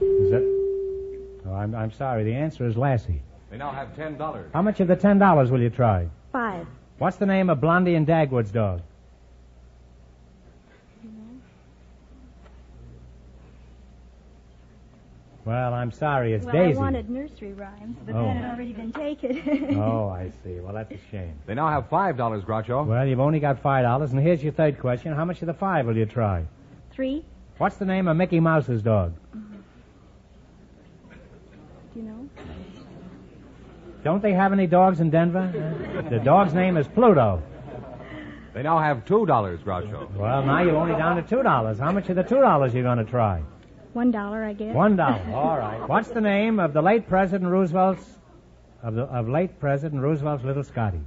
Is that? Oh, I'm, I'm sorry. The answer is Lassie. They now have $10. How much of the $10 will you try? Five. What's the name of Blondie and Dagwood's dog? Well, I'm sorry. It's well, Daisy. I wanted nursery rhymes, but Oh. that had already been taken. (laughs) Oh, I see. Well, that's a shame. They now have $5, Groucho. Well, you've only got five dollars, and here's your third question. How much of the five will you try? Three. What's the name of Mickey Mouse's dog? Do you know? Don't they have any dogs in Denver? the dog's name is Pluto. They now have $2, Groucho. Well, now you're only down to two dollars. How much of the two dollars you going to try? One dollar, I guess. One dollar. All right. What's the name of the late President Roosevelt's of the of late President Roosevelt's little Scotty?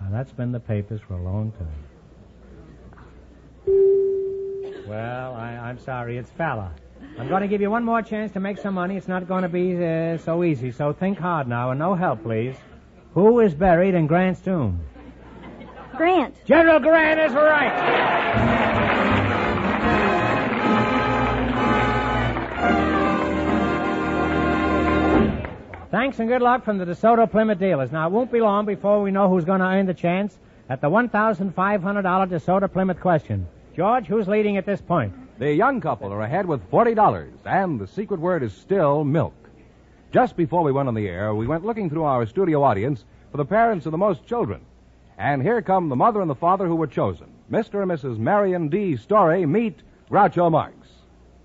Now that's been the papers for a long time. Well, I, I'm sorry, it's Fala. I'm going to give you one more chance to make some money. It's not going to be uh, so easy, so think hard now, and no help, please. Who is buried in Grant's tomb? Grant. General Grant is right. Thanks and good luck from the DeSoto Plymouth dealers. Now, it won't be long before we know who's going to earn the chance at the $1,500 DeSoto Plymouth question. George, who's leading at this point? The young couple are ahead with $40, and the secret word is still milk. Just before we went on the air, we went looking through our studio audience for the parents of the most children. And here come the mother and the father who were chosen. Mr. and Mrs. Marion D. Story meet Groucho Marx.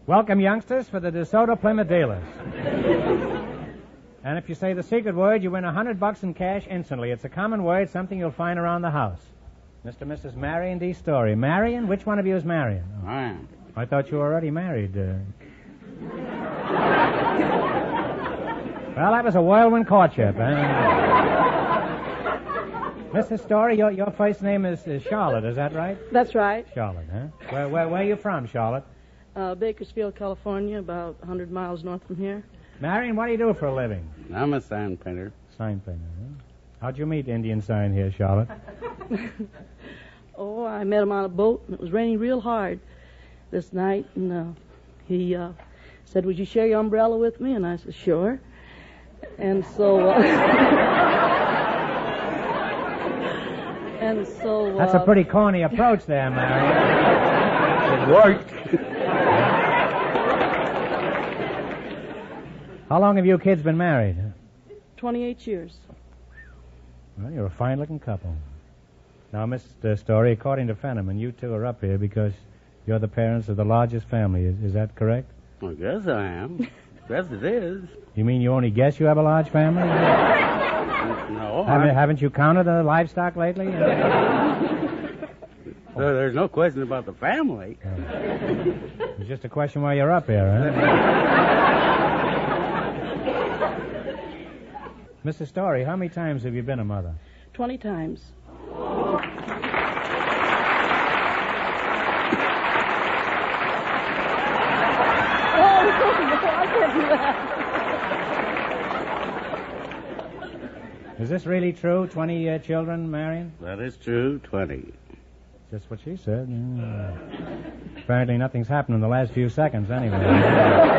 Welcome, youngsters, for the DeSoto Plymouth dealers. and if you say the secret word, you win a hundred bucks in cash instantly. It's a common word, something you'll find around the house. Mr. and Mrs. Marion D. Story. Marion? Which one of you is Marion? Oh. I am. I thought you were already married. Uh... well, that was a whirlwind courtship. Eh? Mrs. Story, your, your first name is, is Charlotte, is that right? That's right. Charlotte, huh? Where, where, where are you from, Charlotte? Uh, Bakersfield, California, about 100 miles north from here. Marion, what do you do for a living? I'm a sign painter. Sign painter, huh? How'd you meet Indian sign here, Charlotte? (laughs) Oh, I met him on a boat, and it was raining real hard this night, and uh, he uh, said, "Would you share your umbrella with me?" And I said, "Sure." And so, uh, and so. Uh, That's a pretty corny approach there, Marion. It worked. How long have you kids been married? 28 years. Well, you're a fine-looking couple. Now, Mr. Story, according to Fenneman, you two are up here because you're the parents of the largest family. Is, is that correct? I guess I am. (laughs) Yes, it is. You mean you only guess you have a large family? (laughs) No, haven't, I- haven't you counted the livestock lately? (laughs) So there's no question about the family. It's just a question why you're up here, huh? Mr. Story, how many times have you been a mother? 20 times. Oh, no, I can't do that. Is this really true? Twenty uh, children, Marion? That is true, 20. Just what she said. yeah. Apparently nothing's happened in the last few seconds, anyway. well,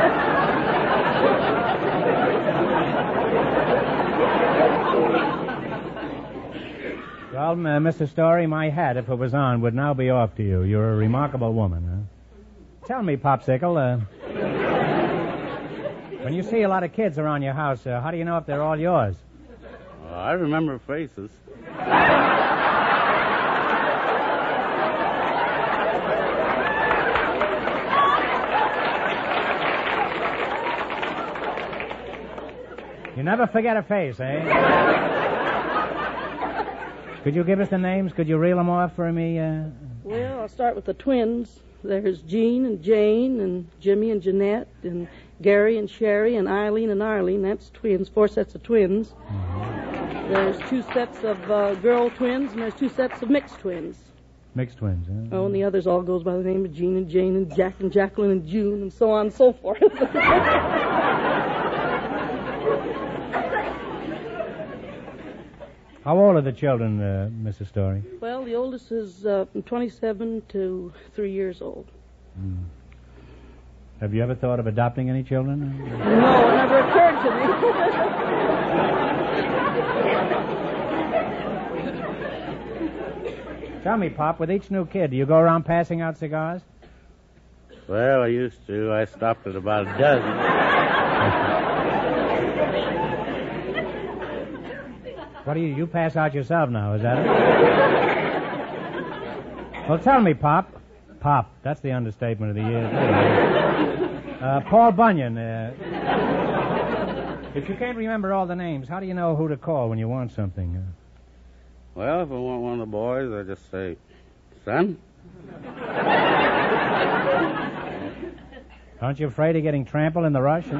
uh, Mr. Story, my hat, if it was on, would now be off to you. You're a remarkable woman, huh? Tell me, Popsicle, uh, when you see a lot of kids around your house, uh, how do you know if they're all yours? Well, I remember faces. You never forget a face, eh? Could you give us the names? Could you reel them off for me? Uh... Well, I'll start with the twins. There's Jean and Jane and Jimmy and Jeanette and Gary and Sherry and Eileen and Arlene. That's twins, four sets of twins. There's two sets of uh, girl twins and there's two sets of mixed twins. Mixed twins, huh? Oh, and the others all goes by the name of Jean and Jane and Jack and Jacqueline and June and so on and so forth. (laughs) How old are the children, uh, Mrs. Story? well, the oldest is uh, from 27 to three years old. Hmm. Have you ever thought of adopting any children? No, it never occurred to me. (laughs) Tell me, Pop, with each new kid, do you go around passing out cigars? Well, I used to. I stopped at about a dozen. What do you, you pass out yourself now, is that it? well, tell me, Pop. Pop, that's the understatement of the year. Uh, Paul Bunyan, uh, if you can't remember all the names, how do you know who to call when you want something? Uh, Well, if I want one of the boys, I just say, son. aren't you afraid of getting trampled in the rush? (laughs)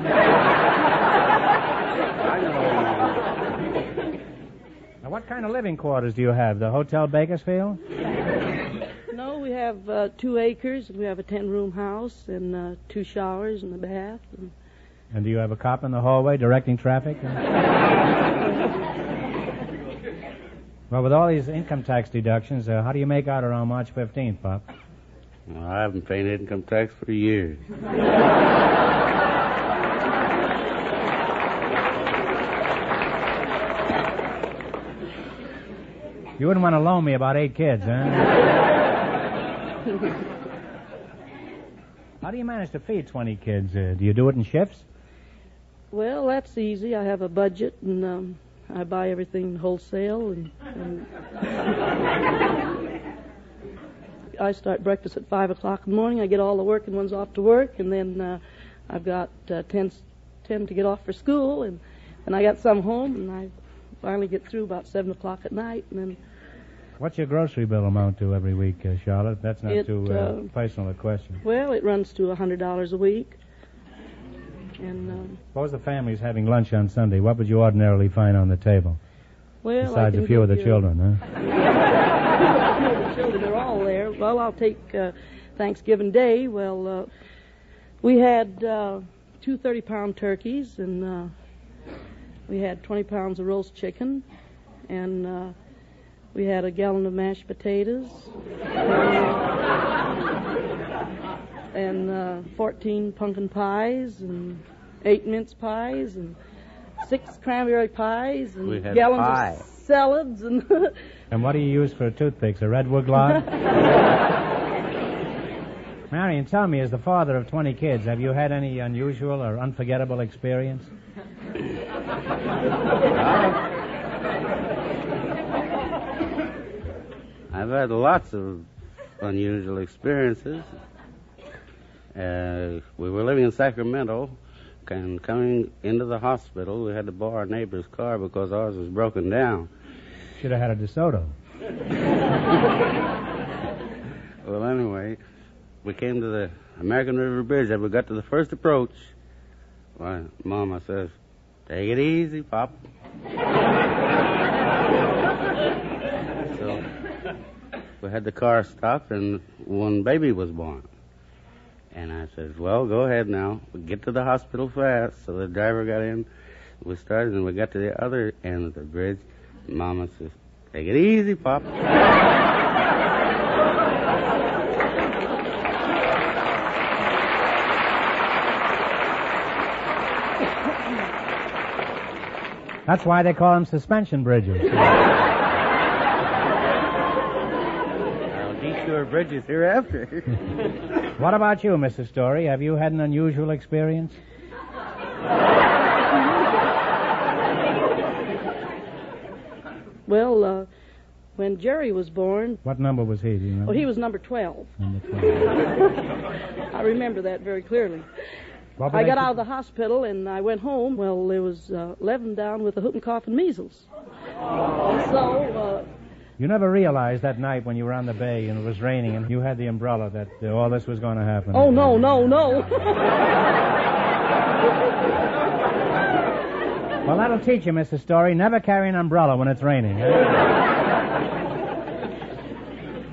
Now, what kind of living quarters do you have? The Hotel Bakersfield? No, we have uh, two acres, and we have a ten-room house, and uh, two showers and a bath. And And do you have a cop in the hallway directing traffic? (laughs) well, with all these income tax deductions, uh, how do you make out around March 15th, Pop? Well, I haven't paid income tax for years. You wouldn't want to loan me about eight kids, huh? (laughs) How do you manage to feed 20 kids? Uh, do you do it in shifts? well, that's easy. I have a budget, and um, I buy everything wholesale, and, and I start breakfast at five o'clock in the morning. I get all the working ones off to work, and then uh, I've got uh, ten, ten to get off for school, and and I got some home, and I finally get through about seven o'clock at night, and then What's your grocery bill amount to every week, uh, Charlotte? That's not It, too uh, uh, personal a question. well, it runs to a hundred dollars a week, and um, Suppose the family's having lunch on Sunday. What would you ordinarily find on the table? well, Besides a few of the children, huh? (laughs) the children are all there. Well, I'll take uh, Thanksgiving Day. Well, uh, we had uh, two 30 pound turkeys, and uh, we had 20 pounds of roast chicken, and uh, we had a gallon of mashed potatoes, and uh, 14 pumpkin pies, and eight mince pies, and six cranberry pies, and We had gallons pie. of salads, and (laughs) And what do you use for toothpicks? A redwood log? (laughs) Marion, tell me, as the father of 20 kids, have you had any unusual or unforgettable experience? I've had lots of unusual experiences. Uh, we were living in Sacramento, and coming into the hospital, we had to borrow our neighbor's car because ours was broken down. Should have had a DeSoto. (laughs) Well, anyway, we came to the American River Bridge. and we got to the first approach, why, Mama says, "Take it easy, Pop." (laughs) so we had the car stopped, and one baby was born. And I said, "Well, go ahead now. We get to the hospital fast." So the driver got in. We started, and we got to the other end of the bridge. Mama says, take it easy, Pop. That's why they call them suspension bridges. (laughs) I'll bridges hereafter. (laughs) what about you, Mrs. Story? Have you had an unusual experience? Well, uh, when Jerry was born, What number was he? Do you remember? oh, he was number 12. Number (laughs) 12. I remember that very clearly. What I got to- out of the hospital and I went home. Well, there was uh, 11 down with the whooping cough and measles. So, uh, You never realized that night when you were on the bay and it was raining and you had the umbrella that uh, all this was going to happen. oh, no, no, no. Well, that'll teach you, Mr. Story. Never carry an umbrella when it's raining.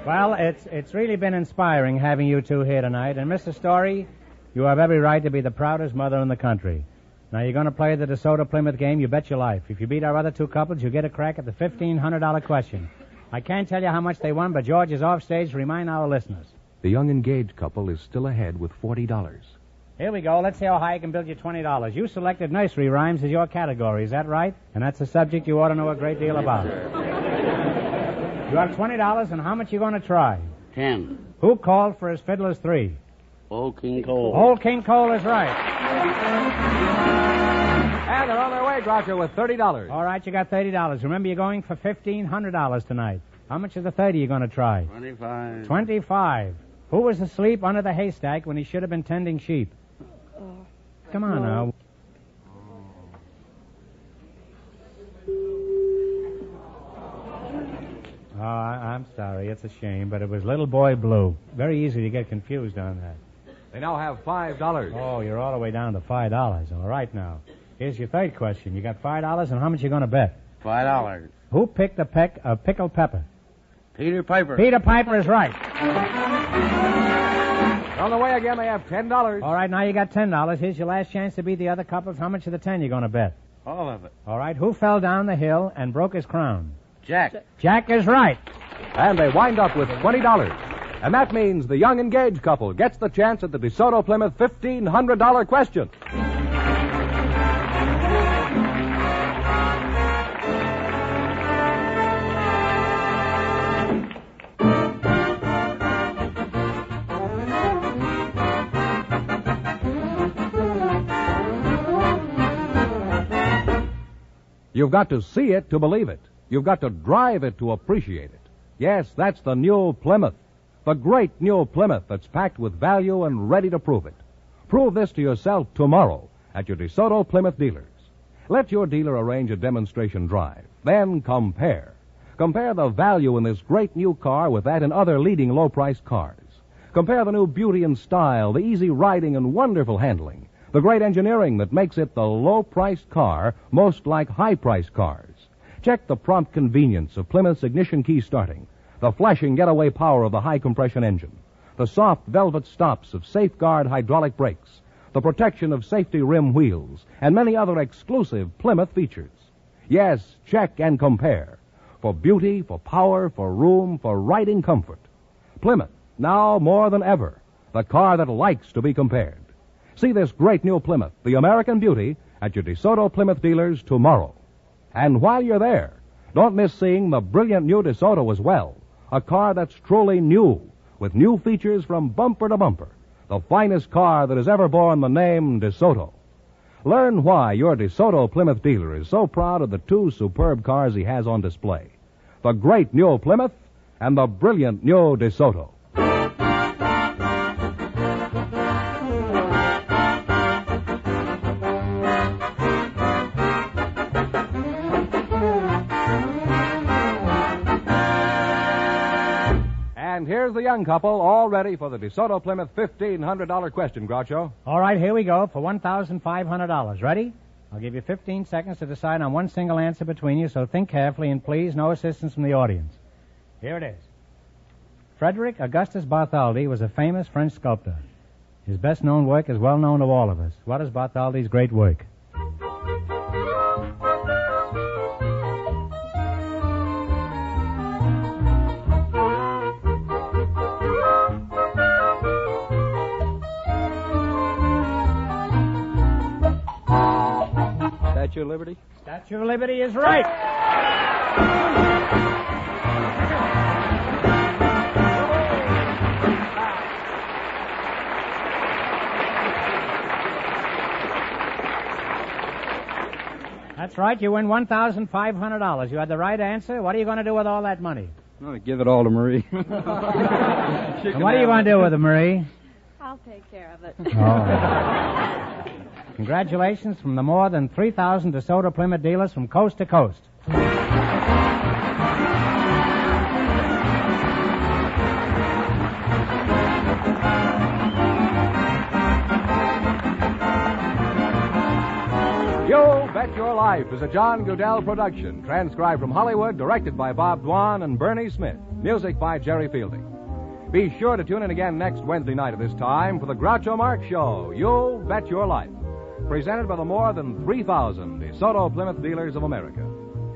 well, it's it's really been inspiring having you two here tonight. And Mr. Story, you have every right to be the proudest mother in the country. Now you're going to play the DeSoto Plymouth game. You bet your life. If you beat our other two couples, you get a crack at the fifteen hundred dollar question. I can't tell you how much they won, but George is off stage to remind our listeners. The young engaged couple is still ahead with $40. Here we go. Let's see how high I can build you $20. You selected nursery rhymes as your category. Is that right? And that's a subject you ought to know a great deal about. You have $20, and how much you going to try? Ten. Who called for his fiddler's three? Old King Cole. Old King Cole is right. And they're on their way, Groucho, with $30. All right, you got $30. Remember, you're going for $1,500 tonight. How much of the 30 you going to try? Twenty-five. 25. Who was asleep under the haystack when he should have been tending sheep? Come on now. Oh, I, I'm sorry. It's a shame, but it was Little Boy Blue. Very easy to get confused on that. They now have $5. Oh, you're all the way down to five dollars. All right now. Here's your third question. You got five dollars, and how much you going to bet? Five dollars. Who picked a peck of pickled pepper? Peter Piper. Peter Piper is right. On the way again, they have $10. All right, now you got ten dollars. Here's your last chance to beat the other couples. How much of the ten you going to bet? All of it. All right. Who fell down the hill and broke his crown? Jack. Jack is right. And they wind up with $20. And that means the young engaged couple gets the chance at the DeSoto Plymouth $1,500 question. You've got to see it to believe it. You've got to drive it to appreciate it. Yes, that's the new Plymouth. The great new Plymouth that's packed with value and ready to prove it. Prove this to yourself tomorrow at your DeSoto Plymouth dealers. Let your dealer arrange a demonstration drive. Then compare. Compare the value in this great new car with that in other leading low priced cars. Compare the new beauty and style, the easy riding and wonderful handling, the great engineering that makes it the low priced car most like high priced cars. Check the prompt convenience of Plymouth's ignition key starting, the flashing getaway power of the high compression engine, the soft velvet stops of safeguard hydraulic brakes, the protection of safety rim wheels, and many other exclusive Plymouth features. Yes, check and compare. For beauty, for power, for room, for riding comfort. Plymouth, now more than ever, the car that likes to be compared. See this great new Plymouth, the American beauty, at your DeSoto Plymouth dealers tomorrow. And while you're there, don't miss seeing the brilliant new DeSoto as well. A car that's truly new, with new features from bumper to bumper. The finest car that has ever borne the name DeSoto. Learn why your DeSoto Plymouth dealer is so proud of the two superb cars he has on display. The great new Plymouth and the brilliant new DeSoto. Here's the young couple all ready for the DeSoto Plymouth $1,500 question, Groucho. All right, here we go for $1,500. Ready? I'll give you 15 seconds to decide on one single answer between you, so think carefully and please, no assistance from the audience. Here it is. Frederick Augustus Bartholdi was a famous French sculptor. His best known work is well known to all of us. What is Bartholdi's great work? Statue of Liberty? Statue of Liberty is right. That's right. You win one thousand five hundred dollars. You had the right answer. What are you going to do with all that money? No, give it all to Marie. (laughs) And what are you going to do with it, Marie? I'll take care of it. Oh. Congratulations from the more than 3,000 DeSoto Plymouth dealers from coast to coast. You Bet Your Life is a John Guedel production, transcribed from Hollywood, directed by Bob Dwan and Bernie Smith. Music by Jerry Fielding. Be sure to tune in again next Wednesday night at this time for the Groucho Marx Show. You Bet Your Life. Presented by the more than 3,000 DeSoto Plymouth dealers of America.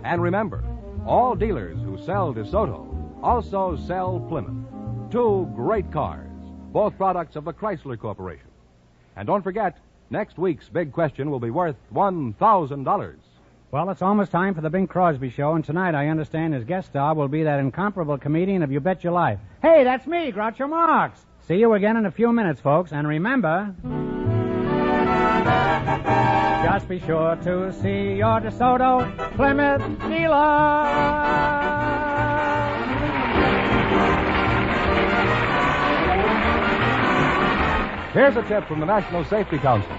And remember, all dealers who sell DeSoto also sell Plymouth. Two great cars, both products of the Chrysler Corporation. And don't forget, next week's big question will be worth $1,000. Well, it's almost time for the Bing Crosby Show, and tonight I understand his guest star will be that incomparable comedian of You Bet Your Life. Hey, that's me, Groucho Marx. See you again in a few minutes, folks, and remember. Just be sure to see your DeSoto Plymouth dealer. Here's a tip from the National Safety Council.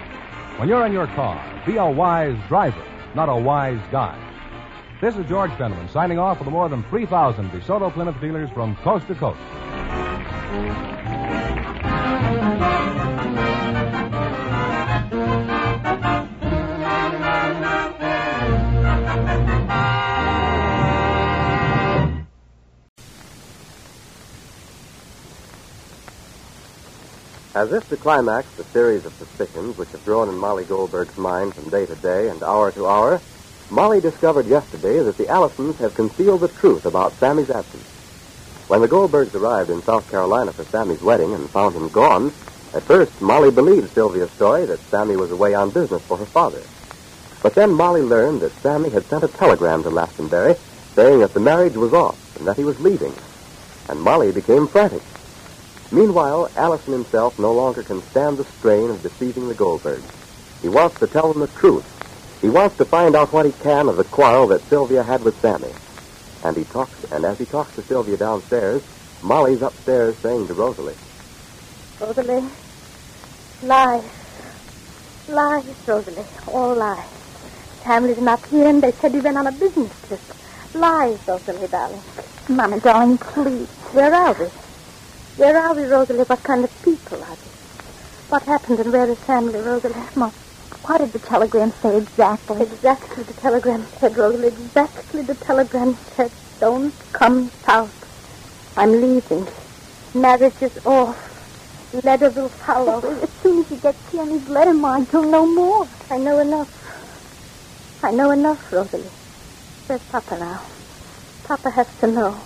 When you're in your car, be a wise driver, not a wise guy. This is George Fenneman signing off for the more than 3,000 DeSoto Plymouth dealers from coast to coast. As if to climax the series of suspicions which have grown in Molly Goldberg's mind from day to day and hour to hour, Molly discovered yesterday that the Allisons have concealed the truth about Sammy's absence. When the Goldbergs arrived in South Carolina for Sammy's wedding and found him gone, at first Molly believed Sylvia's story that Sammy was away on business for her father. But then Molly learned that Sammy had sent a telegram to Lastonbury saying that the marriage was off and that he was leaving. And Molly became frantic. Meanwhile, Allison himself no longer can stand the strain of deceiving the Goldbergs. He wants to tell them the truth. He wants to find out what he can of the quarrel that Sylvia had with Sammy. And he talks, and as he talks to Sylvia downstairs, Molly's upstairs saying to Rosalie, Rosalie, lies. Lies, Rosalie, all lies. Sammy's not here and they said he went on a business trip. Lies, Rosalie, darling. Mama, darling, please. Where are we? Where are we, Rosalie? What kind of people are they? What happened and where is Sammy, Rosalie? Mom, what did the telegram say exactly? Exactly the telegram said, Rosalie. Exactly the telegram said. Don't come south. I'm leaving. Marriage is off. Letter will follow. As soon as he gets here and his letter, Ma, you'll know more. I know enough. I know enough, Rosalie. Where's Papa now? Papa has to know.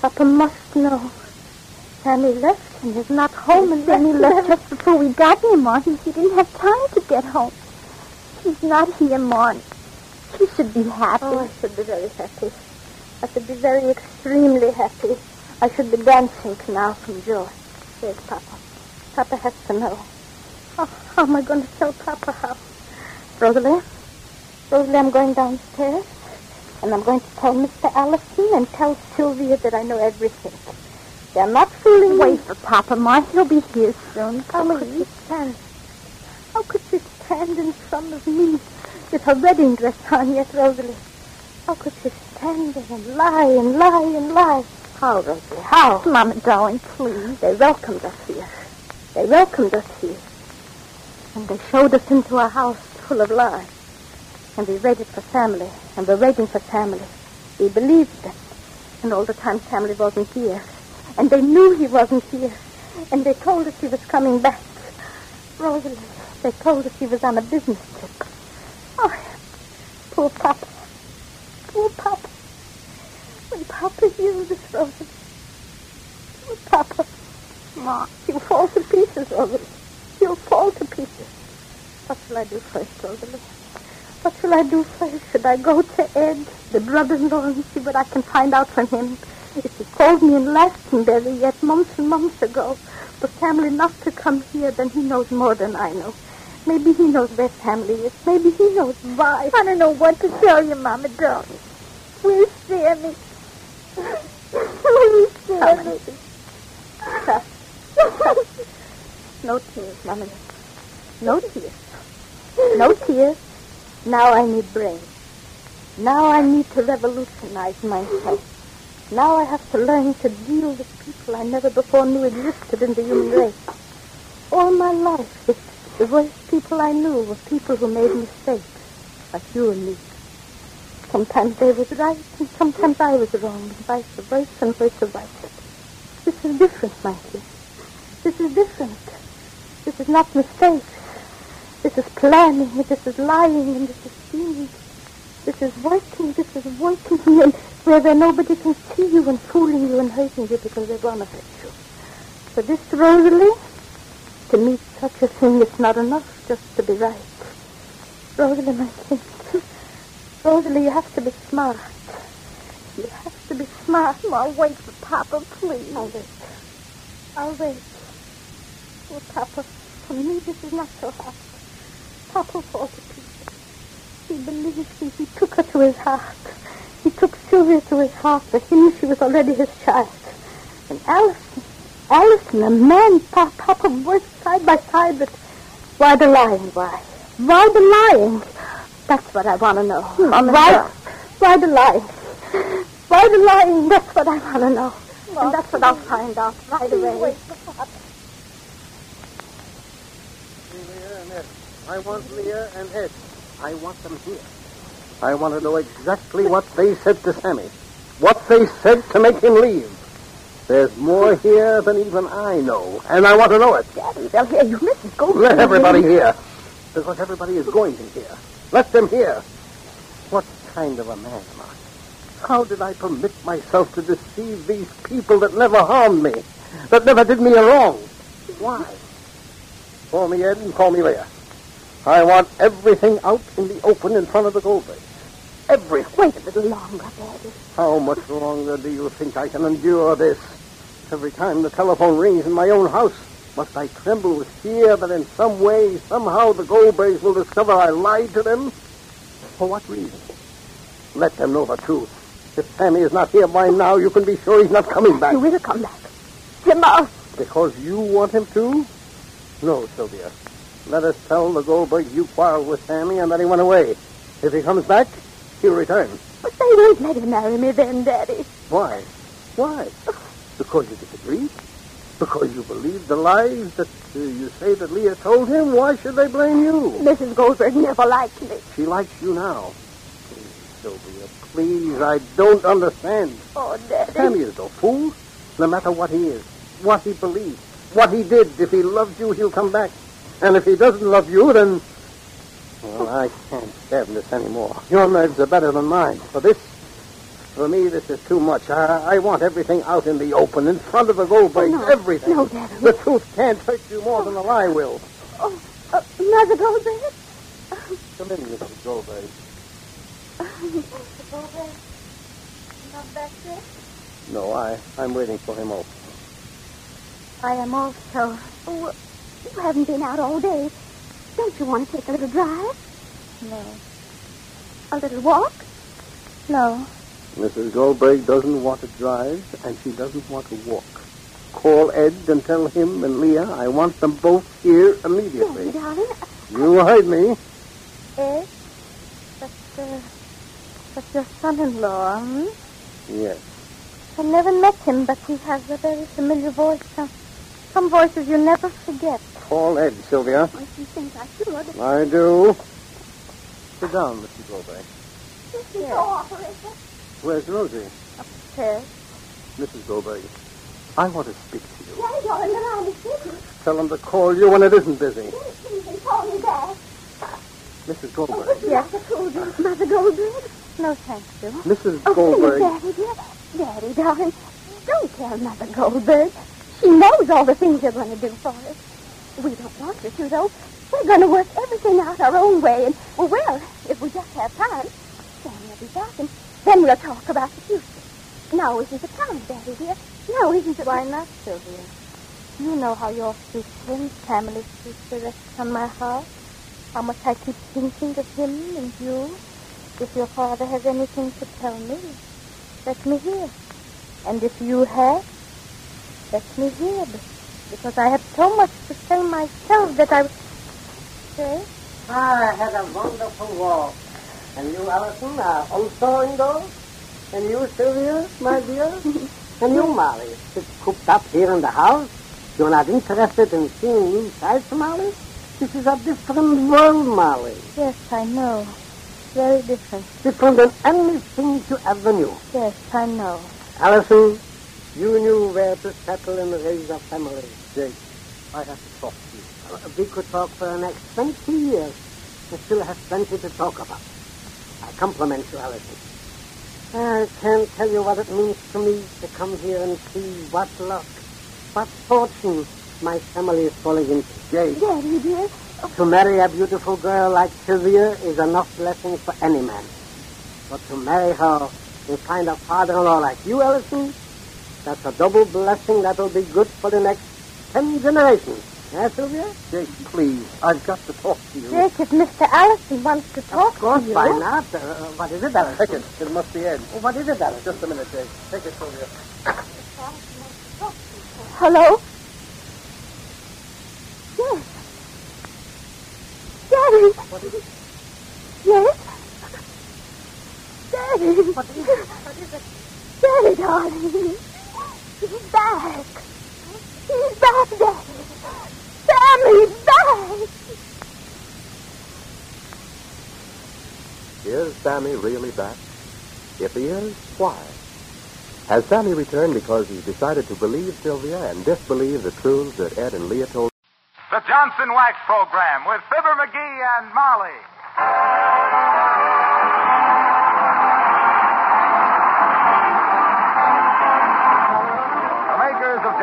Papa must know. Sammy left and is not home and then he left just before we got here, Ma. He, didn't have time to get home. He's not here, Ma. He should be happy. Oh, I should be very happy. I should be very extremely happy. I should be dancing now from joy. Where's Papa? Papa has to know. Oh, how am I going to tell Papa how? Rosalie? Rosalie, I'm going downstairs. And I'm going to tell Mr. Allison and tell Sylvia that I know everything. They're not fooling hmm. Wait for Papa, Ma. He'll be here soon. How could she stand? How could she stand in front of me with her wedding dress on yet, Rosalie? How could she stand there and lie and lie and lie? How, Rosalie? How? Mama, darling, please. They welcomed us here. They welcomed us here. And they showed us into a house full of lies. And we waited for Sammy. And we're waiting for Sammy. We believed them. And all the time Sammy wasn't here. And they knew he wasn't here. And they told us he was coming back. Rosalie, they told us he was on a business trip. Oh, poor Papa. Poor Papa. When Papa hears this, Rosalie. Poor Papa. Ma, he'll fall to pieces, Rosalie. He'll fall to pieces. What shall I do first, Rosalie? What shall I do first? Should I go to Ed, the brother-in-law, and see what I can find out from him? If he called me in Glastonbury yet months and months ago for family not to come here, then he knows more than I know. Maybe he knows where family is. Maybe he knows why. I don't know what to tell you, Mama, darling. Where's Sammy? Where's Sammy? No tears, Mama. No tears. No tears. Now I need brains. Now I need to revolutionize myself. Now I have to learn to deal with people I never before knew existed in the human race. All my life, the, worst people I knew were people who made mistakes, like you and me. Sometimes they was right, and sometimes I was wrong, and vice versa, and vice versa. This is different, Mikey. This is different. This is not mistakes. This is planning, and this is lying, and this is scheming. This is working, this is working, and where, where nobody can see you and fooling you and hurting you because they're going to hurt you. For this Rosalie, to meet such a thing, it's not enough just to be right. Rosalie, my kid, Rosalie, you have to be smart. You have to be smart. I'll wait for Papa, please. I'll wait. I'll wait. Oh, Papa, for me this is not so hard. Papa for. He believed me. He took her to his heart. He took Sylvia to his heart. For him, she was already his child. And Allison, Allison, a man, pa- Papa worked side by side with... Why the lying? Why? Why the lying? That's what I want to know. Mama, why, no. why the lying? Why the lying? That's what I want to know. and that's what I'll find out right away. Wait for Papa. Leah and Ed. I want Leah and Ed. I want them here. I want to know exactly what they said to Sammy. What they said to make him leave. There's more here than even I know, and I want to know it. Daddy, they'll hear you. Mrs. Goldberg. Let everybody hear. Because everybody is going to hear. Let them hear. What kind of a man am I? How did I permit myself to deceive these people that never harmed me, that never did me a wrong? Why? Call me Ed and call me Leah. I want everything out in the open in front of the Goldbergs. Everything. Wait a little longer, Daddy. How much longer do you think I can endure this? Every time the telephone rings in my own house, must I tremble with fear that in some way, somehow, the Goldbergs will discover I lied to them? For what reason? Let them know the truth. If Sammy is not here by now, you can be sure he's not coming back. He will come back. He must. Because you want him to? No, Sylvia. Let us tell the Goldbergs you quarreled with Sammy and that he went away. If he comes back, he'll return. But they won't let him marry me then, Daddy. Why? Why? Because you disagreed? Because you believed the lies that uh, you say that Leah told him? Why should they blame you? Mrs. Goldberg never liked me. She likes you now. Please, Sylvia, please, I don't understand. Oh, Daddy. Sammy is no fool. No matter what he is, what he believes, what he did, if he loves you, he'll come back. And if he doesn't love you, then... Well, I can't stand this anymore. Your nerves are better than mine. For this, for me, this is too much. I, I want everything out in the open, in front of the Goldbergs, Oh, no. everything. No, Daddy. The truth can't hurt you more than a lie will. Oh, uh, Mother Goldberg? Come in, Mrs. Goldberg. (laughs) Mr. Goldberg? Not back yet? No, I, I'm waiting for him also. I am also. Oh, you haven't been out all day. Don't you want to take a little drive? No. A little walk? No. Mrs. Goldberg doesn't want to drive, and she doesn't want to walk. Call Ed and tell him and Leah I want them both here immediately. Daddy, darling. You heard me. Ed? But, uh, that's your son-in-law, hmm? Yes. I've never met him, but he has a very familiar voice. Some, some voices you never forget. Call Ed, Sylvia. I think I should. I do. Sit down, Mrs. Goldberg. Yes. Where's Rosie? Upstairs. Mrs. Goldberg, I want to speak to you. Daddy, darling, the line is busy. Tell them to call you when it isn't busy. Please call me back. Mrs. Oh, Goldberg. Yes, Mother Goldberg? No, thank you. Mrs. Oh, Goldberg. Daddy, dear. Daddy, darling, don't tell Mother Goldberg. She knows all the things you're going to do for us. We don't want her to, though. We're going to work everything out our own way, and, well, well, if we just have time, Sammy will be back, and then we'll talk about the future. Now isn't the time, Daddy, dear. Now isn't it? Why not, Sylvia? You know how your him, family future rests on my heart. How much I keep thinking of him and you. If your father has anything to tell me, let me hear. And if you have, let me hear. Because I have so much to say myself that I... Say? Ah, I had a wonderful walk. And you, Allison, are also indoors? And you, Sylvia, my dear? (laughs) and you, Molly, sit cooped up here in the house? You're not interested in seeing new sights, Molly? This is a different world, Molly. Yes, I know. Very different. Different than anything you ever knew. Yes, I know. Allison, you knew where to settle and raise a family. Jake, I have to talk to you. Uh, We could talk for the next 20 years. I still have plenty to talk about. I compliment you, Allison. I can't tell you what it means to me to come here and see what luck, what fortune my family is falling into. Jake, Daddy, dear. to marry a beautiful girl like Sylvia is enough blessing for any man. But to marry her and find a father-in-law like you, Ellison, that's a double blessing that'll be good for the next ten generations. Yes, Sylvia? Jake, please. I've got to talk to you. Jake, if Mr. Allison wants to talk Of course, to you... why not? Uh, what is it, Allison? Take it. It must be Ed. Oh, what is it, Allison? Just a minute, Jake. Take it, Sylvia. Hello? Yes. Daddy. What is it? Yes? Daddy. What is it? What is it? Daddy, darling. He's back. He's back, Daddy. Sammy's back. Is Sammy really back? If he is, why? Has Sammy returned because he decided to believe Sylvia and disbelieve the truths that Ed and Leah told? The Johnson Wax Program with Fibber McGee and Molly.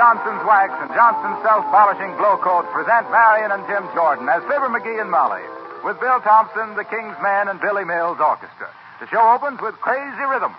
Johnson's Wax and Johnson's Self-Polishing Glo-Coat present Marion and Jim Jordan as Fibber McGee and Molly with Bill Thompson, the King's Men, and Billy Mills Orchestra. The show opens with Crazy Rhythm.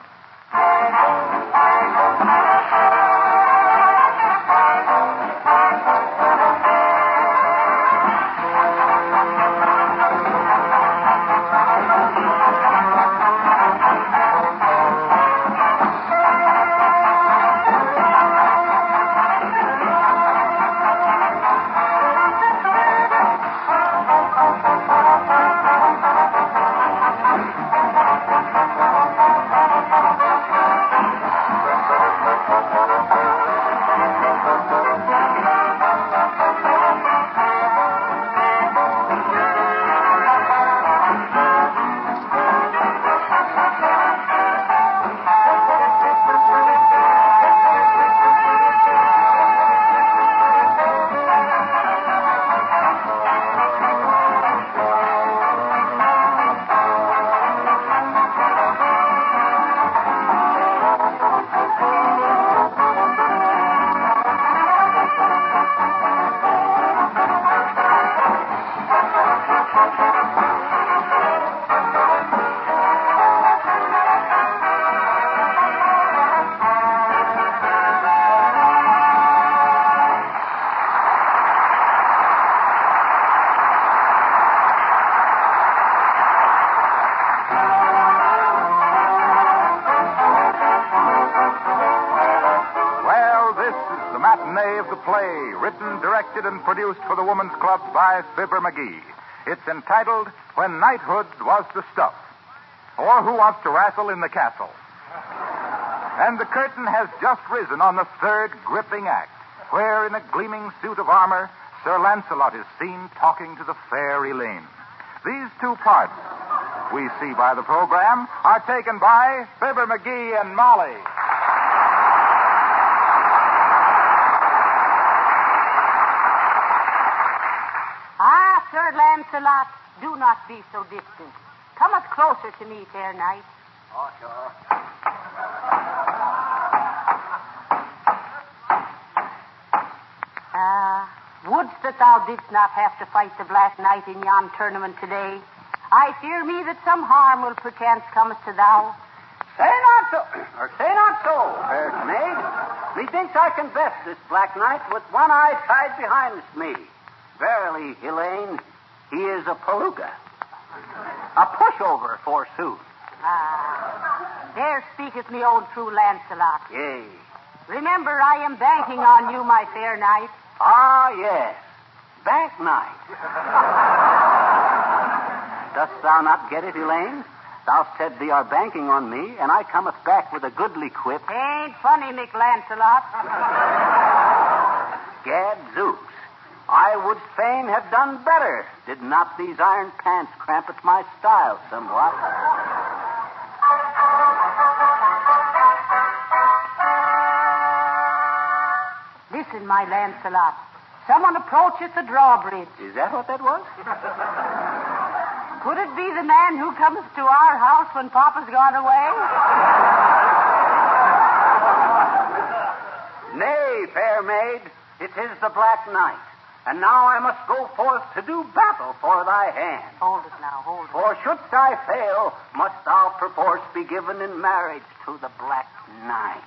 Produced for the Woman's Club by Fibber McGee. It's entitled When Knighthood Was the Stuff, or Who Wants to Wrestle in the Castle. And the curtain has just risen on the third gripping act, where in a gleaming suit of armor, Sir Lancelot is seen talking to the fair Elaine. These two parts, we see by the program, are taken by Fibber McGee and Molly. Ah, Do not be so distant. Come up closer to me, fair knight. Oh, sure. Ah, Wouldst that thou didst not have to fight the Black Knight in yon tournament today. I fear me that some harm will perchance come to thou. Say not so, (clears throat) or say not so, fair maid. Methinks I can best this Black Knight with one eye tied behind me. Verily, Elaine, he is a palooka. A pushover, forsooth. Ah, there speaketh me old true Lancelot. Yea. Remember, I am banking on you, my fair knight. Ah, yes. Bank knight. Dost thou not get it, Elaine? Thou said thee are banking on me, and I cometh back with a goodly quip. Ain't funny, Mick Lancelot. Gadzooks. I would fain have done better, did not these iron pants cramp at my style somewhat. Listen, my Lancelot. Someone approaches the drawbridge. Is that what that was? Could it be the man who comes to our house when Papa's gone away? Nay, fair maid, it is the Black Knight. And now I must go forth to do battle for thy hand. Hold it now, hold it. For shouldst I fail, must thou perforce be given in marriage to the Black Knight.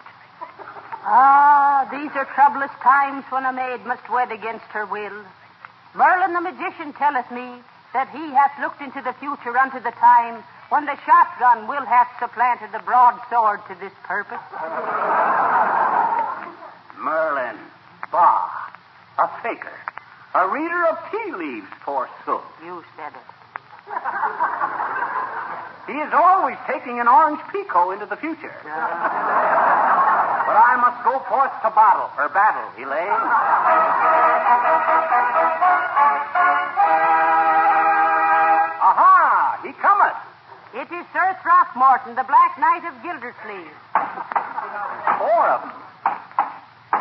Ah, these are troublous times when a maid must wed against her will. Merlin the magician telleth me that he hath looked into the future unto the time when the shotgun will have supplanted the broadsword to this purpose. Merlin, bah, a faker, a reader of tea leaves, forsooth. You said it. He is always taking an orange pekoe into the future. But I must go forth to battle, or battle, Elaine. Aha! He cometh. It is Sir Throckmorton, the Black Knight of Gildersleeve. Four of them.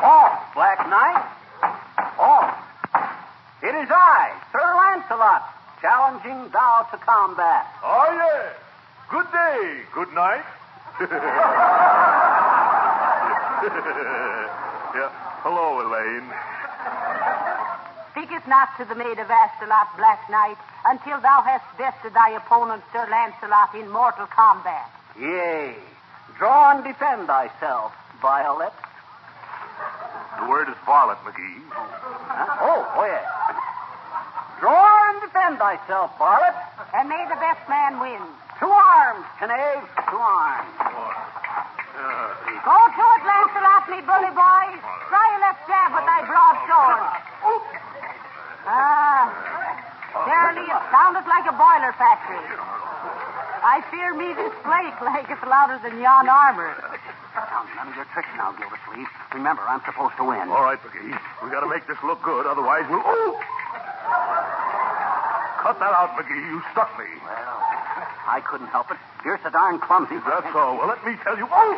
Off, Black Knight. Off. It is I, Sir Lancelot, challenging thou to combat. Oh, yes. Good day, good night. (laughs) yeah. Hello, Elaine. Speaketh not to the maid of Astolat, Black Knight, until thou hast bested thy opponent, Sir Lancelot, in mortal combat. Yea. Draw and defend thyself, Violet. The word is varlet, McGee. Huh? Oh, oh, yes. Draw and defend thyself, Varlet. And may the best man win. To arms, Knave, to arms. Go to it, Lancelot, me bully boy. Try a left jab with thy broadsword. Ah, verily it sounded like a boiler factory. I fear me this plate laggeth louder than yon armor. Now, none of your tricks now, Gildersleeve. Remember, I'm supposed to win. All right, McGee. We got to make this look good, otherwise we'll. Oh! Cut that out, McGee. You stuck me. Well, (laughs) I couldn't help it. You're so darn clumsy. Is that so? Well, let me tell you. Oh!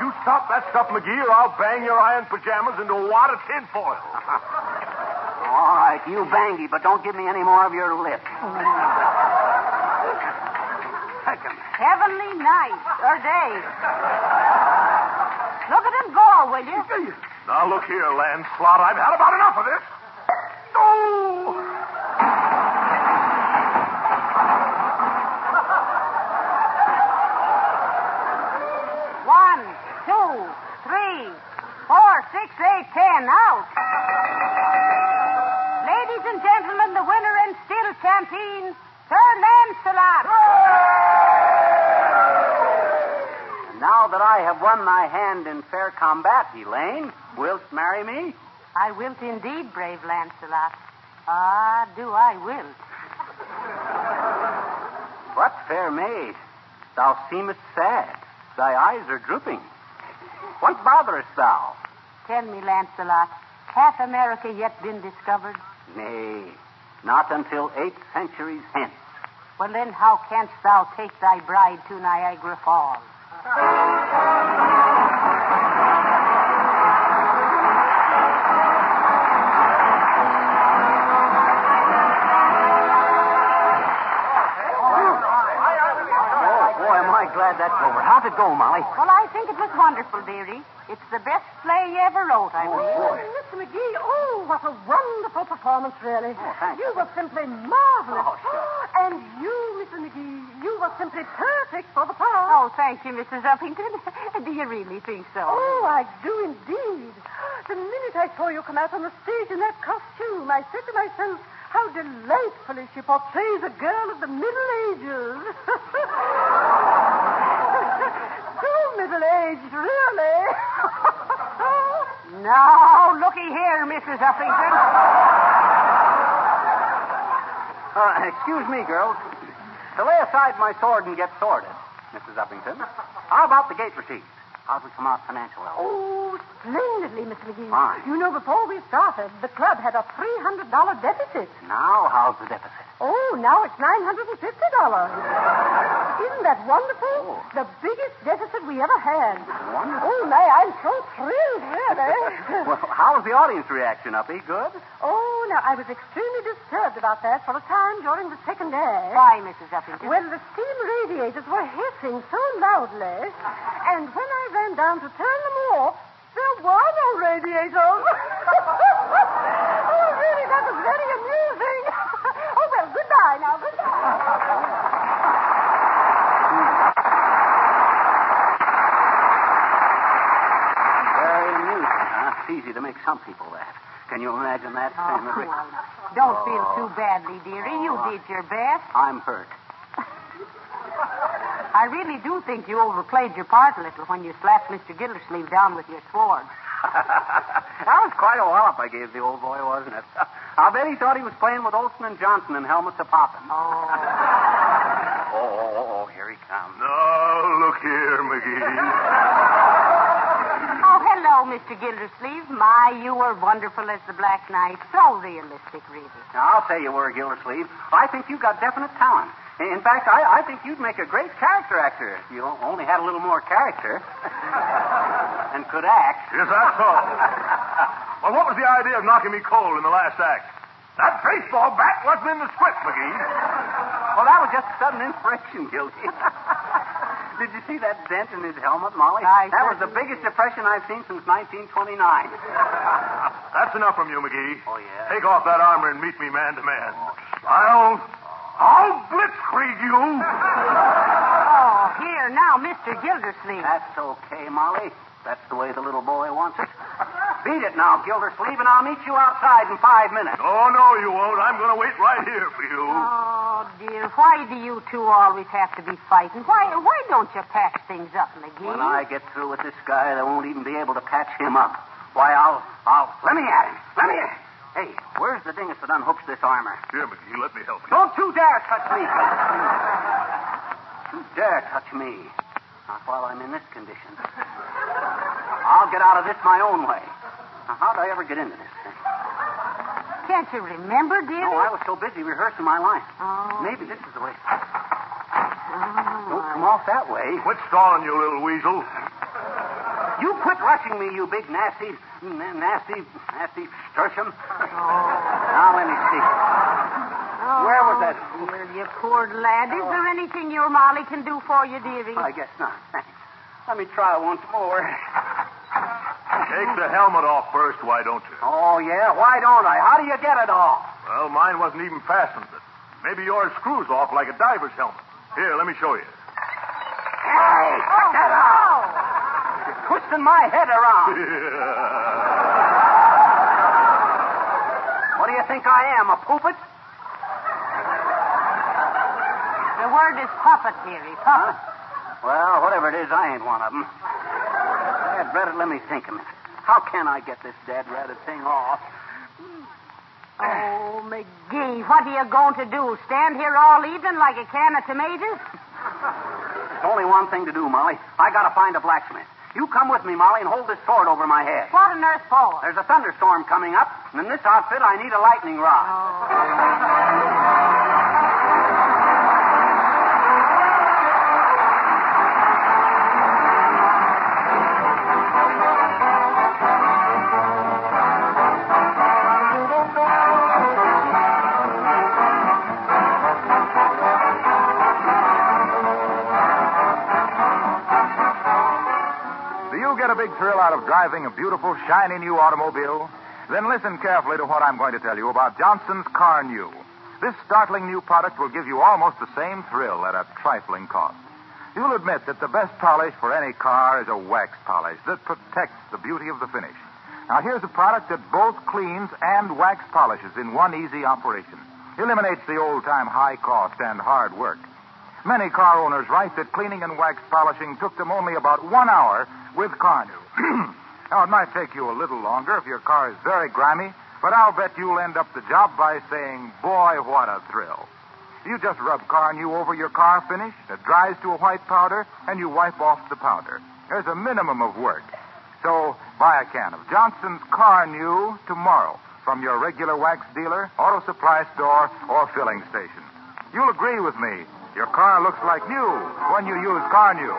You stop that stuff, McGee, or I'll bang your iron pajamas into a wad of tinfoil. (laughs) All right, you bangy, but don't give me any more of your lip. Take 'em. Heavenly night or day. Look at him go, will you? Now, look here, Lancelot. I've had about enough of this. 10 out. Ladies and gentlemen, the winner and still champion, Sir Lancelot. Now that I have won my hand in fair combat, Elaine, wilt marry me? I wilt indeed, brave Lancelot. Ah, do I wilt. What fair maid? Thou seemest sad. Thy eyes are drooping. What botherest thou? Tell me, Lancelot, hath America yet been discovered? Nay, not until eight centuries hence. Well, then, how canst thou take thy bride to Niagara Falls? I glad how'd that go over? How'd it go, Molly? Well, I think it was wonderful, dearie. It's the best play you ever wrote, I oh, believe. boy. Oh, Mr. McGee, oh, what a wonderful performance, really. Oh, thanks. You were simply marvelous. Oh, (gasps) and you, Mr. McGee, you were simply perfect for the part. Oh, thank you, Mrs. Uppington. (laughs) Do you really think so? Oh, I do indeed. (gasps) The minute I saw you come out on the stage in that costume, I said to myself, how delightfully she portrays a girl of the Middle Ages. (laughs) so middle aged, really. (laughs) Now, looky here, Mrs. Uppington. Uh, excuse me, girls. To lay aside my sword and get sorted, Mrs. Uppington. How about the gate receipt? How'd we come out financially? oh, splendidly, Miss McGee. Fine. You know, before we started, the club had a $300 deficit. Now, how's the deficit? Oh, now it's $950. Isn't that wonderful? Oh. The biggest deficit we ever had. Wonderful. Oh, my, I'm so thrilled, really. Eh? (laughs) Well, how was the audience reaction, Uppy? Good? Oh, now, I was extremely disturbed about that for a time during the second act. Why, Mrs. Uppington? Well, the steam radiators were hissing so loudly, and when I ran down to turn them off, there were no radiators. (laughs) oh, really, that was very amusing. Oh, goodbye now, goodbye. Very amusing, huh? Easy to make some people laugh. Can you imagine that? Oh, Sam? Don't feel too badly, dearie. You oh, did your best. I'm hurt. I really do think you overplayed your part a little when you slapped Mr. Gildersleeve down with your sword. (laughs) that was quite a wallop I gave the old boy, wasn't it? (laughs) I'll bet he thought he was playing with Olsen and Johnson and helmets a popping. Oh. (laughs) oh. oh, oh, oh, here he comes. Now, look here, McGee. Oh, hello, Mr. Gildersleeve. My, you were wonderful as the Black Knight. So realistic, really. Now, I'll tell you where, Gildersleeve. I think you've got definite talent. In fact, I, I think you'd make a great character actor if you only had a little more character (laughs) and could act. Is that so? well, what was the idea of knocking me cold in the last act? That baseball bat wasn't in the script, McGee. Well, that was just a sudden inspiration, Gildy. (laughs) Did you see that dent in his helmet, Molly? I that was the biggest depression I've seen since 1929. That's enough from you, McGee. Oh, yeah? Take off that armor and meet me man to man. Oh, I'll. I'll blitzkrieg you. Oh, here, now, Mr. Gildersleeve. That's okay, Molly. That's the way the little boy wants it. Beat it now, Gildersleeve, and I'll meet you outside in five minutes. Oh, no, you won't. I'm going to wait right here for you. Oh, dear. Why do you two always have to be fighting? Why why don't you patch things up, McGee? When I get through with this guy, they won't even be able to patch him up. Why, I'll, I'll, let me at him. Let me at Hey, where's the dingus that unhooks this armor? Here, McGee, let me help you. Don't you dare touch me. Don't you dare touch me. Not while I'm in this condition. I'll get out of this my own way. Now, how'd I ever get into this thing? Can't you remember, dear? No, I was so busy rehearsing my line. Oh. Maybe this is the way. Oh. Don't come off that way. Quit stalling, you little weasel. You quit rushing me, you big nasty, n- nasty, nasty sturtium. Oh. Now, let me see. Oh. Where was that? Oh, dear, you poor lad. Is there anything your Molly can do for you, dearie? I guess not. Thanks. Let me try once more. Take the helmet off first, why don't you? Oh, yeah? Why don't I? How do you get it off? Well, mine wasn't even fastened. Maybe yours screws off like a diver's helmet. Here, let me show you. Hey, cut that out! Twisting my head around. (laughs) what do you think I am, a puppet? The word is puppet, dearie. Puppet. Well, whatever it is, I ain't one of them. Dad, Reddit, let me think a minute. How can I get this dead ratted thing off? Oh, McGee, what are you going to do? Stand here all evening like a can of tomatoes? There's only one thing to do, Molly. I gotta find a blacksmith. You come with me, Molly, and hold this sword over my head. What on earth for? There's a thunderstorm coming up, and in this outfit, I need a lightning rod. Oh. Big thrill out of driving a beautiful, shiny new automobile? Then listen carefully to what I'm going to tell you about Johnson's Carnu. This startling new product will give you almost the same thrill at a trifling cost. You'll admit that the best polish for any car is a wax polish that protects the beauty of the finish. Now, here's a product that both cleans and wax polishes in one easy operation. Eliminates the old time high cost and hard work. Many car owners write that cleaning and wax polishing took them only about one hour with Carnu. (clears throat) now, it might take you a little longer if your car is very grimy, but I'll bet you'll end up the job by saying, boy, what a thrill. You just rub Carnu over your car finish, it dries to a white powder, and you wipe off the powder. There's a minimum of work. So buy a can of Johnson's Carnu tomorrow from your regular wax dealer, auto supply store, or filling station. You'll agree with me. Your car looks like new when you use Carnu.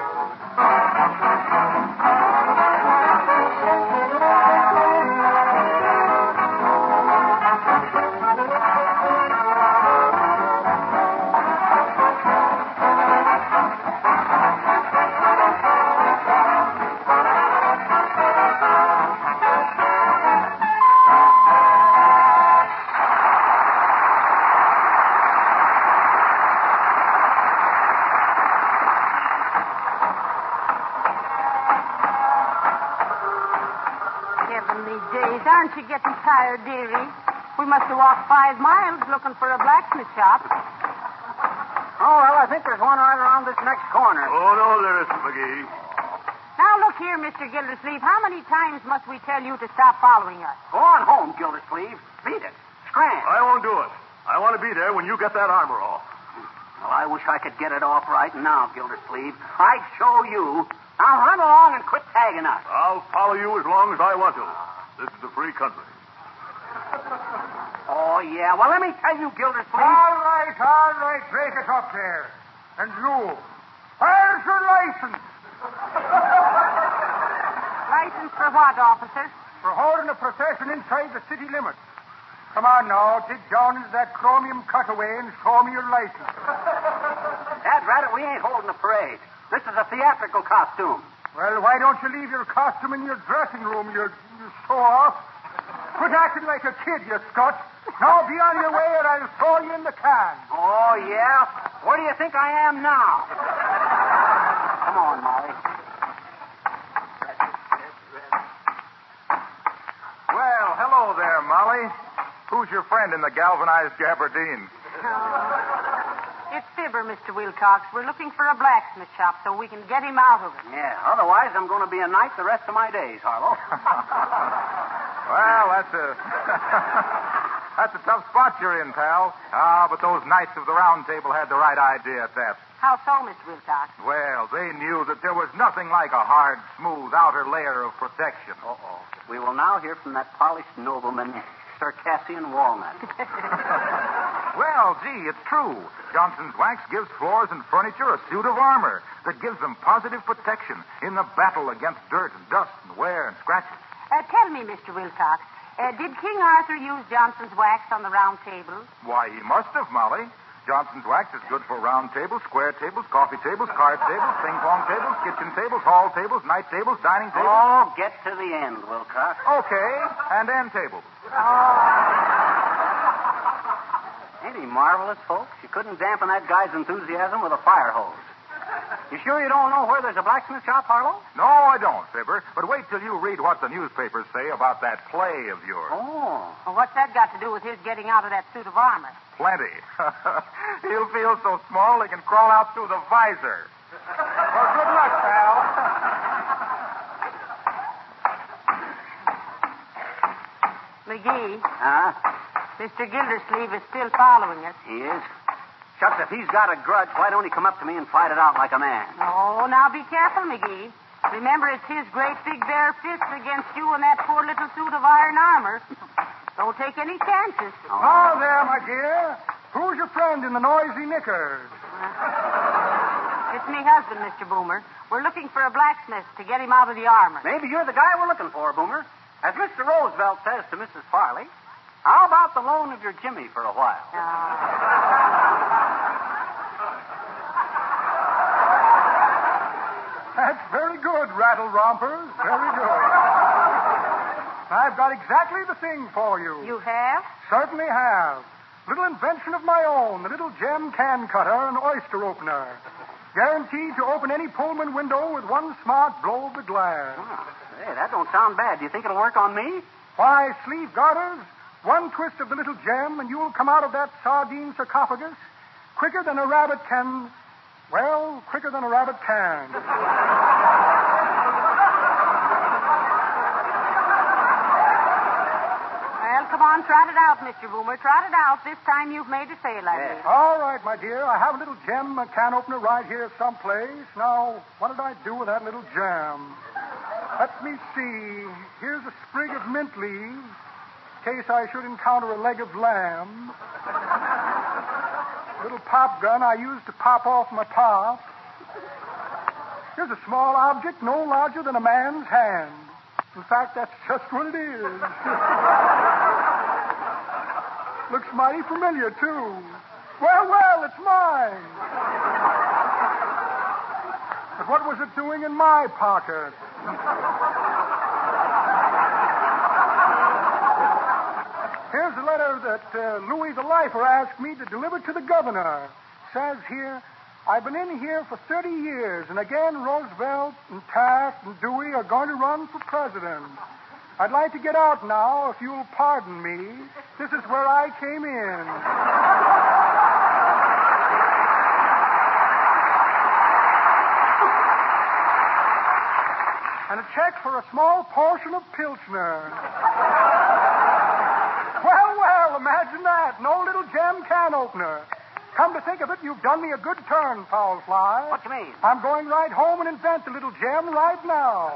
Aren't you getting tired, dearie? We must have walked five miles looking for a blacksmith shop. Oh, well, I think there's one right around this next corner. Oh, no, there isn't, McGee. Now, look here, Mr. Gildersleeve. How many times must we tell you to stop following us? Go on home, Gildersleeve. Beat it. Scram. I won't do it. I want to be there when you get that armor off. Well, I wish I could get it off right now, Gildersleeve. I'd show you. Now run along and quit tagging us. I'll follow you as long as I want to. This is a free country. (laughs) Oh, yeah. Well, let me tell you, Gildersleeve. All right, all right. Break it up there. And you, where's your license? (laughs) License for what, officer? For holding a procession inside the city limits. Come on now, dig down into that chromium cutaway and show me your license. (laughs) Dad, rat it, we ain't holding a parade. This is a theatrical costume. Well, why don't you leave your costume in your dressing room, you, you show off? Quit acting like a kid, you scut. Now be on your way or I'll throw you in the can. Oh, yeah? Where do you think I am now? Come on, Molly. Well, hello there, Molly. Who's your friend in the galvanized gabardine? Oh. It's Fibber, Mr. Wilcox. We're looking for a blacksmith shop so we can get him out of it. Yeah, otherwise I'm going to be a knight the rest of my days, Harlow. (laughs) Well, that's a (laughs) that's a tough spot you're in, pal. Ah, but those knights of the Round Table had the right idea at that. How so, Mr. Wilcox? Well, they knew that there was nothing like a hard, smooth outer layer of protection. Uh-oh. We will now hear from that polished nobleman, Circassian Walnut. (laughs) Well, gee, it's true. Johnson's Wax gives floors and furniture a suit of armor that gives them positive protection in the battle against dirt and dust and wear and scratches. Uh, tell me, Mr. Wilcox, uh, did King Arthur use Johnson's wax on the round table? Why, he must have, Molly. Johnson's Wax is good for round tables, square tables, coffee tables, card tables, ping pong tables, kitchen tables, hall tables, night tables, dining tables. Oh, get to the end, Wilcox. Okay, and end tables. Ain't he marvelous, folks? You couldn't dampen that guy's enthusiasm with a fire hose. You sure you don't know where there's a blacksmith shop, Harlow? No, I don't, Fibber. But wait till you read what the newspapers say about that play of yours. Oh. Well, what's that got to do with his getting out of that suit of armor? Plenty. (laughs) He'll feel so small he can crawl out through the visor. Well, good luck, pal. (laughs) McGee, Huh? Mr. Gildersleeve is still following us. He is? Shucks, if he's got a grudge, why don't he come up to me and fight it out like a man? Oh, now be careful, McGee. Remember, it's his great big bare fist against you and that poor little suit of iron armor. Don't take any chances. Oh, there, my dear. Who's your friend in the noisy knickers? (laughs) It's me husband, Mr. Boomer. We're looking for a blacksmith to get him out of the armor. Maybe you're the guy we're looking for, Boomer. As Mr. Roosevelt says to Mrs. Farley, how about the loan of your Jimmy for a while? Ah. (laughs) That's very good, Rattle Rompers. Very good. I've got exactly the thing for you. You have? Certainly have. Little invention of my own, the little gem can cutter and oyster opener. Guaranteed to open any Pullman window with one smart blow of the glass. Ah, hey, that don't sound bad. Do you think it'll work on me? Why, sleeve garters, one twist of the little gem and you'll come out of that sardine sarcophagus quicker than a rabbit can. Well, quicker than a rabbit can. Well, come on, trot it out, Mr. Boomer. Trot it out. This time you've made a sale at me. All right, my dear. I have a little gem a can opener right here someplace. Now, what did I do with that little gem? Let me see. Here's a sprig of mint leaves, case I should encounter a leg of lamb. little pop gun I used to pop off my pop. Here's a small object no larger than a man's hand. In fact, that's just what it is. (laughs) Looks mighty familiar, too. Well, well, it's mine. But what was it doing in my pocket? Here's a letter that uh, Louis the Lifer asked me to deliver to the governor. Says here, I've been in here for 30 years, and again Roosevelt and Taft and Dewey are going to run for president. I'd like to get out now, if you'll pardon me. This is where I came in. and a check for a small portion of Pilsner. Well, well, imagine that. No little gem can opener. Come to think of it, you've done me a good turn, foul fly. What do you mean? I'm going right home and invent the little gem right now.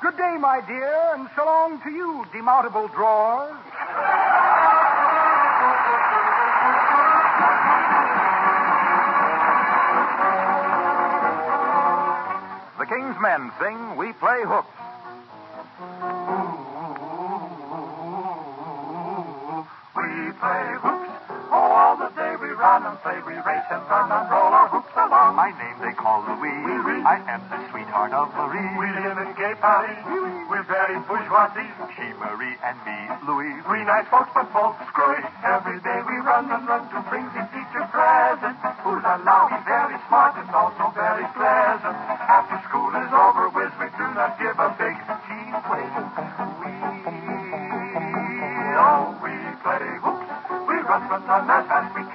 Good day, my dear, and so long to you, demountable drawers. The King's Men sing We Play Hoops. Play. We race and run and roll our hoops along. My name they call Louis. I am the sweetheart of Marie. We live in gay Paris. We're very bourgeoisie. She, Marie, and me, Louis. We nice folks, but folks screwy. Every day we run and run to bring the teacher presents. Ooh la la, he's very smart and also very pleasant. After school is over, whiz, we do not give a big cheap wait. We, oh, we play hoops. We run, run, run as fast we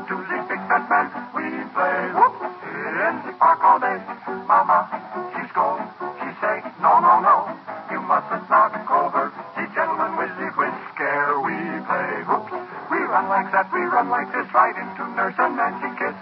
We the big fat man. We play hoops in the park all day. Mama, she scold. She say, no, no, no. You mustn't knock over the gentleman with the whisker. We play hoops. We run like that. We run like this. Right into nurse and Nancy kiss.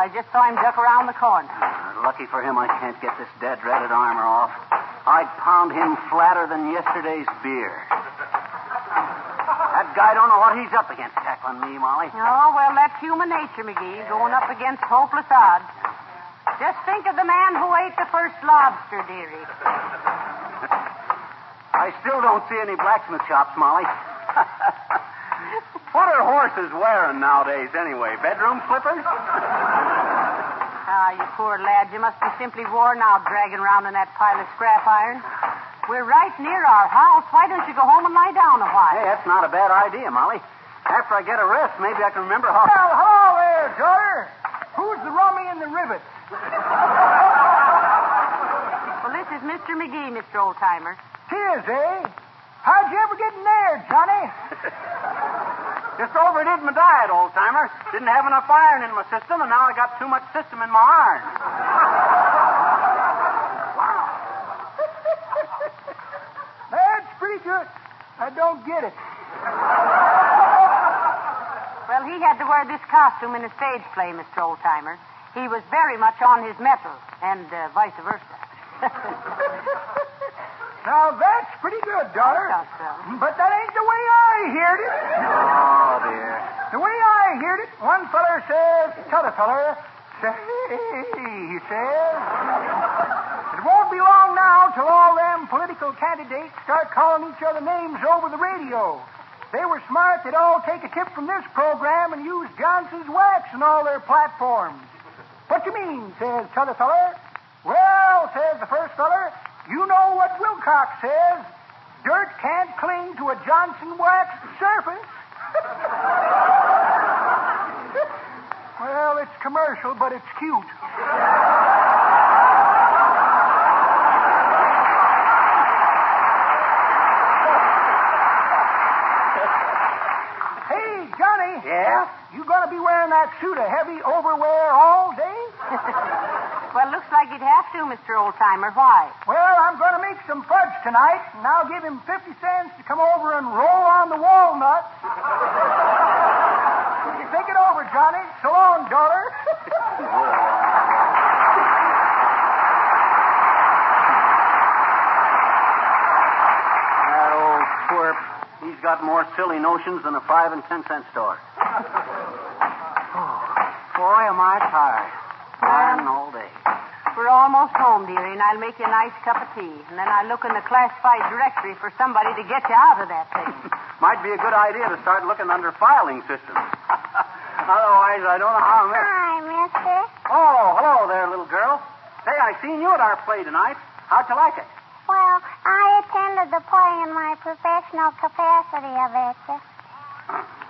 I just saw him duck around the corner. Uh, lucky for him, I can't get this dead dreaded armor off. I'd pound him flatter than yesterday's beer. That guy don't know what he's up against tackling me, Molly. Oh, well, that's human nature, McGee, going up against hopeless odds. Just think of the man who ate the first lobster, dearie. (laughs) I still don't see any blacksmith shops, Molly. (laughs) what are horses wearing nowadays, anyway? Bedroom slippers? Ah, you poor lad. You must be simply worn out dragging around in that pile of scrap iron. We're right near our house. Why don't you go home and lie down a while? Hey, that's not a bad idea, Molly. After I get a rest, maybe I can remember how. Well, hello there, daughter. Who's the rummy and the rivet? Well, this is Mr. McGee, Mr. Oldtimer. Tis, eh? How'd you ever get in there, Johnny? Just overdid my diet, old timer. Didn't have enough iron in my system, and now I got too much system in my iron. That's pretty good. I don't get it. Well, he had to wear this costume in a stage play, Mr. Oldtimer. He was very much on his mettle, and uh, vice versa. (laughs) Now that's pretty good, daughter. Mm, but that ain't the way I heard it. Oh, dear. The way I heard it, one feller says to the feller, say, he says, it won't be long now till all them political candidates start calling each other names over the radio. They were smart, they'd all take a tip from this program and use Johnson's wax in all their platforms. What you mean, says t'other feller. Well, says the first feller, you know what Wilcox says. Dirt can't cling to a Johnson wax surface. (laughs) well, it's commercial, but it's cute. Hey, Johnny. Yeah? You gonna be wearing that suit of heavy overwear all day? (laughs) well, it looks like you'd have to, Mr. Oldtimer. Why? Well, I'm going to make some fudge tonight, and I'll give him 50 cents to come over and roll on the walnuts. you think it over, Johnny. So long, daughter. That old twerp. He's got more silly notions than a five and ten cent store. Oh, boy, am I tired. Iron all day. We're almost home, dearie, and I'll make you a nice cup of tea. And then I'll look in the classified directory for somebody to get you out of that thing. (laughs) Might be a good idea to start looking under filing systems. (laughs) Otherwise, I don't know how I'm. Hi, mister. Oh, hello there, little girl. Say, I seen you at our play tonight. How'd you like it? Well, I attended the play in my professional capacity of it. (laughs)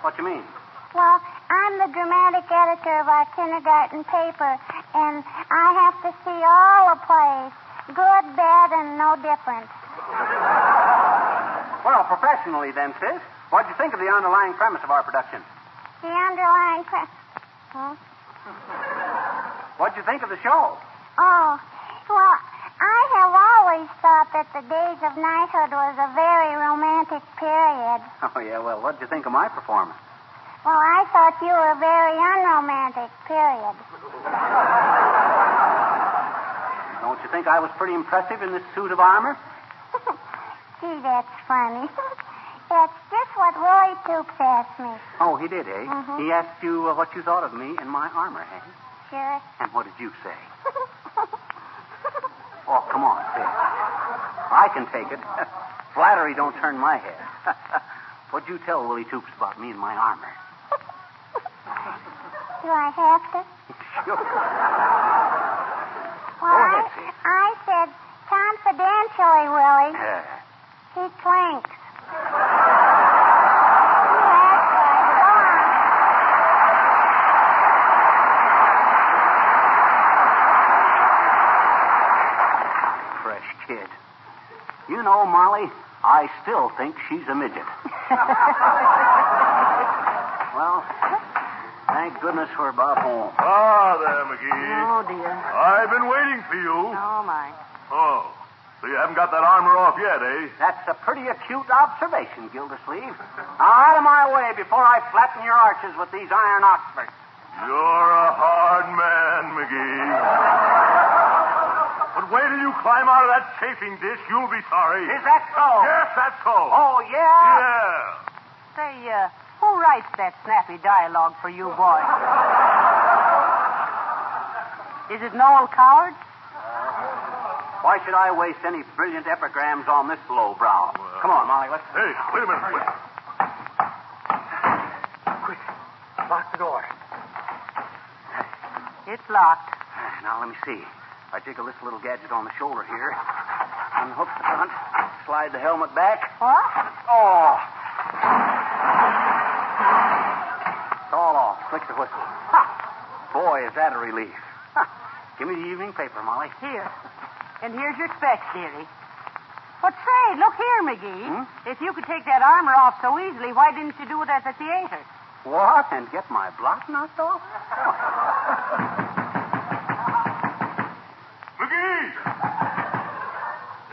What you mean? Well, I'm the dramatic editor of our kindergarten paper, and I have to see all the plays, good, bad, and no different. Well, professionally then, sis. What'd you think of the underlying premise of our production? The underlying. premise. huh? What'd you think of the show? Oh, well, I have always thought that the days of knighthood was a very romantic period. (laughs) Oh, yeah, well, what'd you think of my performance? Well, I thought you were very unromantic, period. Don't you think I was pretty impressive in this suit of armor? (laughs) Gee, that's funny. (laughs) that's just what Roy Toops asked me. Oh, he did, eh? Mhm. He asked you uh, what you thought of me in my armor, eh? Sure. And what did you say? (laughs) oh, come on, say it. I can take it. Flattery don't turn my head. What'd you tell Willie Toops about me and my armor? Do I have to? Sure. Well, Go ahead, I. I said confidentially, Willie. Yeah. He clinks. Fresh kid. You know, Molly, I still think she's a midget. (laughs) well, thank goodness we're about home. Ah, there, McGee. Oh, dear. I've been waiting for you. Oh, my. Oh, so you haven't got that armor off yet, eh? That's a pretty acute observation, Gildersleeve. Now, out of my way before I flatten your arches with these iron oxfords. You're a hard man, McGee. But wait till you climb out of that chafing dish, you'll be sorry. Is that so? Yes, that's so. Oh, yeah? Yeah. Say, uh, who writes that snappy dialogue for you boys? Is it Noel Coward? Why should I waste any brilliant epigrams on this lowbrow? Come on, Molly, let's. Hey, wait a minute. Wait. Lock the door. It's locked. Now, let me see. I jiggle this little gadget on the shoulder here, unhook the front, slide the helmet back. What? Oh! It's all off. Click the whistle. Ha! Boy, is that a relief. Ha! Give me the evening paper, Molly. Here. And here's your specs, dearie. But say, look here, McGee. Hmm? If you could take that armor off so easily, why didn't you do it at the theater? What? And get my block knocked off? (laughs) McGee!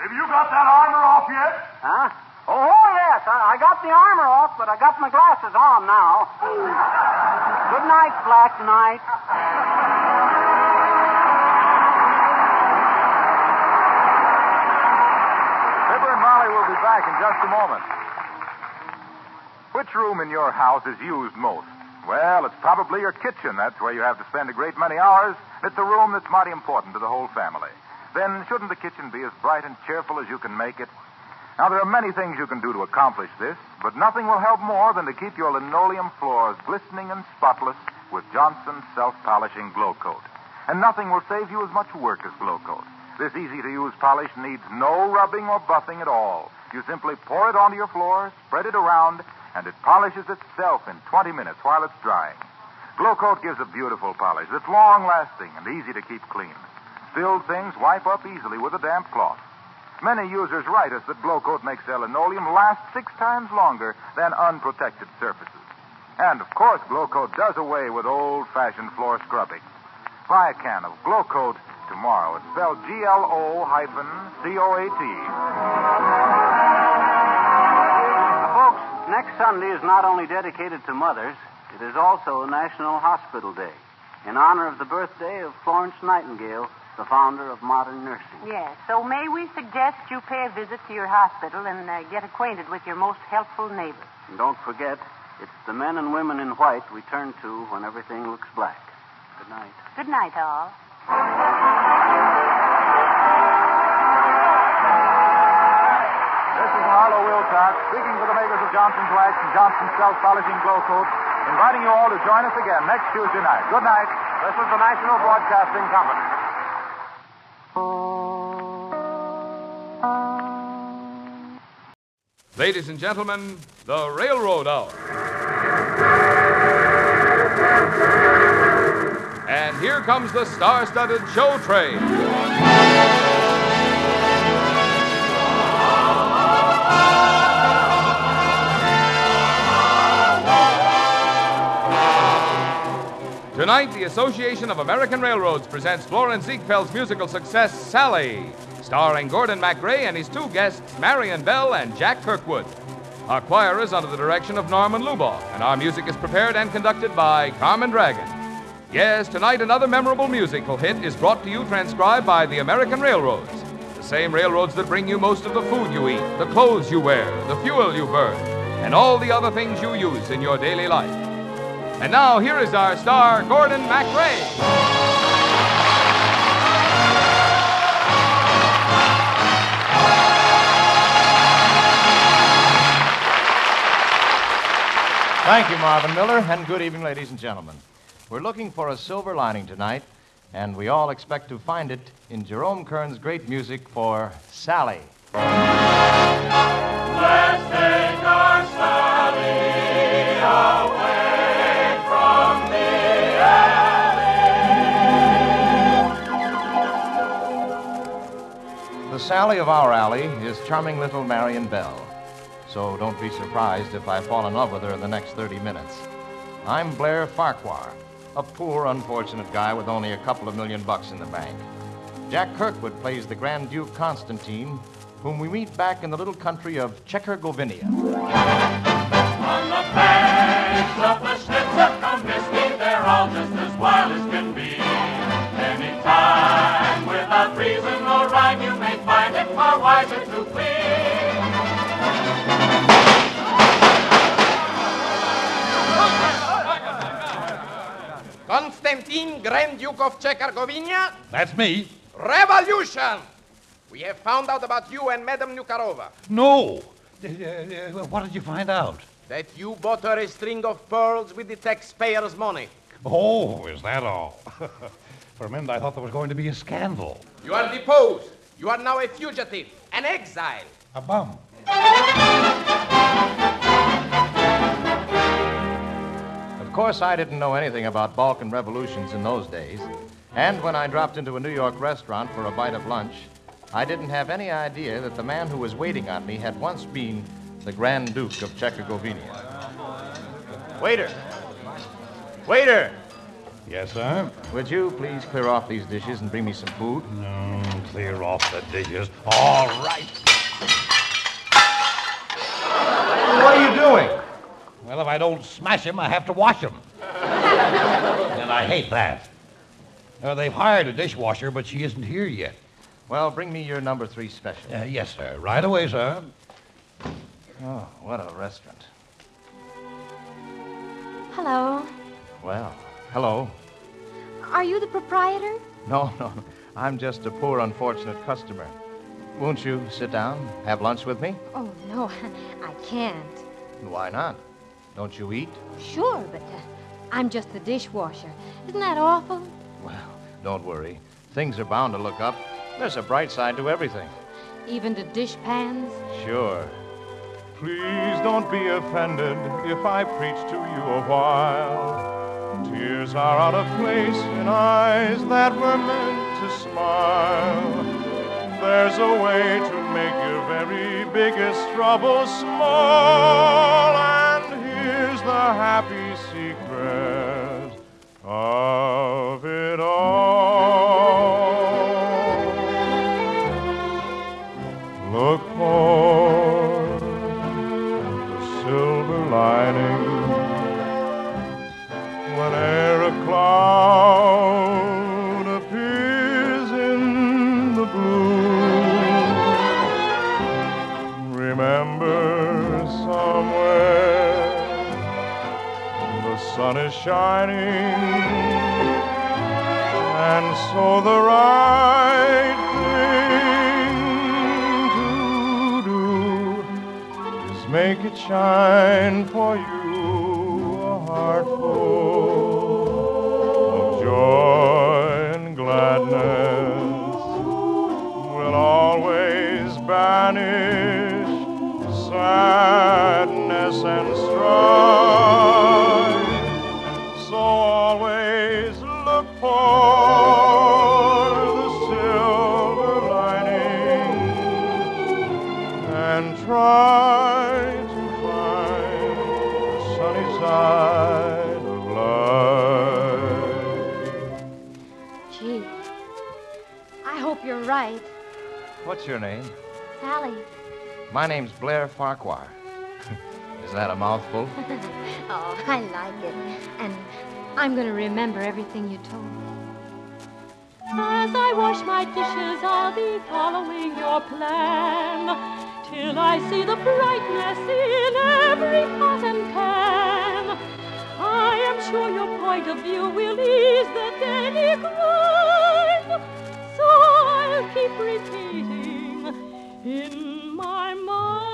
Have you got that armor off yet? Huh? Oh, yes. I, I got the armor off, but I got my glasses on now. (laughs) Good night, Black Knight. Fibber and Molly will be back in just a moment. Which room in your house is used most? Well, it's probably your kitchen. That's where you have to spend a great many hours. It's a room that's mighty important to the whole family. Then shouldn't the kitchen be as bright and cheerful as you can make it? Now, there are many things you can do to accomplish this, but nothing will help more than to keep your linoleum floors glistening and spotless with Johnson's self-polishing Glo-Coat. And nothing will save you as much work as Glo-Coat. This easy-to-use polish needs no rubbing or buffing at all. You simply pour it onto your floor, spread it around, and it polishes itself in 20 minutes while it's drying. Glo-Coat gives a beautiful polish that's long-lasting and easy to keep clean. Spilled things wipe up easily with a damp cloth. Many users write us that Glo-Coat makes their linoleum last six times longer than unprotected surfaces. And, of course, Glo-Coat does away with old-fashioned floor scrubbing. Buy a can of Glow Coat tomorrow. It's spelled G-L-O hyphen C-O-A-T. Folks, next Sunday is not only dedicated to mothers, it is also National Hospital Day in honor of the birthday of Florence Nightingale, the founder of modern nursing. Yes. So may we suggest you pay a visit to your hospital and uh, get acquainted with your most helpful neighbor? And don't forget, it's the men and women in white we turn to when everything looks black. Good night. Good night, all. This is Harlow Wilcox, speaking for the makers of Johnson's Wax and Johnson's Self-Polishing Glo-Coat, inviting you all to join us again next Tuesday night. Good night. This is the National Broadcasting Company. Ladies and gentlemen, the Railroad Hour. And here comes the star studded show train. Tonight, the Association of American Railroads presents Florenz Ziegfeld's musical success, Sally, starring Gordon MacRae and his two guests, Marion Bell and Jack Kirkwood. Our choir is under the direction of Norman Luboff, and our music is prepared and conducted by Carmen Dragon. Yes, tonight another memorable musical hit is brought to you transcribed by the American Railroads. The same railroads that bring you most of the food you eat, the clothes you wear, the fuel you burn, and all the other things you use in your daily life. And now here is our star, Gordon MacRae. Thank you, Marvin Miller, and good evening, ladies and gentlemen. We're looking for a silver lining tonight, and we all expect to find it in Jerome Kern's great music for Sally. Let's take our Sally away from the alley. The Sally of our alley is charming little Marion Bell. So don't be surprised if I fall in love with her in the next 30 minutes. I'm Blair Farquhar, a poor, unfortunate guy with only a couple of million bucks in the bank. Jack Kirkwood plays the Grand Duke Constantine, whom we meet back in the little country of Czechoslovakia. On the banks of the Schnitzer come they're all just as wild as can be. Without reason or rhyme, you may find it far wiser to flee. Constantine, Grand Duke of Czechoslovakia? That's me. Revolution! We have found out about you and Madame Nukarova. No. Uh, uh, what did you find out? That you bought her a string of pearls with the taxpayers' money. Oh, is that all? (laughs) For a minute, I thought there was going to be a scandal. You are deposed. You are now a fugitive, an exile. A bum. Course, I didn't know anything about Balkan revolutions in those days. And when I dropped into a New York restaurant for a bite of lunch, I didn't have any idea that the man who was waiting on me had once been the Grand Duke of Czechoslovakia. Waiter! Waiter! Yes, sir? Would you please clear off these dishes and bring me some food? No, clear off the dishes. All right. What are you doing? Well, if I don't smash him, I have to wash him. (laughs) and I hate that. Uh, they've hired a dishwasher, but she isn't here yet. Well, bring me your number three special. Uh, yes, sir. Right away, sir. Oh, what a restaurant. Hello. Well, hello. Are you the proprietor? No, no, no. I'm just a poor, unfortunate customer. Won't you sit down, have lunch with me? Oh, no, (laughs) I can't. Why not? Don't you eat? Sure, but uh, I'm just the dishwasher. Isn't that awful? Well, don't worry. Things are bound to look up. There's a bright side to everything. Even to dish pans? Sure. Please don't be offended if I preach to you a while. Tears are out of place in eyes that were meant to smile. There's a way to make your very biggest trouble small, the happy secret of it sun is shining, and so the right thing to do is make it shine for you a heart full of joy and gladness. Will always banish sadness your name? Sally. My name's Blair Farquhar. (laughs) Is that a mouthful? (laughs) oh, I like it. And I'm going to remember everything you told me. As I wash my dishes, I'll be following your plan till I see the brightness in every pot and pan. I am sure your point of view will ease the daily grind, so I'll keep repeating in my mind.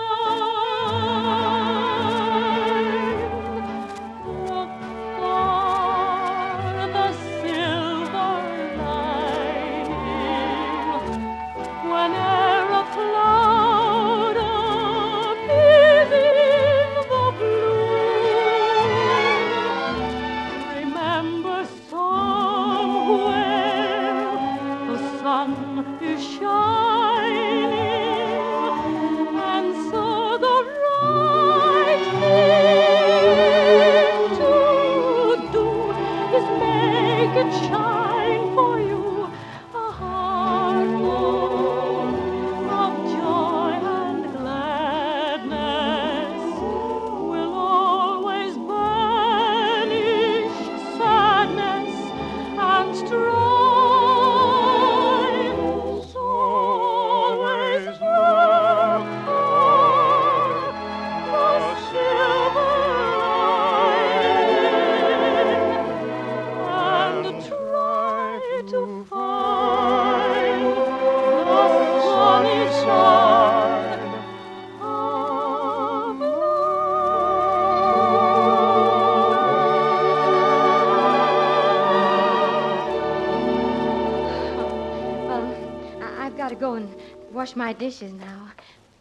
My dishes now.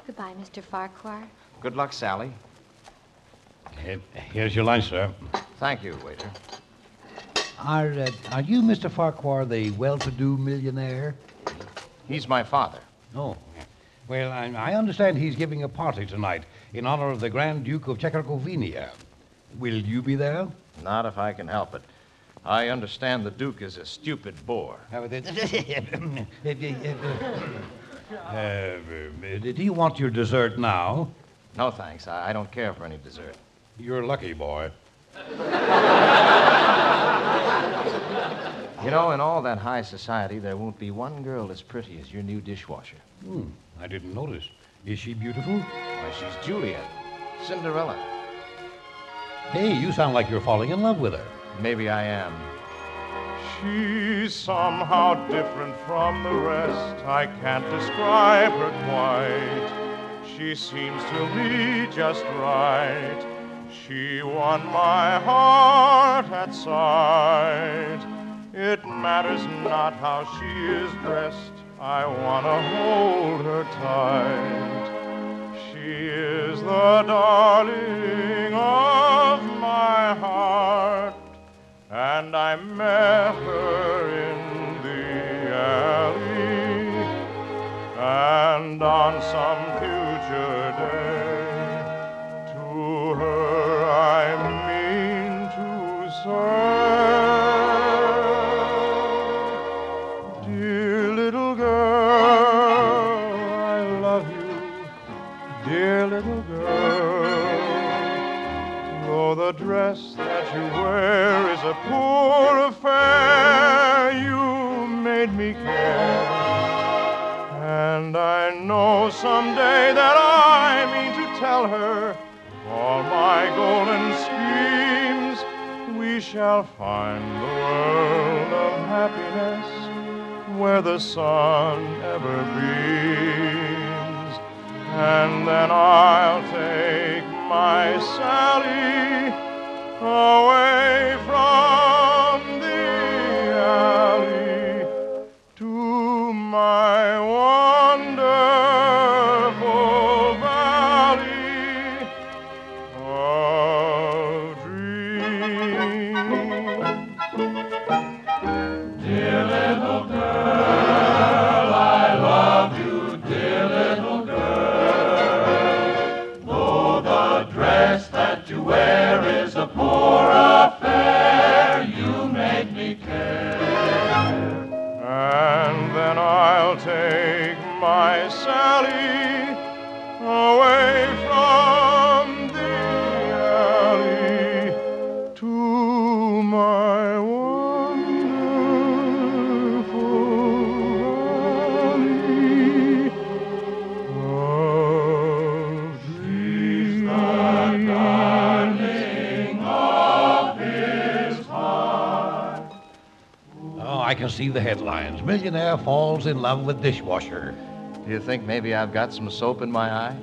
Goodbye, Mr. Farquhar. Good luck, Sally. Here's your lunch, sir. Thank you, waiter. Are, uh, are you Mr. Farquhar, the well-to-do millionaire? He's my father. Oh. Well, I, I understand he's giving a party tonight in honor of the Grand Duke of Czechoslovakia. Will you be there? Not if I can help it. I understand the Duke is a stupid bore. Uh, (laughs) do you want your dessert now? No, thanks. I, I don't care for any dessert. You're lucky, boy. You know, in all that high society, there won't be one girl as pretty as your new dishwasher. Hmm, I didn't notice. Is she beautiful? Why, she's Juliet. Cinderella. Hey, you sound like you're falling in love with her. Maybe I am. She's somehow different from the rest. I can't describe her quite. She seems to me just right. She won my heart at sight. It matters not how she is dressed. I want to hold her tight. She is the darling of my heart. And I met her in the alley. And on some future day, to her I mean to say, Though the dress that you wear is a poor affair, you made me care. And I know someday that I mean to tell her all my golden schemes. We shall find the world of happiness where the sun ever beams. And then I'll take my Sally away from my Sally away from the alley to my wonderful valley of Darling of his heart. Oh, I can see the headlines. Millionaire falls in love with dishwasher. Do you think maybe I've got some soap in my eye?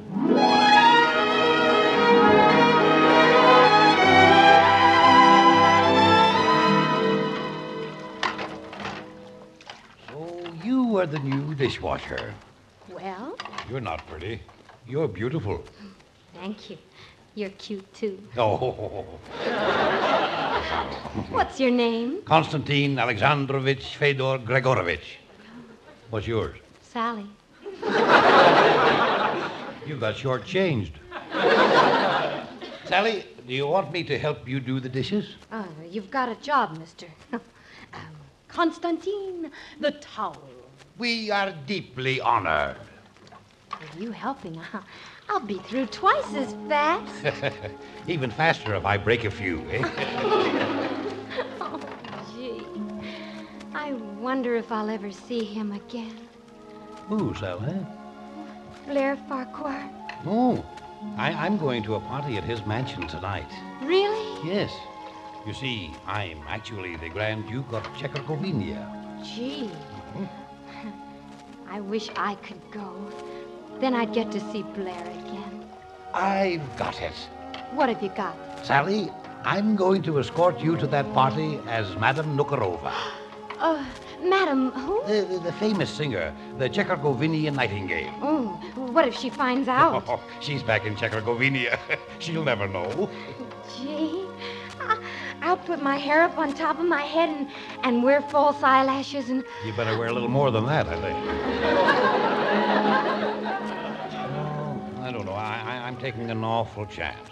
So you are the new dishwasher. Well, You're not pretty. You're beautiful. thank you. You're cute, too. Oh, (laughs) What's your name? Konstantin Alexandrovich Fedor Gregorovich. What's yours? Sally. You got shortchanged. Sally, do you want me to help you do the dishes? Oh, you've got a job, mister. (laughs) um, Constantine, the towel. We are deeply honored. With you helping, I'll, I'll be through twice as fast. (laughs) Even faster if I break a few, eh? (laughs) oh, gee. I wonder if I'll ever see him again. Who, Sally? Blair Farquhar. Oh, I, I'm going to a party at his mansion tonight. Really? Yes. You see, I'm actually the Grand Duke of Czechoslovakia. Gee. Mm-hmm. (laughs) I wish I could go. Then I'd get to see Blair again. I've got it. What have you got? Sally, I'm going to escort you to that party as Madame Nukarova. (gasps) (gasps) Uh, madam, who? The, the, the famous singer, the Czechoslovakian Nightingale. Oh, what if she finds (laughs) out? Oh, she's back in Czechoslovakia. (laughs) She'll never know. Gee, I'll put my hair up on top of my head and, and wear false eyelashes and. You better wear a little more than that, I think. (laughs) Oh, I don't know. I, I, I'm taking an awful chance.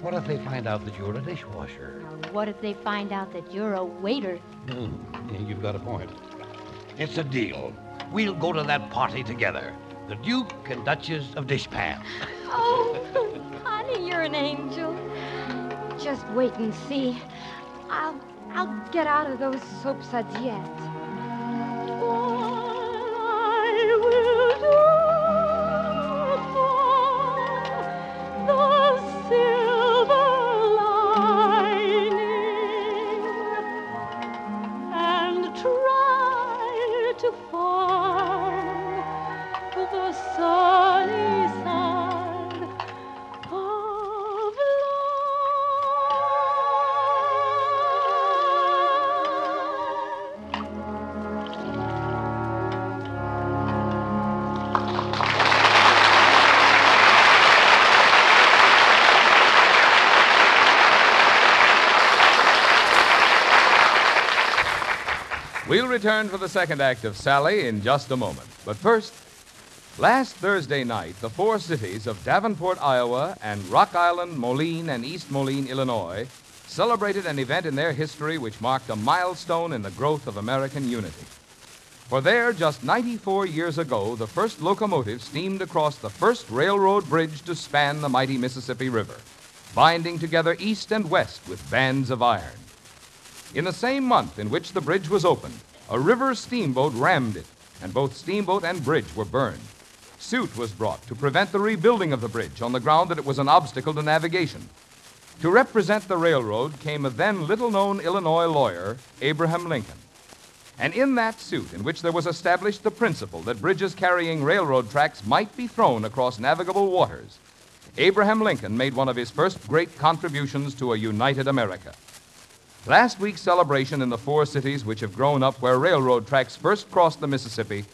What if they find out that you're a dishwasher? What if they find out that you're a waiter? Yeah, you've got a point. It's a deal. We'll go to that party together. The Duke and Duchess of Dishpan. (laughs) Oh, honey, you're an angel. Just wait and see. I'll I'll get out of those soap suds yet. The return for the second act of Sally in just a moment. But first, last Thursday night, the four cities of Davenport, Iowa, and Rock Island, Moline, and East Moline, Illinois, celebrated an event in their history which marked a milestone in the growth of American unity. For there, just 94 years ago, the first locomotive steamed across the first railroad bridge to span the mighty Mississippi River, binding together east and west with bands of iron. In the same month in which the bridge was opened, a river steamboat rammed it, and both steamboat and bridge were burned. Suit was brought to prevent the rebuilding of the bridge on the ground that it was an obstacle to navigation. To represent the railroad came a then little known Illinois lawyer, Abraham Lincoln. And in that suit, in which there was established the principle that bridges carrying railroad tracks might be thrown across navigable waters, Abraham Lincoln made one of his first great contributions to a united America. Last week's celebration in the four cities which have grown up where railroad tracks first crossed the Mississippi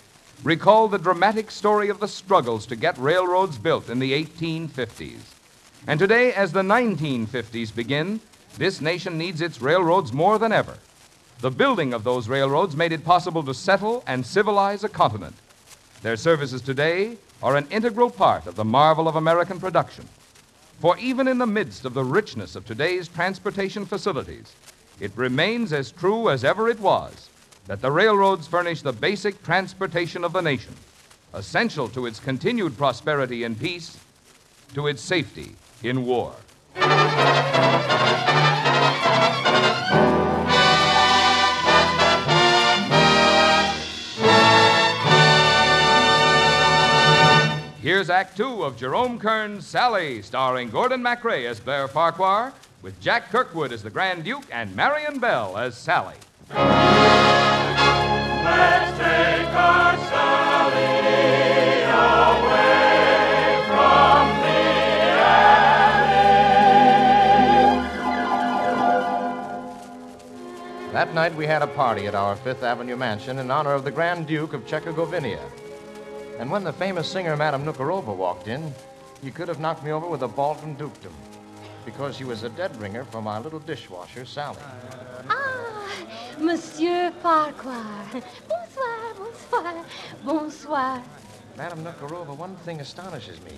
recalled the dramatic story of the struggles to get railroads built in the 1850s. And today, as the 1950s begin, this nation needs its railroads more than ever. The building of those railroads made it possible to settle and civilize a continent. Their services today are an integral part of the marvel of American production. For even in the midst of the richness of today's transportation facilities, it remains as true as ever it was that the railroads furnish the basic transportation of the nation, essential to its continued prosperity in peace, to its safety in war. Here's Act Two of Jerome Kern's Sally, starring Gordon MacRae as Blair Farquhar, with Jack Kirkwood as the Grand Duke and Marion Bell as Sally. Let's take our Sally away from the That night we had a party at our Fifth Avenue mansion in honor of the Grand Duke of Czechoslovakia. And when the famous singer Madame Nukarova walked in, you could have knocked me over with a ball from dukedom. Because she was a dead ringer for my little dishwasher, Sally. Ah, Monsieur Farquhar. Bonsoir, bonsoir, bonsoir. Madame Nukarova, one thing astonishes me.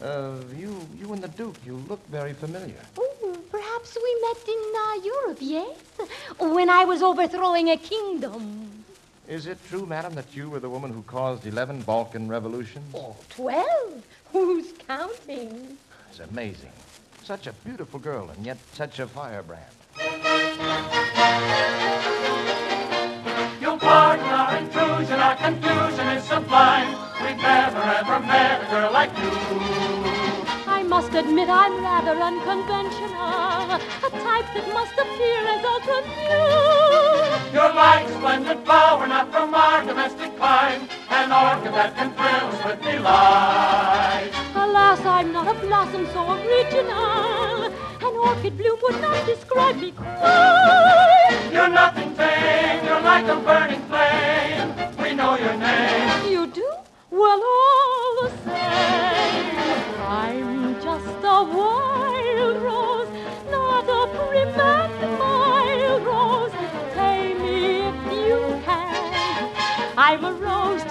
Uh, you, you and the Duke, you look very familiar. Oh, perhaps we met in uh, Europe, yes? When I was overthrowing a kingdom. Is it true, madam, that you were the woman who caused 11 Balkan revolutions? Twelve. Who's counting? It's amazing. Such a beautiful girl, and yet such a firebrand. You'll pardon our intrusion, our confusion is sublime. We've never ever met a girl like you. I must admit I'm rather unconventional, a type that must appear as ultra new. You're like splendid flower, not from our domestic clime, an orchid that can thrill us with delight. Alas, I'm not a blossom so original. An orchid bloom would not describe me quite. You're nothing vain, you're like a burning flame. We know your name. You do? Well, all the same, I'm just a wild rose, not a pretty mild rose. Pay me if you can. I'm a rose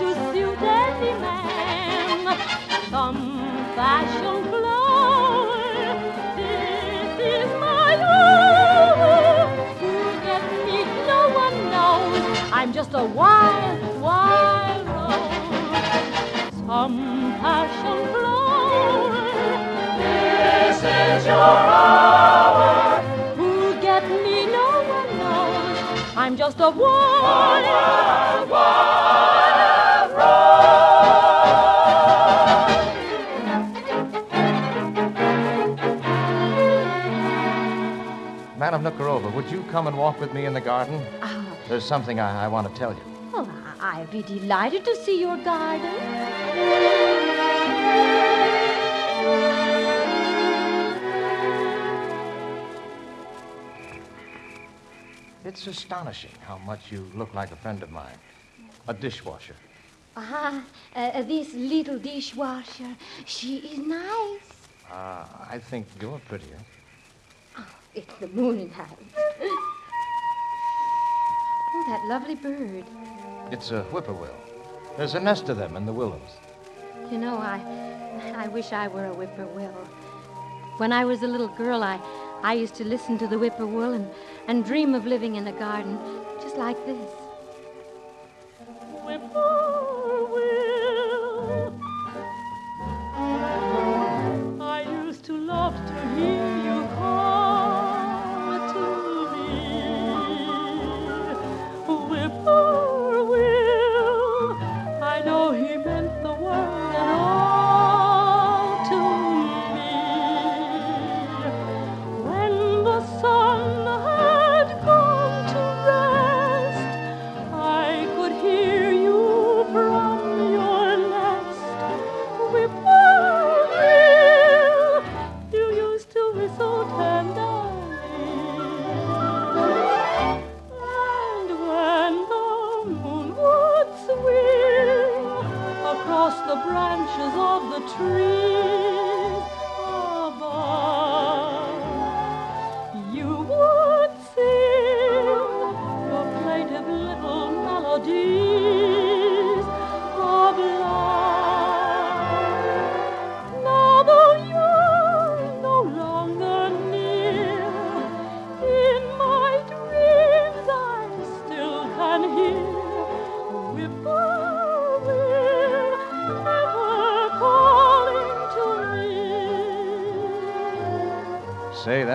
I'm just a wild, wild rose. Some passion flower. This is your hour. Who get me, no one knows. I'm just a wild, wild, wild Madam Nukarova, would you come and walk with me in the garden? Ah, There's something I, I want to tell you. well, I- I'd be delighted to see your garden. It's astonishing how much you look like a friend of mine. A dishwasher. Ah, uh, this little dishwasher, she is nice. Ah, I think you're prettier. Oh, It's the moonlight. (laughs) Oh, that lovely bird. It's a whippoorwill. There's a nest of them in the willows. You know, I, I wish I were a whippoorwill. When I was a little girl, I, I used to listen to the whippoorwill and, and dream of living in a garden just like this. I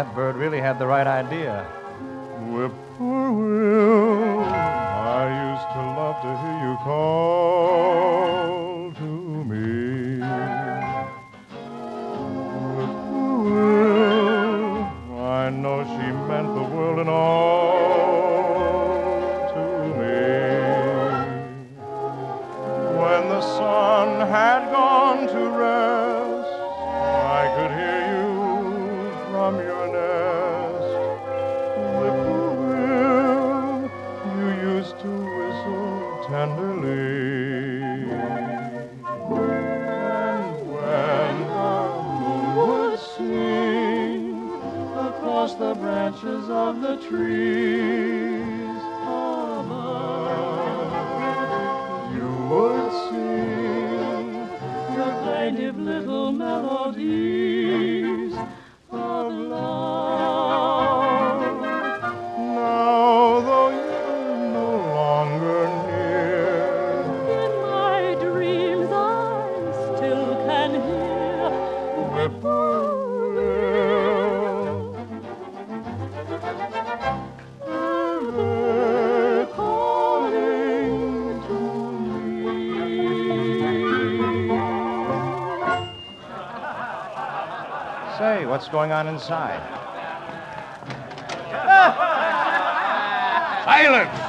that bird really had the right idea. What's going on inside? (laughs) Silence!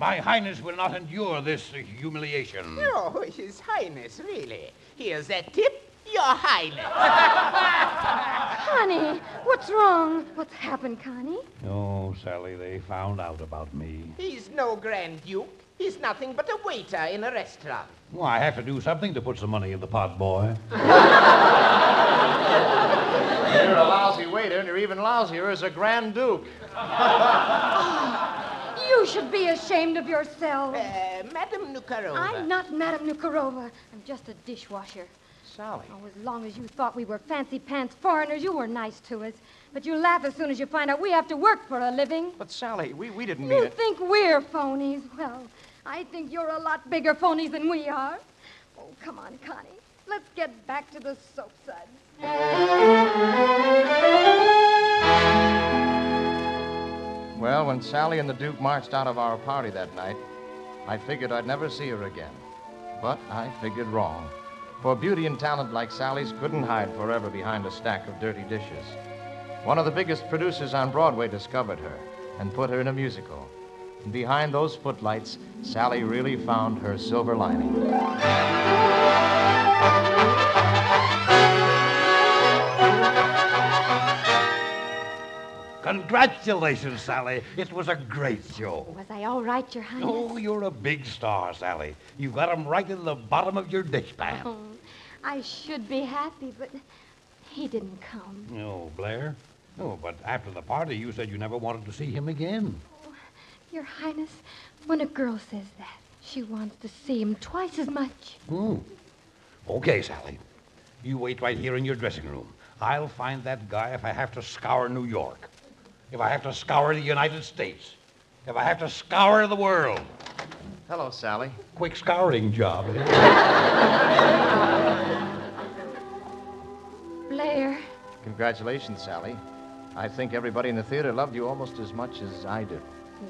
My Highness will not endure this humiliation. Oh, His Highness, really. Here's that tip, Your Highness. (laughs) Connie, what's wrong? What's happened, Connie? Oh, Sally, they found out about me. He's no Grand Duke. He's nothing but a waiter in a restaurant. Well, I have to do something to put some money in the pot, boy. (laughs) You're a lousy waiter, and you're even lousier as a Grand Duke. (laughs) You should be ashamed of yourself. Uh, Madame Nukarova. I'm not Madame Nukarova. I'm just a dishwasher. Sally. Oh, as long as you thought we were fancy pants foreigners, you were nice to us. But you laugh as soon as you find out we have to work for a living. But, Sally, we, we didn't mean You it. think we're phonies? Well, I think you're a lot bigger phonies than we are. Oh, come on, Connie. Let's get back to the soap suds. Well, when Sally and the Duke marched out of our party that night, I figured I'd never see her again. But I figured wrong. For beauty and talent like Sally's couldn't hide forever behind a stack of dirty dishes. One of the biggest producers on Broadway discovered her and put her in a musical. And behind those footlights, Sally really found her silver lining. Congratulations, Sally. It was a great show. Was I all right, Your Highness? Oh, you're a big star, Sally. You've got 'em right in the bottom of your dishpan. Oh, I should be happy, but he didn't come. Oh, Blair? Oh, but after the party, you said you never wanted to see him again. Your Highness, when a girl says that, she wants to see him twice as much. Hmm. Okay, Sally. You wait right here in your dressing room. I'll find that guy if I have to scour New York, if I have to scour the United States, if I have to scour the world. Hello, Sally. Quick scouring job. eh? Blair, Congratulations, Sally. I think everybody in the theater loved you almost as much as I do.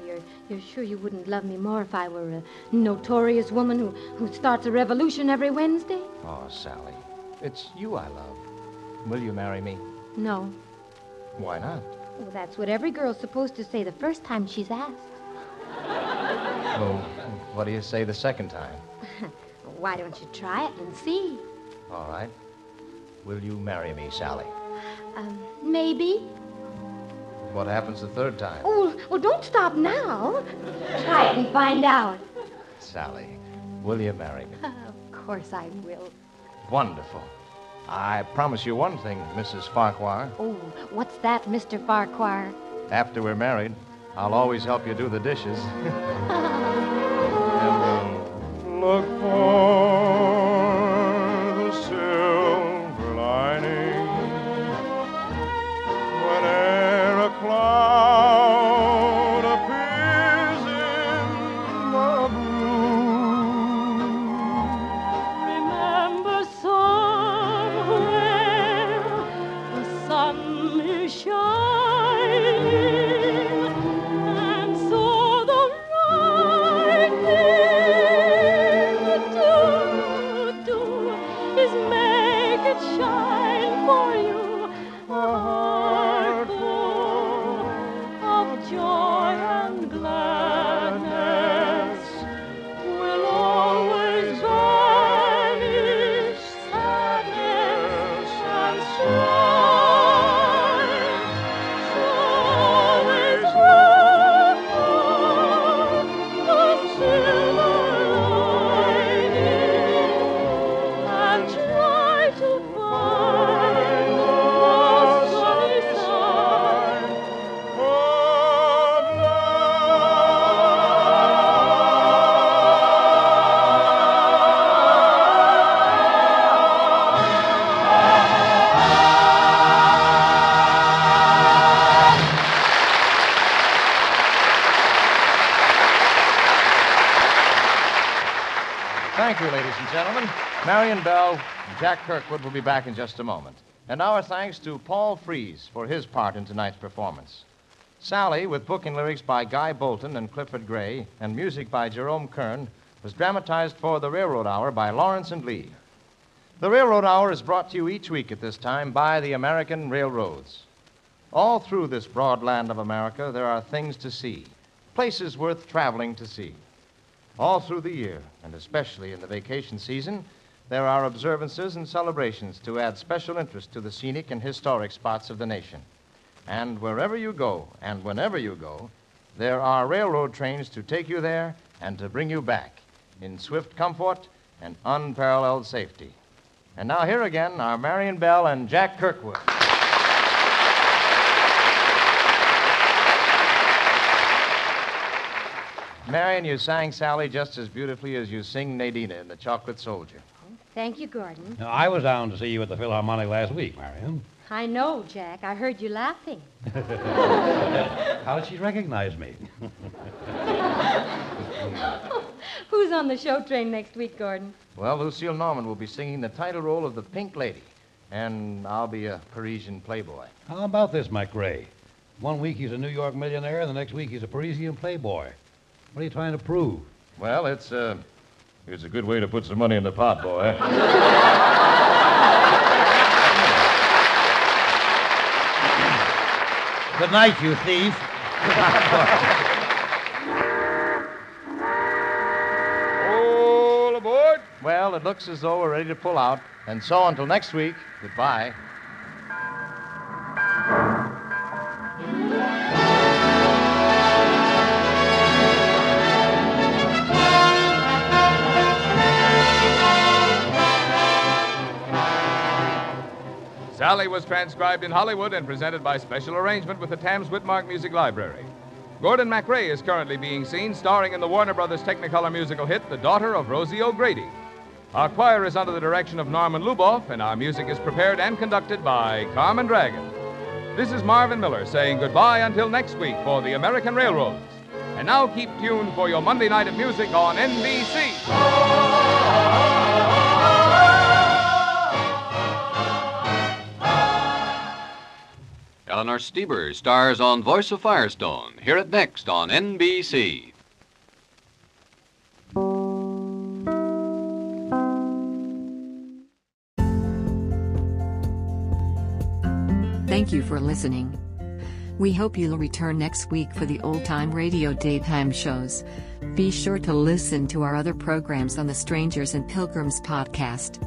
You're, you're sure you wouldn't love me more if I were a notorious woman who, who starts a revolution every Wednesday? Oh, Sally. It's you I love. Will you marry me? No. Why not? Well, that's what every girl's supposed to say the first time she's asked. (laughs) Well, what do you say the second time? (laughs) Why don't you try it and see? All right. Will you marry me, Sally? Um, maybe. What happens the third time? Oh, well, don't stop now. Try it and find out. Sally, will you marry me? (laughs) of course I will. Wonderful. I promise you one thing, Mrs. Farquhar. Oh, what's that, Mr. Farquhar? After we're married, I'll always help you do the dishes. (laughs) (laughs) Look for Marion Bell, Jack Kirkwood will be back in just a moment. And our thanks to Paul Frees for his part in tonight's performance. Sally, with book and lyrics by Guy Bolton and Clifford Grey, and music by Jerome Kern, was dramatized for the Railroad Hour by Lawrence and Lee. The Railroad Hour is brought to you each week at this time by the American Railroads. All through this broad land of America, there are things to see, places worth traveling to see. All through the year, and especially in the vacation season, there are observances and celebrations to add special interest to the scenic and historic spots of the nation. And wherever you go, and whenever you go, there are railroad trains to take you there and to bring you back in swift comfort and unparalleled safety. And now, here again are Marion Bell and Jack Kirkwood. Marion, you sang Sally just as beautifully as you sing Nadina in The Chocolate Soldier. Thank you, Gordon. Now, I was down to see you at the Philharmonic last week, Marion. I know, Jack. I heard you laughing. (laughs) How did she recognize me? (laughs) Who's on the show train next week, Gordon? Well, Lucille Norman will be singing the title role of the Pink Lady, and I'll be a Parisian playboy. How about this, Mike Gray? One week he's a New York millionaire, and the next week he's a Parisian playboy. What are you trying to prove? Well, it's uh, it's a good way to put some money in the pot, boy. Good night, you thief. All aboard. Well, it looks as though we're ready to pull out. And so until next week, goodbye. Sally was transcribed in Hollywood and presented by special arrangement with the Tams Witmark Music Library. Gordon MacRae is currently being seen starring in the Warner Brothers Technicolor musical hit The Daughter of Rosie O'Grady. Our choir is under the direction of Norman Luboff, and our music is prepared and conducted by Carmen Dragon. This is Marvin Miller saying goodbye until next week for the American Railroads. And now keep tuned for your Monday night of music on NBC. Eleanor Steber stars on Voice of Firestone. Hear it next on NBC. Thank you for listening. We hope you'll return next week for the old time radio daytime shows. Be sure to listen to our other programs on the Strangers and Pilgrims podcast.